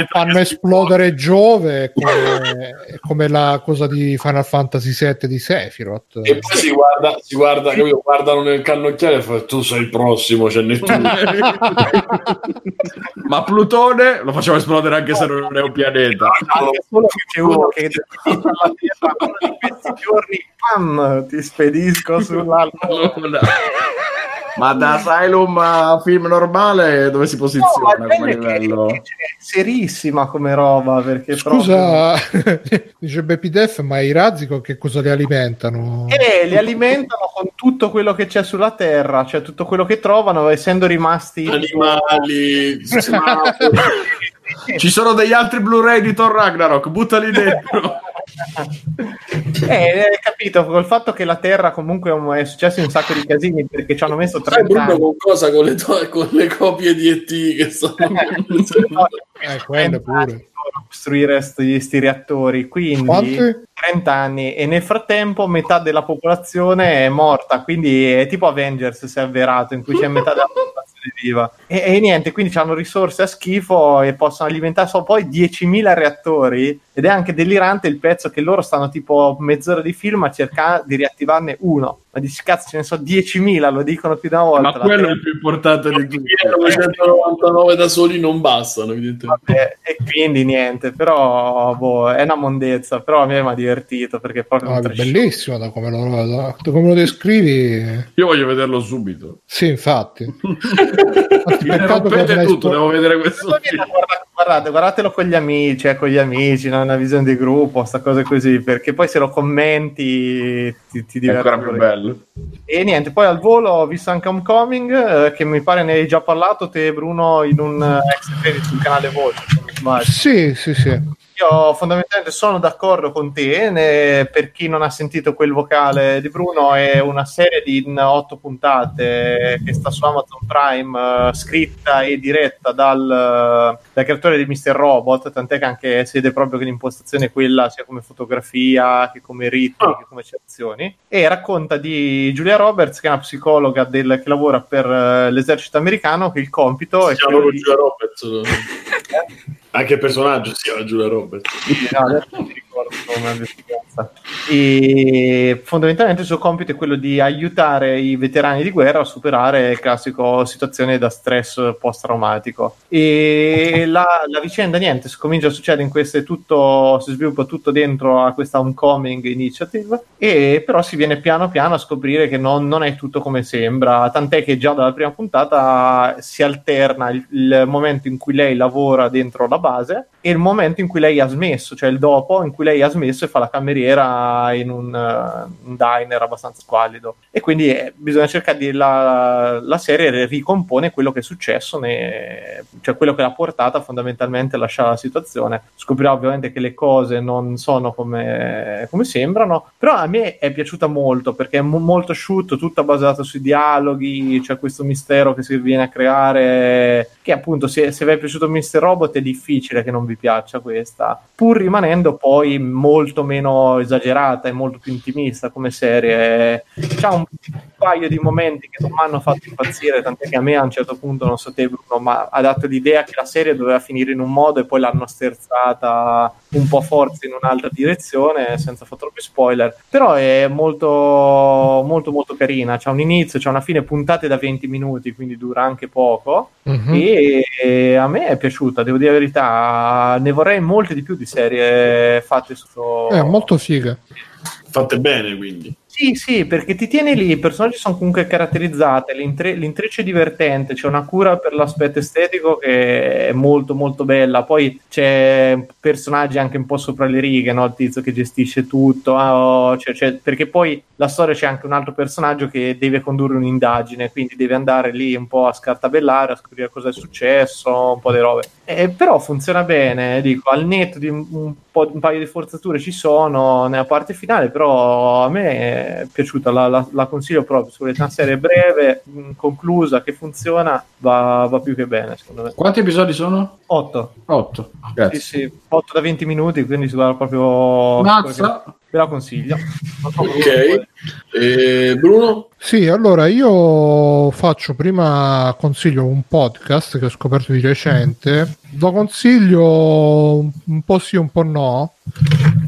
Fanno esplodere Giove come, è come la cosa di Final Fantasy VII di Sephiroth. E poi si guarda, si guarda, capito? guardano nel cannocchiale e fa tu sei il prossimo, c'è Nettuno. Ma Plutone lo facciamo esplodere anche se non è un pianeta. Solo c'è uno che alla di questi giorni, pam, ti spedisco sull'altro. Allora, Ma da Asylum a film normale dove si posiziona No, come che- livello? che- è serissima come roba perché Scusa, dice Baby Def, ma i razzi con che cosa li alimentano? proprio- Eh, li alimentano con tutto quello che c'è sulla terra, cioè tutto quello che trovano, essendo rimasti Animali. Ci sono degli altri Blu-ray di Thor Ragnarok, buttali dentro. Eh, hai capito, col fatto che la Terra comunque è successo un sacco di casini perché ci hanno messo Sai 30 Bruno anni. con cosa? Con le, to- con le copie di ET che sono... Eh, quello pure. costruire questi reattori quindi Quanti? 30 anni e nel frattempo metà della popolazione è morta quindi è tipo Avengers si è avverato in cui c'è metà della popolazione viva e, e niente quindi hanno risorse a schifo e possono alimentare solo poi 10.000 reattori ed è anche delirante il pezzo che loro stanno tipo mezz'ora di film a cercare di riattivarne uno ma dici cazzo ce ne so 10.000 lo dicono più di una volta Ma quello è il più importante di tutti. 999 da soli non bastano, evidentemente. Vabbè, e quindi niente, però boh, è una mondezza, però a me mi ha divertito perché è proprio No, un è bellissimo da come, lo, da come lo descrivi. Io voglio vederlo subito. Sì, infatti. Rompete tutto, devo vedere questo Guardate, guardatelo con gli amici, eh, con gli amici, no? una visione di gruppo, sta cose così, perché poi se lo commenti ti, ti È diverte. ancora più bello. E niente, poi al volo ho visto anche Homecoming, eh, che mi pare ne hai già parlato te Bruno in un eh, extra credit sul canale Voce, sbaglio. Sì, sì, sì. Io fondamentalmente sono d'accordo con te, ne- per chi non ha sentito quel vocale di Bruno è una serie di otto puntate che sta su Amazon Prime, eh, scritta e diretta dal, dal creatore di Mr. Robot, tant'è che anche si vede proprio che l'impostazione è quella sia come fotografia che come ritmi che come azioni e racconta di Julia Roberts che è una psicologa del- che lavora per eh, l'esercito americano che il compito è Si chiama quello di... Giulia Roberts. Anche il personaggio si chiama Giulia Roberts. No, adesso mi ricordo come. E fondamentalmente il suo compito è quello di aiutare i veterani di guerra a superare il classico situazione da stress post-traumatico. E la, la vicenda, niente, si comincia a succedere in questo, è tutto, si sviluppa tutto dentro a questa Homecoming Initiative, e però si viene piano piano a scoprire che non, non è tutto come sembra, tant'è che già dalla prima puntata si alterna il, il momento in cui lei lavora dentro la base e il momento in cui lei ha smesso, cioè il dopo in cui lei ha smesso e fa la cameriera in un, eh, un diner abbastanza squallido. E quindi eh, bisogna cercare di la, la serie ricompone quello che è successo, ne- cioè quello che l'ha portata fondamentalmente a lasciare la situazione. Scoprirà ovviamente che le cose non sono come, come sembrano, però a me è piaciuta molto perché è mo- molto asciutto, tutta basata sui dialoghi, c'è questo mistero che si viene a creare, che appunto se, se vi è piaciuto Mr. Robot è difficile che non vi piaccia questa, pur rimanendo poi molto meno esagerata e molto più intimista come serie. C'ha un paio di momenti che non mi hanno fatto impazzire, tant'è che a me a un certo punto, non so te Bruno, ma ha dato l'idea che la serie doveva finire in un modo e poi l'hanno sterzata un po' forza in un'altra direzione, senza fare troppi spoiler. Però è molto, molto, molto carina. C'ha un inizio, c'ha una fine, puntate da 20 minuti, quindi dura anche poco. Mhm. E, e a me è piaciuta, devo dire la verità. Ne vorrei molte di più di serie fatte su. È molto figa. Fatte bene, quindi. Sì, sì, perché ti tieni lì, i personaggi sono comunque caratterizzati, l'intre- l'intreccio è divertente, c'è una cura per l'aspetto estetico che è molto molto bella, poi c'è personaggi anche un po' sopra le righe, no? il tizio che gestisce tutto, ah, oh, cioè- cioè- perché poi la storia c'è anche un altro personaggio che deve condurre un'indagine, quindi deve andare lì un po' a scartabellare, a scoprire cosa è successo, un po' di robe. Eh, però funziona bene, dico, al netto di un, un po', un paio di forzature ci sono nella parte finale, però a me è piaciuta, la, la- la consiglio proprio, se volete una serie breve, mh, conclusa, che funziona, va, va più che bene, secondo me. Quanti episodi sono? 8, 8. sì, Grazie. sì, 8 da 20 minuti, quindi si guarda proprio... Mazza. Ve la consiglio. Ok. vuoi. E Bruno? Sì, allora io faccio prima consiglio un podcast che ho scoperto di recente. Lo consiglio un po' sì, un po' no.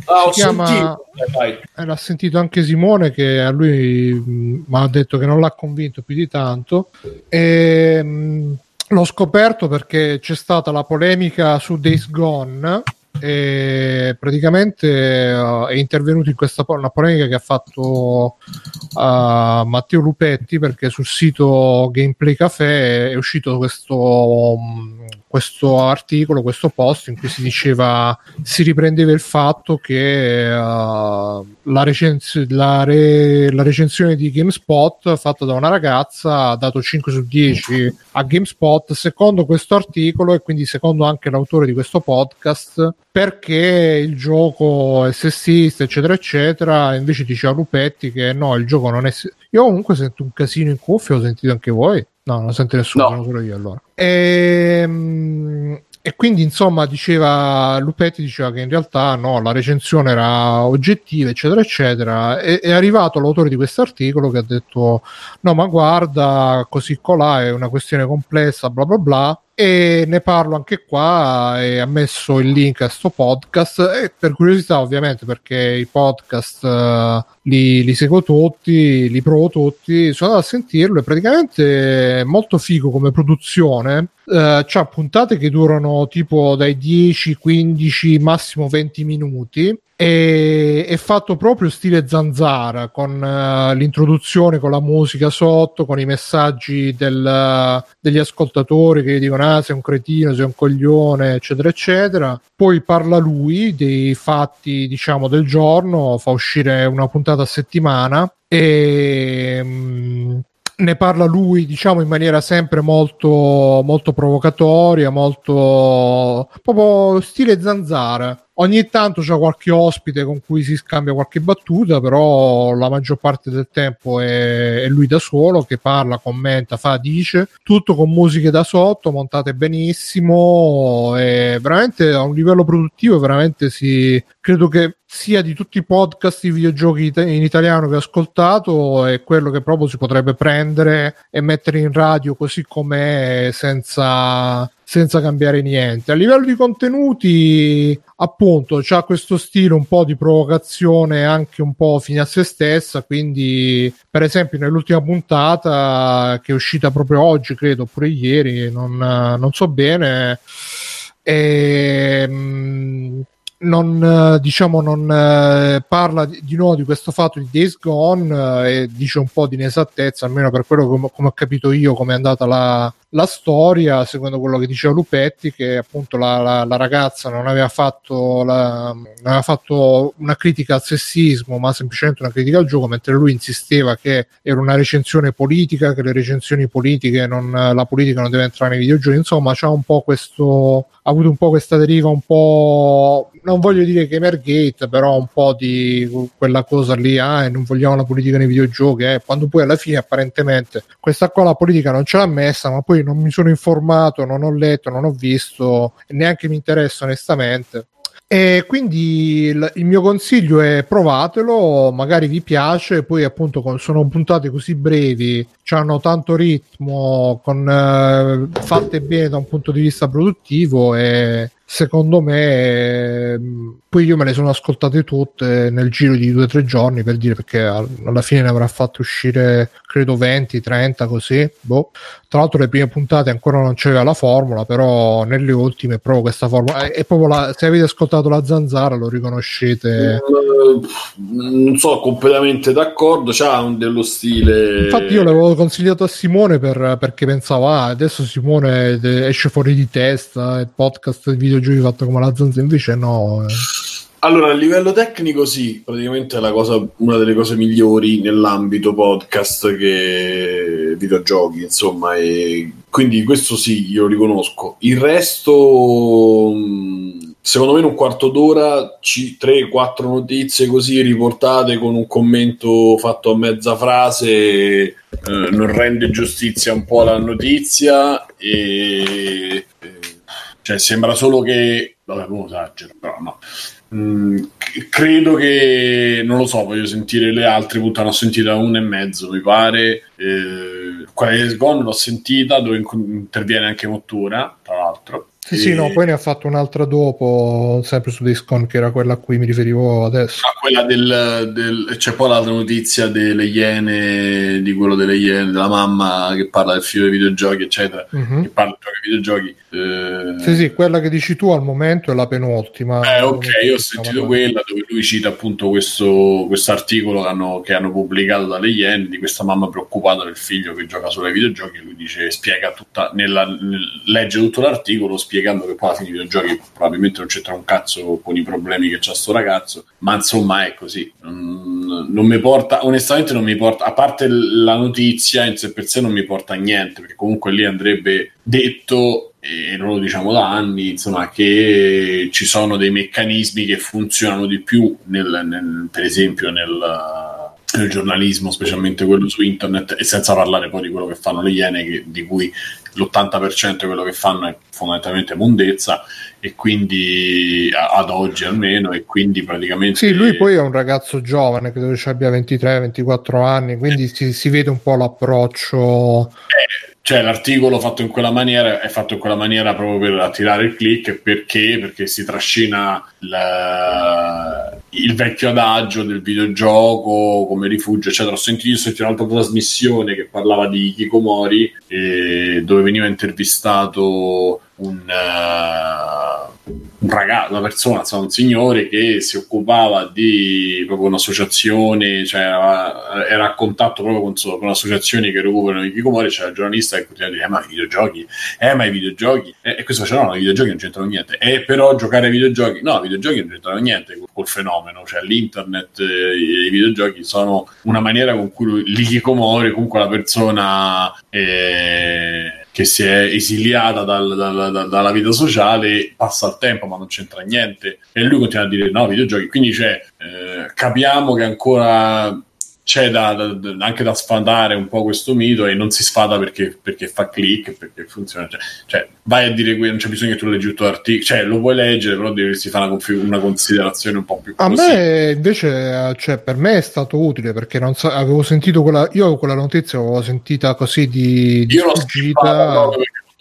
Ah, ho Si chiama- sentito. Eh. Eh, l'ha sentito anche Simone che a lui mi ha detto che non l'ha convinto più di tanto. E, mh, l'ho scoperto perché c'è stata la polemica su Days Gone e praticamente eh, è intervenuto in questa po- una polemica che ha fatto a Matteo Lupetti perché sul sito Gameplay Café è uscito questo, questo articolo, questo post in cui si diceva, si riprendeva il fatto che uh, la, recens- la, re- la recensione di GameSpot fatta da una ragazza ha dato 5 su 10 a GameSpot secondo questo articolo e quindi secondo anche l'autore di questo podcast perché il gioco è sessista eccetera eccetera. Invece diceva Lupetti che no il gioco non è io comunque sento un casino in cuffia ho sentito anche voi. No non lo sente nessuno No. solo io allora. Ehm, e quindi insomma diceva Lupetti diceva che in realtà no, la recensione era oggettiva eccetera eccetera. E è arrivato l'autore di questo articolo che ha detto no ma guarda così colà è una questione complessa bla bla bla e ne parlo anche qua e ha messo il link a sto podcast. E per curiosità ovviamente perché i podcast eh, li, li seguo tutti li provo tutti sono andato a sentirlo e praticamente è molto figo come produzione. Eh, c'ha puntate che durano tipo dai 10 15 massimo 20 minuti e è fatto proprio stile zanzara con eh, l'introduzione con la musica sotto con i messaggi del- degli ascoltatori che gli dicono ah sei un cretino sei un coglione eccetera eccetera. Poi parla lui dei fatti diciamo del giorno fa uscire una puntata a settimana e mm, ne parla lui diciamo in maniera sempre molto molto provocatoria molto proprio stile zanzara ogni tanto c'è qualche ospite con cui si scambia qualche battuta però la maggior parte del tempo è, è lui da solo che parla commenta fa dice tutto con musiche da sotto montate benissimo e veramente a un livello produttivo veramente si credo che sia di tutti i podcast di videogiochi in italiano che ho ascoltato è quello che proprio si potrebbe prendere e mettere in radio così com'è senza, senza cambiare niente. A livello di contenuti, appunto, c'ha questo stile un po' di provocazione anche un po' fine a se stessa, quindi per esempio nell'ultima puntata che è uscita proprio oggi, credo, oppure ieri, non, non so bene, ehm, non eh, diciamo non eh, parla di, di nuovo di questo fatto di Days Gone eh, e dice un po' di inesattezza almeno per quello come, come ho capito io come è andata la, la storia secondo quello che diceva Lupetti che appunto la, la- la ragazza non aveva fatto la- non aveva fatto una critica al sessismo ma semplicemente una critica al gioco mentre lui insisteva che era una recensione politica che le recensioni politiche non, la politica non deve entrare nei videogiochi. Insomma c'ha un po' questo ha avuto un po' questa deriva un po' non voglio dire Gamergate però un po' di quella cosa lì ah e non vogliamo la politica nei videogiochi eh, quando poi alla fine apparentemente questa qua la politica non ce l'ha messa ma poi non mi sono informato non ho letto non ho visto neanche mi interessa onestamente. E quindi il, il mio consiglio è provatelo, magari vi piace, poi appunto con- sono puntate così brevi, hanno tanto ritmo, con, eh, fatte bene da un punto di vista produttivo e secondo me ehm, poi io me le sono ascoltate tutte nel giro di due o tre giorni per dire perché al- alla fine ne avrà fatto uscire credo 20, 30 così, boh. Tra l'altro le prime puntate ancora non c'era la formula, però nelle ultime è proprio questa formula. È proprio la, se avete ascoltato la zanzara lo riconoscete. Eh, non sono completamente d'accordo, c'ha un dello stile. Infatti io l'avevo consigliato a Simone per- perché pensavo, ah, adesso Simone esce fuori di testa, il podcast di videogiochi fatto come la zanzara, invece no. eh. Allora, a livello tecnico, sì, praticamente è la cosa, una delle cose migliori nell'ambito podcast che videogiochi, insomma, e quindi questo sì, io lo riconosco. Il resto, mh, secondo me, in un quarto d'ora, 3-4 notizie così riportate con un commento fatto a mezza frase, eh, non rende giustizia un po' alla notizia e... eh, cioè, sembra solo che... Vabbè, non esagero, però no. Mm, credo che non lo so, voglio sentire le altre puntate. Ho sentita una e mezzo, mi pare. Eh, quella di Days Gone l'ho sentita, dove interviene anche Mottura, tra l'altro. Sì, e... sì, no, poi ne ha fatto un'altra dopo, sempre su Discon, che era quella a cui mi riferivo adesso. Ah, quella del, del... C'è poi l'altra notizia delle Iene, di quello delle Iene, della mamma che parla del figlio dei videogiochi, eccetera, uh-huh. che parla dei videogiochi. Eh... Sì, sì, quella che dici tu al momento è la penultima. Eh, ok, io ho sentito quella dove lui cita appunto questo articolo che hanno, che hanno pubblicato dalle Iene di questa mamma preoccupata del figlio che gioca solo ai videogiochi. Lui dice, spiega tutta, nella, nel, legge tutto l'articolo, spiega spiegando che poi alla fine i videogiochi probabilmente non c'entra un cazzo con i problemi che c'ha sto ragazzo, ma insomma è così. Non, mi porta, onestamente non mi porta, a parte la notizia in sé per sé non mi porta a niente, perché comunque lì andrebbe detto e non lo diciamo da anni, insomma, che ci sono dei meccanismi che funzionano di più, nel, nel, per esempio nel, nel, giornalismo, specialmente quello su internet, e senza parlare poi di quello che fanno le Iene, che, di cui l'80% di quello che fanno è fondamentalmente mondezza e quindi ad oggi almeno e quindi praticamente sì lui poi è un ragazzo giovane credo che abbia 23-24 anni quindi eh. si, si, vede un po' l'approccio eh, cioè l'articolo fatto in quella maniera è fatto in quella maniera proprio per attirare il click perché? Perché si trascina la, il vecchio adagio del videogioco come rifugio eccetera. Ho sentito, ho un'altra trasmissione che parlava di Kikomori eh, dove veniva intervistato un, uh, un ragazzo, una persona, insomma, un signore che si occupava di proprio un'associazione, cioè era, a contatto proprio con, con un'associazione che recuperano i Kikomori, c'era il giornalista che continuava a dire, eh, ma i videogiochi, eh, ma i videogiochi, eh, e questo faceva, no, i videogiochi non c'entrano niente, e però giocare ai videogiochi, no, i videogiochi non c'entrano niente col fenomeno, cioè l'internet, eh, i videogiochi sono una maniera con cui l'Ikikomori, comunque la persona... Eh, che si è esiliata dal, dal, dal, dalla vita sociale, passa il tempo ma non c'entra niente. E lui continua a dire no, videogiochi, quindi cioè, eh, capiamo che ancora c'è da, da, anche da sfadare un po' questo mito e non si sfada perché, perché fa click, perché funziona. Cioè, cioè, vai a dire che non c'è bisogno che tu leggi tutto l'articolo, cioè lo puoi leggere, però dovresti fare una, una, considerazione un po' più A così. me invece, cioè, per me è stato utile perché non so, avevo sentito quella, io quella notizia l'avevo sentita così di, di io sfuggita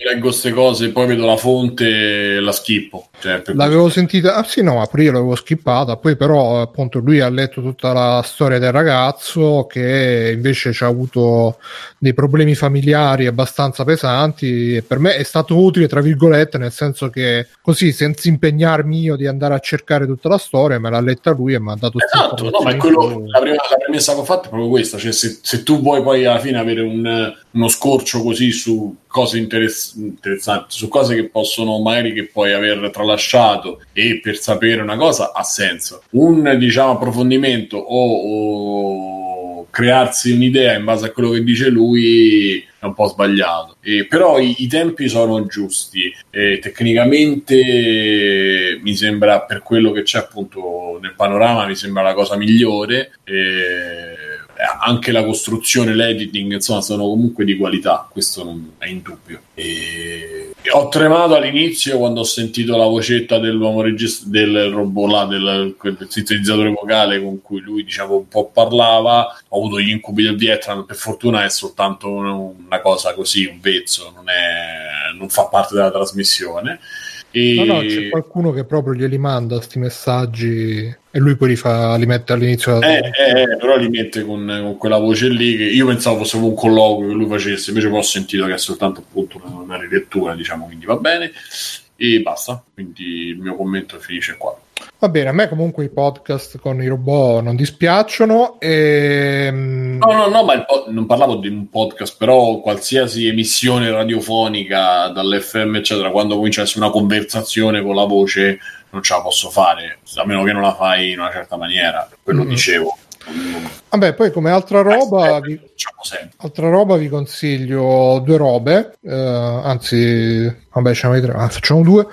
leggo queste cose, poi vedo la fonte e la schippo. Cioè, l'avevo sentita, ah sì, no, ma prima l'avevo skippata. Poi, però, appunto, lui ha letto tutta la storia del ragazzo che invece ci ha avuto dei problemi familiari abbastanza pesanti. E per me è stato utile, tra virgolette, nel senso che così, senza impegnarmi io di andare a cercare tutta la storia, me l'ha letta lui e mi ha dato esatto, no, ma quello, la, prima, la premessa che ho fatto è proprio questa: cioè, se, se tu vuoi poi alla fine avere un, uno scorcio così su cose interess- interessanti, su cose che possono magari che puoi aver tralasciato e per sapere una cosa ha senso. Un diciamo approfondimento o, o crearsi un'idea in base a quello che dice lui è un po' sbagliato. Eh, però i, i, tempi sono giusti. Eh, tecnicamente mi sembra, per quello che c'è appunto nel panorama, mi sembra la cosa migliore. Eh, anche la costruzione, l'editing, insomma, sono comunque di qualità, questo non è indubbio. E... e ho tremato all'inizio quando ho sentito la vocetta dell'uomo regista, del robot là, del, del sintetizzatore vocale con cui lui, diciamo, un po' parlava. Ho avuto gli incubi del Vietnam, per fortuna è soltanto una cosa così, un vezzo, non, è, non fa parte della trasmissione. E... No, no, c'è qualcuno che proprio glieli manda questi messaggi e lui poi li, fa, li mette all'inizio. Eh, eh, però li mette con, con, quella voce lì che io pensavo fosse un colloquio che lui facesse, invece poi ho sentito che è soltanto appunto una, una rilettura, diciamo, quindi va bene e basta. Quindi il mio commento finisce qua. Va bene, a me comunque i podcast con i robot non dispiacciono. E... Mm, no, no, no, ma po- non parlavo di un podcast, però qualsiasi emissione radiofonica dall'FM, eccetera, quando comincia a essere una conversazione con la voce, non ce la posso fare, a meno che non la fai in una certa maniera. Quello mm. dicevo. Vabbè, poi come altra roba, vi, altra roba vi consiglio due robe, eh, anzi, vabbè, facciamo, ah, facciamo due.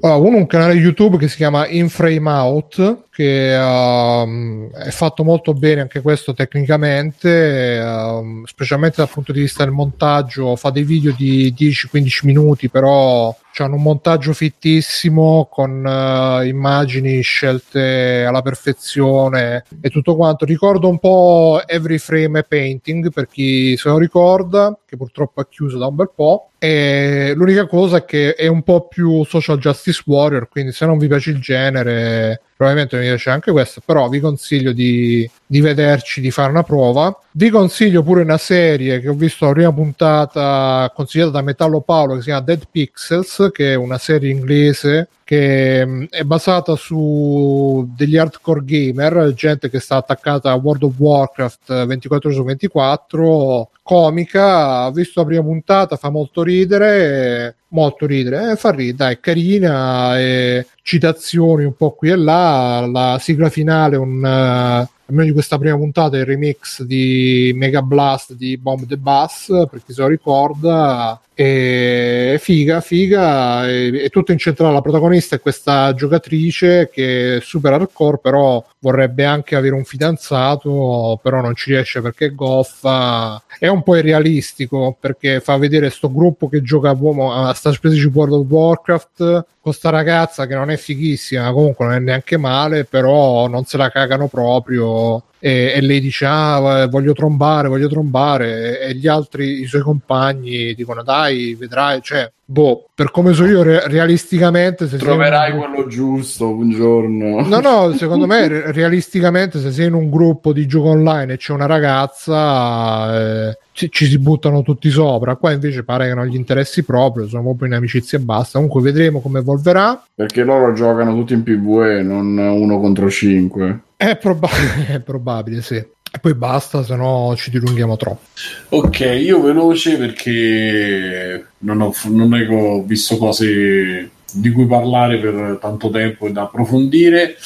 Uh, uno un canale YouTube che si chiama In Frame Out, che uh, è fatto molto bene anche questo tecnicamente, uh, specialmente dal punto di vista del montaggio, fa dei video di 10-15 minuti, però hanno un montaggio fittissimo con uh, immagini scelte alla perfezione e tutto quanto. Ricordo un po' Every Frame Painting per chi se lo ricorda, che purtroppo è chiuso da un bel po'. E l'unica cosa è che è un po' più social justice warrior, quindi se non vi piace il genere, probabilmente mi piace anche questo, però vi consiglio di, di, vederci, di fare una prova. Vi consiglio pure una serie che ho visto la prima puntata consigliata da Metallo Paolo che si chiama Dead Pixels, che è una serie inglese che mm, è basata su degli hardcore gamer, gente che sta attaccata a World of Warcraft 24 ore su 24, comica, ho visto la prima puntata, fa molto ridere, molto ridere, eh, fa ridere, è carina, e citazioni un po' qui e là, la sigla finale un... Uh, almeno di questa prima puntata il remix di Mega Blast di Bomb the Bass per chi se lo ricorda e figa, figa, è, tutto incentrato. La protagonista è questa giocatrice che è super hardcore, però vorrebbe anche avere un fidanzato, però non ci riesce perché è goffa. È un po' irrealistico perché fa vedere sto gruppo che gioca a sta specie di World of Warcraft con sta ragazza che non è fighissima, comunque non è neanche male, però non se la cagano proprio e, e, lei dice ah voglio trombare voglio trombare e, gli altri i suoi compagni dicono dai vedrai cioè boh per come so io re- realisticamente se troverai un... quello giusto un giorno. No no secondo me re- realisticamente se sei in un gruppo di gioco online e c'è una ragazza eh, ci, ci, si buttano tutti sopra. Qua invece pare che non gli interessi proprio sono proprio in amicizia e basta. Comunque vedremo come evolverà. Perché loro giocano tutti in PvE non uno contro cinque. È, proba- è probabile, sì. E poi basta, se no ci dilunghiamo troppo. Ok, io veloce perché non ho, non ho visto cose di cui parlare per tanto tempo e da approfondire.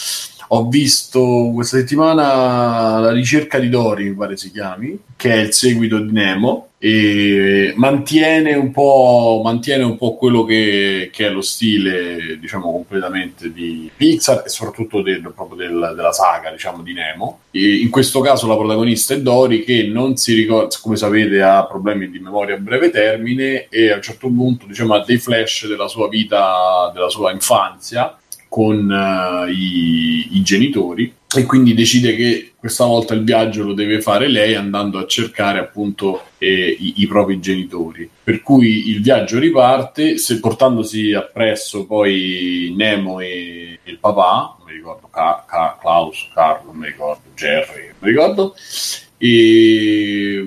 Ho visto questa settimana La ricerca di Dory, mi pare si chiami, che è il seguito di Nemo e mantiene un po', mantiene un po quello che, che, è lo stile, diciamo, completamente di Pixar e soprattutto del, proprio del, della saga, diciamo, di Nemo. E in questo caso la protagonista è Dory che non si ricorda, come sapete, ha problemi di memoria a breve termine e a un certo punto, diciamo, ha dei flash della sua vita, della sua infanzia con uh, i, i, genitori e quindi decide che questa volta il viaggio lo deve fare lei andando a cercare appunto eh, i, i, propri genitori. Per cui il viaggio riparte se, portandosi appresso poi Nemo e, e il papà non mi ricordo Ca- Ca- Klaus, Carlo non mi ricordo Jerry non mi ricordo e,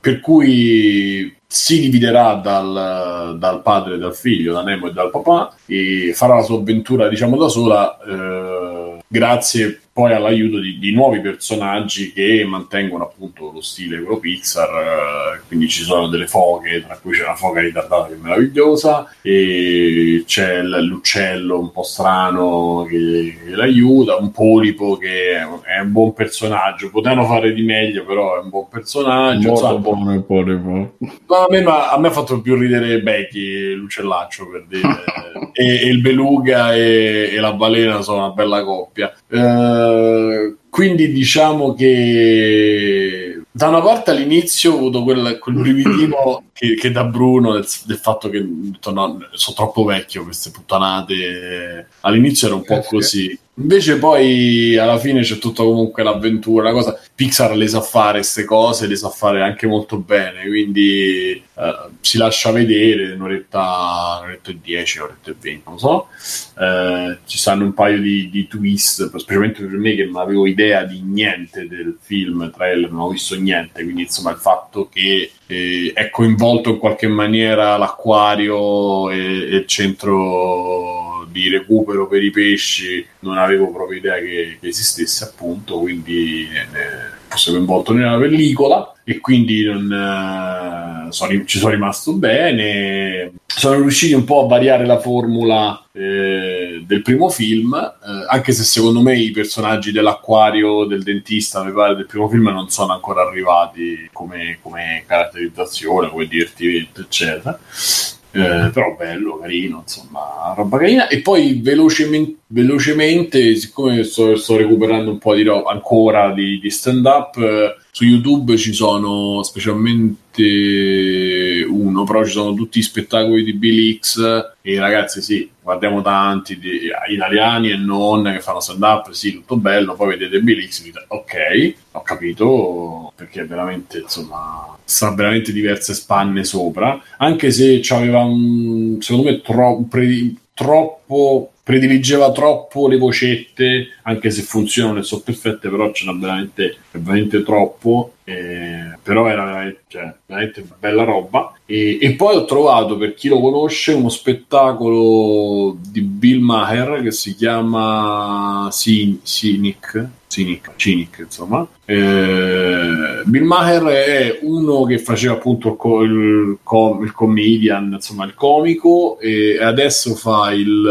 per cui si dividerà dal, dal, padre dal figlio, da Nemo e dal papà, e farà la sua avventura, diciamo, da sola, eh, grazie poi all'aiuto di, di, nuovi personaggi che mantengono appunto lo stile quello Pixar, eh, quindi ci sono delle foche, tra cui c'è una foca ritardata che è meravigliosa, e c'è l'uccello un po' strano che, che l'aiuta, un polipo che è, un buon personaggio, potevano fare di meglio però è un buon personaggio. Molto buono il polipo. A me, ma, a me ha fatto più ridere Becky, l'uccellaccio per dire, e, e, il beluga e, e, la balena sono una bella coppia. Eh, quindi diciamo che da una parte all'inizio ho avuto quel, quel brividino che, che, da Bruno del, del fatto che no, sono troppo vecchio queste puttanate. All'inizio era un po' eh, così Invece poi alla fine c'è tutta comunque l'avventura, la cosa. Pixar le sa fare queste cose, le sa fare anche molto bene, quindi eh, si lascia vedere un'oretta, un'oretta e dieci, un'oretta e venti, non so. Eh, ci stanno un paio di, di, twist, specialmente per me che non avevo idea di niente del film, trailer, non ho visto niente, quindi insomma il fatto che eh, è coinvolto in qualche maniera l'acquario e, e il centro di recupero per i pesci non avevo proprio idea che, che esistesse appunto quindi eh, sono coinvolto nella pellicola e quindi non, eh, sono, ci sono rimasto bene. Sono riusciti un po' a variare la formula eh, del primo film eh, anche se secondo me i personaggi dell'acquario del dentista mi pare del primo film non sono ancora arrivati come, come caratterizzazione come divertimento eccetera eh, però bello, carino, insomma, roba carina. E poi velocemente, velocemente, siccome sto, sto recuperando un po' di roba ancora di, di stand up, eh, su YouTube ci sono specialmente uno, però ci sono tutti i spettacoli di Bill X e ragazzi sì, guardiamo tanti di, italiani e non che fanno stand up, sì, tutto bello, poi vedete Bill X, dite, ok, ho capito, perché veramente insomma sta veramente diverse spanne sopra, anche se c'aveva un, secondo me tro, pre, troppo prediligeva troppo le vocette, anche se funzionano e sono perfette, però ce n'è veramente, veramente troppo. Eh, però era veramente, cioè, veramente bella roba. E, e, poi ho trovato, per chi lo conosce, uno spettacolo di Bill Maher che si chiama Cynic. Cynic, Cynic insomma. Eh, Bill Maher è uno che faceva appunto il, co- il, com- il comedian, insomma il comico, e adesso fa il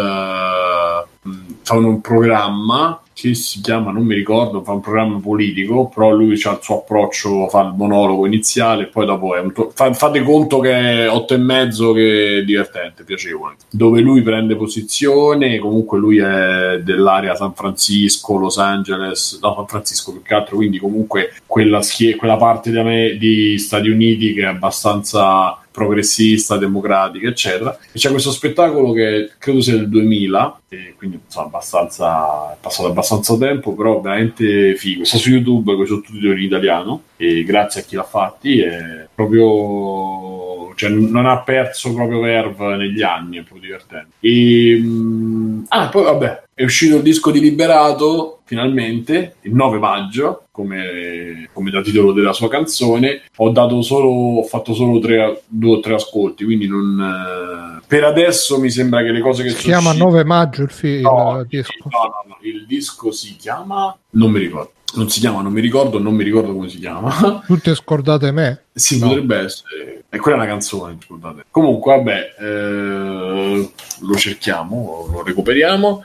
fa un programma che si chiama, non mi ricordo, fa un programma politico, però lui ha il suo approccio, fa il monologo iniziale e poi dopo è un to- fa, fate conto che è otto e mezzo che è divertente, piacevole, dove lui prende posizione, comunque lui è dell'area San Francisco, Los Angeles, no San Francisco più che altro, quindi comunque quella, schie- quella parte di, me- di Stati Uniti che è abbastanza progressista, democratica, eccetera. E c'è questo spettacolo che credo sia del 2000, e quindi insomma, abbastanza, è passato abbastanza tempo, però veramente figo. Sta su YouTube con i sottotitoli in italiano e grazie a chi l'ha fatti è proprio cioè, non ha perso proprio verve negli anni, è proprio divertente. E, mh, ah, poi vabbè, è uscito il disco di Liberato finalmente il 9 maggio come, come, da titolo della sua canzone ho dato solo ho fatto solo tre, due o tre ascolti quindi non eh, per adesso mi sembra che le cose che si chiama uscite... 9 maggio il, fi- no, il disco no, no, no, il disco si chiama non mi ricordo non si chiama, non mi ricordo, non mi ricordo come si chiama. Tutte scordate me? Sì, no. potrebbe essere. E quella è una canzone, scusate. Comunque, vabbè, eh, lo cerchiamo, lo recuperiamo.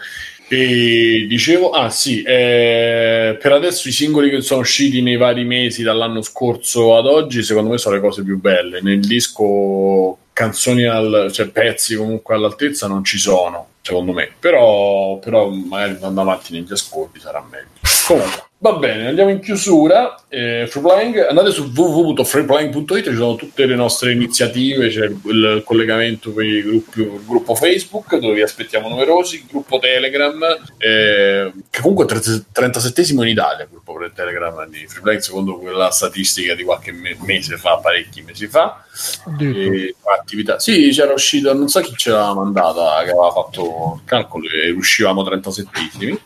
E dicevo, ah sì, eh, per adesso i singoli che sono usciti nei vari mesi dall'anno scorso ad oggi, secondo me sono le cose più belle. Nel disco canzoni, al, cioè pezzi comunque all'altezza non ci sono, secondo me, però, però magari andando avanti negli ascolti sarà meglio. Comunque, Va bene, andiamo in chiusura. Eh, Freeplying, andate su www.freeplying.it, ci sono tutte le nostre iniziative, c'è il, il collegamento con il gruppo, Facebook dove vi aspettiamo numerosi, il gruppo Telegram, eh, che comunque è il 37 in Italia, gruppo Telegram di Freeplying, secondo quella statistica di qualche me- mese fa, parecchi mesi fa. E, attività. Sì, c'era uscito, non so chi ce l'ha mandata, che aveva fatto il calcolo e uscivamo 37esimi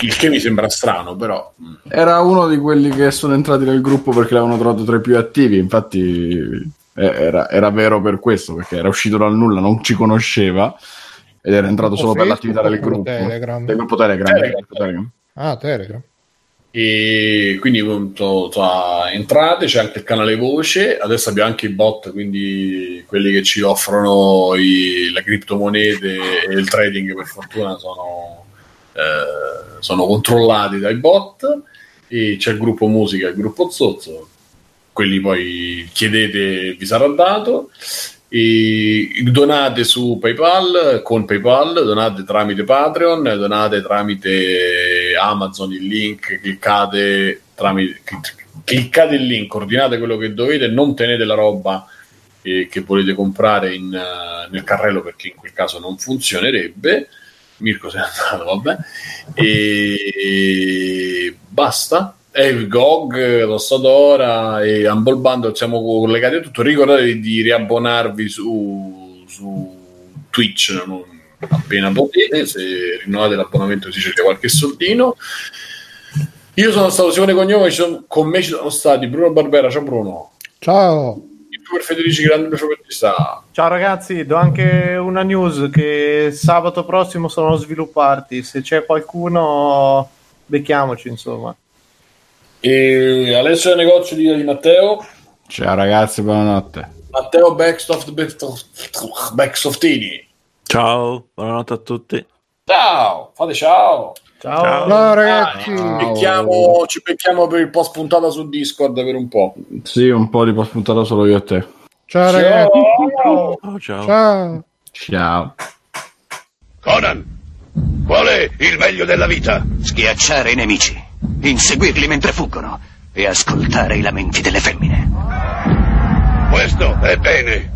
il che mi sembra strano, però. Mm. Era uno di quelli che sono entrati nel gruppo perché l'avevano trovato tra i più attivi. Infatti, eh, era, era, vero per questo perché era uscito dal nulla, non ci conosceva ed era entrato solo Facebook per l'attività del gruppo. Telegram. Del gruppo Telegram. Telegram. Telegram. Ah, Telegram. E quindi appunto, entrate, c'è anche il canale voce, adesso abbiamo anche i bot, quindi quelli che ci offrono i, le criptomonete e il trading per fortuna sono eh, sono controllati dai bot. E c'è il gruppo musica e il gruppo zozzo. Quelli poi chiedete vi sarà dato. E donate su PayPal con PayPal, donate tramite Patreon, donate tramite Amazon il link, cliccate tramite cliccate il link, ordinate quello che dovete, non tenete la roba eh, che volete comprare in, uh, nel carrello perché in quel caso non funzionerebbe Mirko se n'è andato, vabbè. E basta. E GOG, Rossadora e Humble Bundle siamo collegati a tutto. Ricordate di riabbonarvi su, su Twitch non, appena potete. Se rinnovate l'abbonamento si cerca qualche soldino. Io sono stato Simone Cognome, con me ci sono stati Bruno Barbera. Ciao Bruno. Ciao per Federici Grande professionista. Ciao ragazzi, do anche una news che sabato prossimo sono sviluppo party. Se c'è qualcuno, becchiamoci insomma. E Alessio del negozio di, di Matteo. Ciao ragazzi, buonanotte. Matteo Backsoft, Backsoftini. Ciao, buonanotte a tutti. Ciao, fate ciao. Ciao, ciao, ciao ragazzi. Ci becchiamo, ci becchiamo, per il post puntata su Discord per un po'. Sì, un po' di post puntata solo io e te. Ciao, ciao. ragazzi. Ciao. Ciao. Ciao. Conan. Qual è il meglio della vita? Schiacciare i nemici, inseguirli mentre fuggono e ascoltare i lamenti delle femmine. Questo è bene.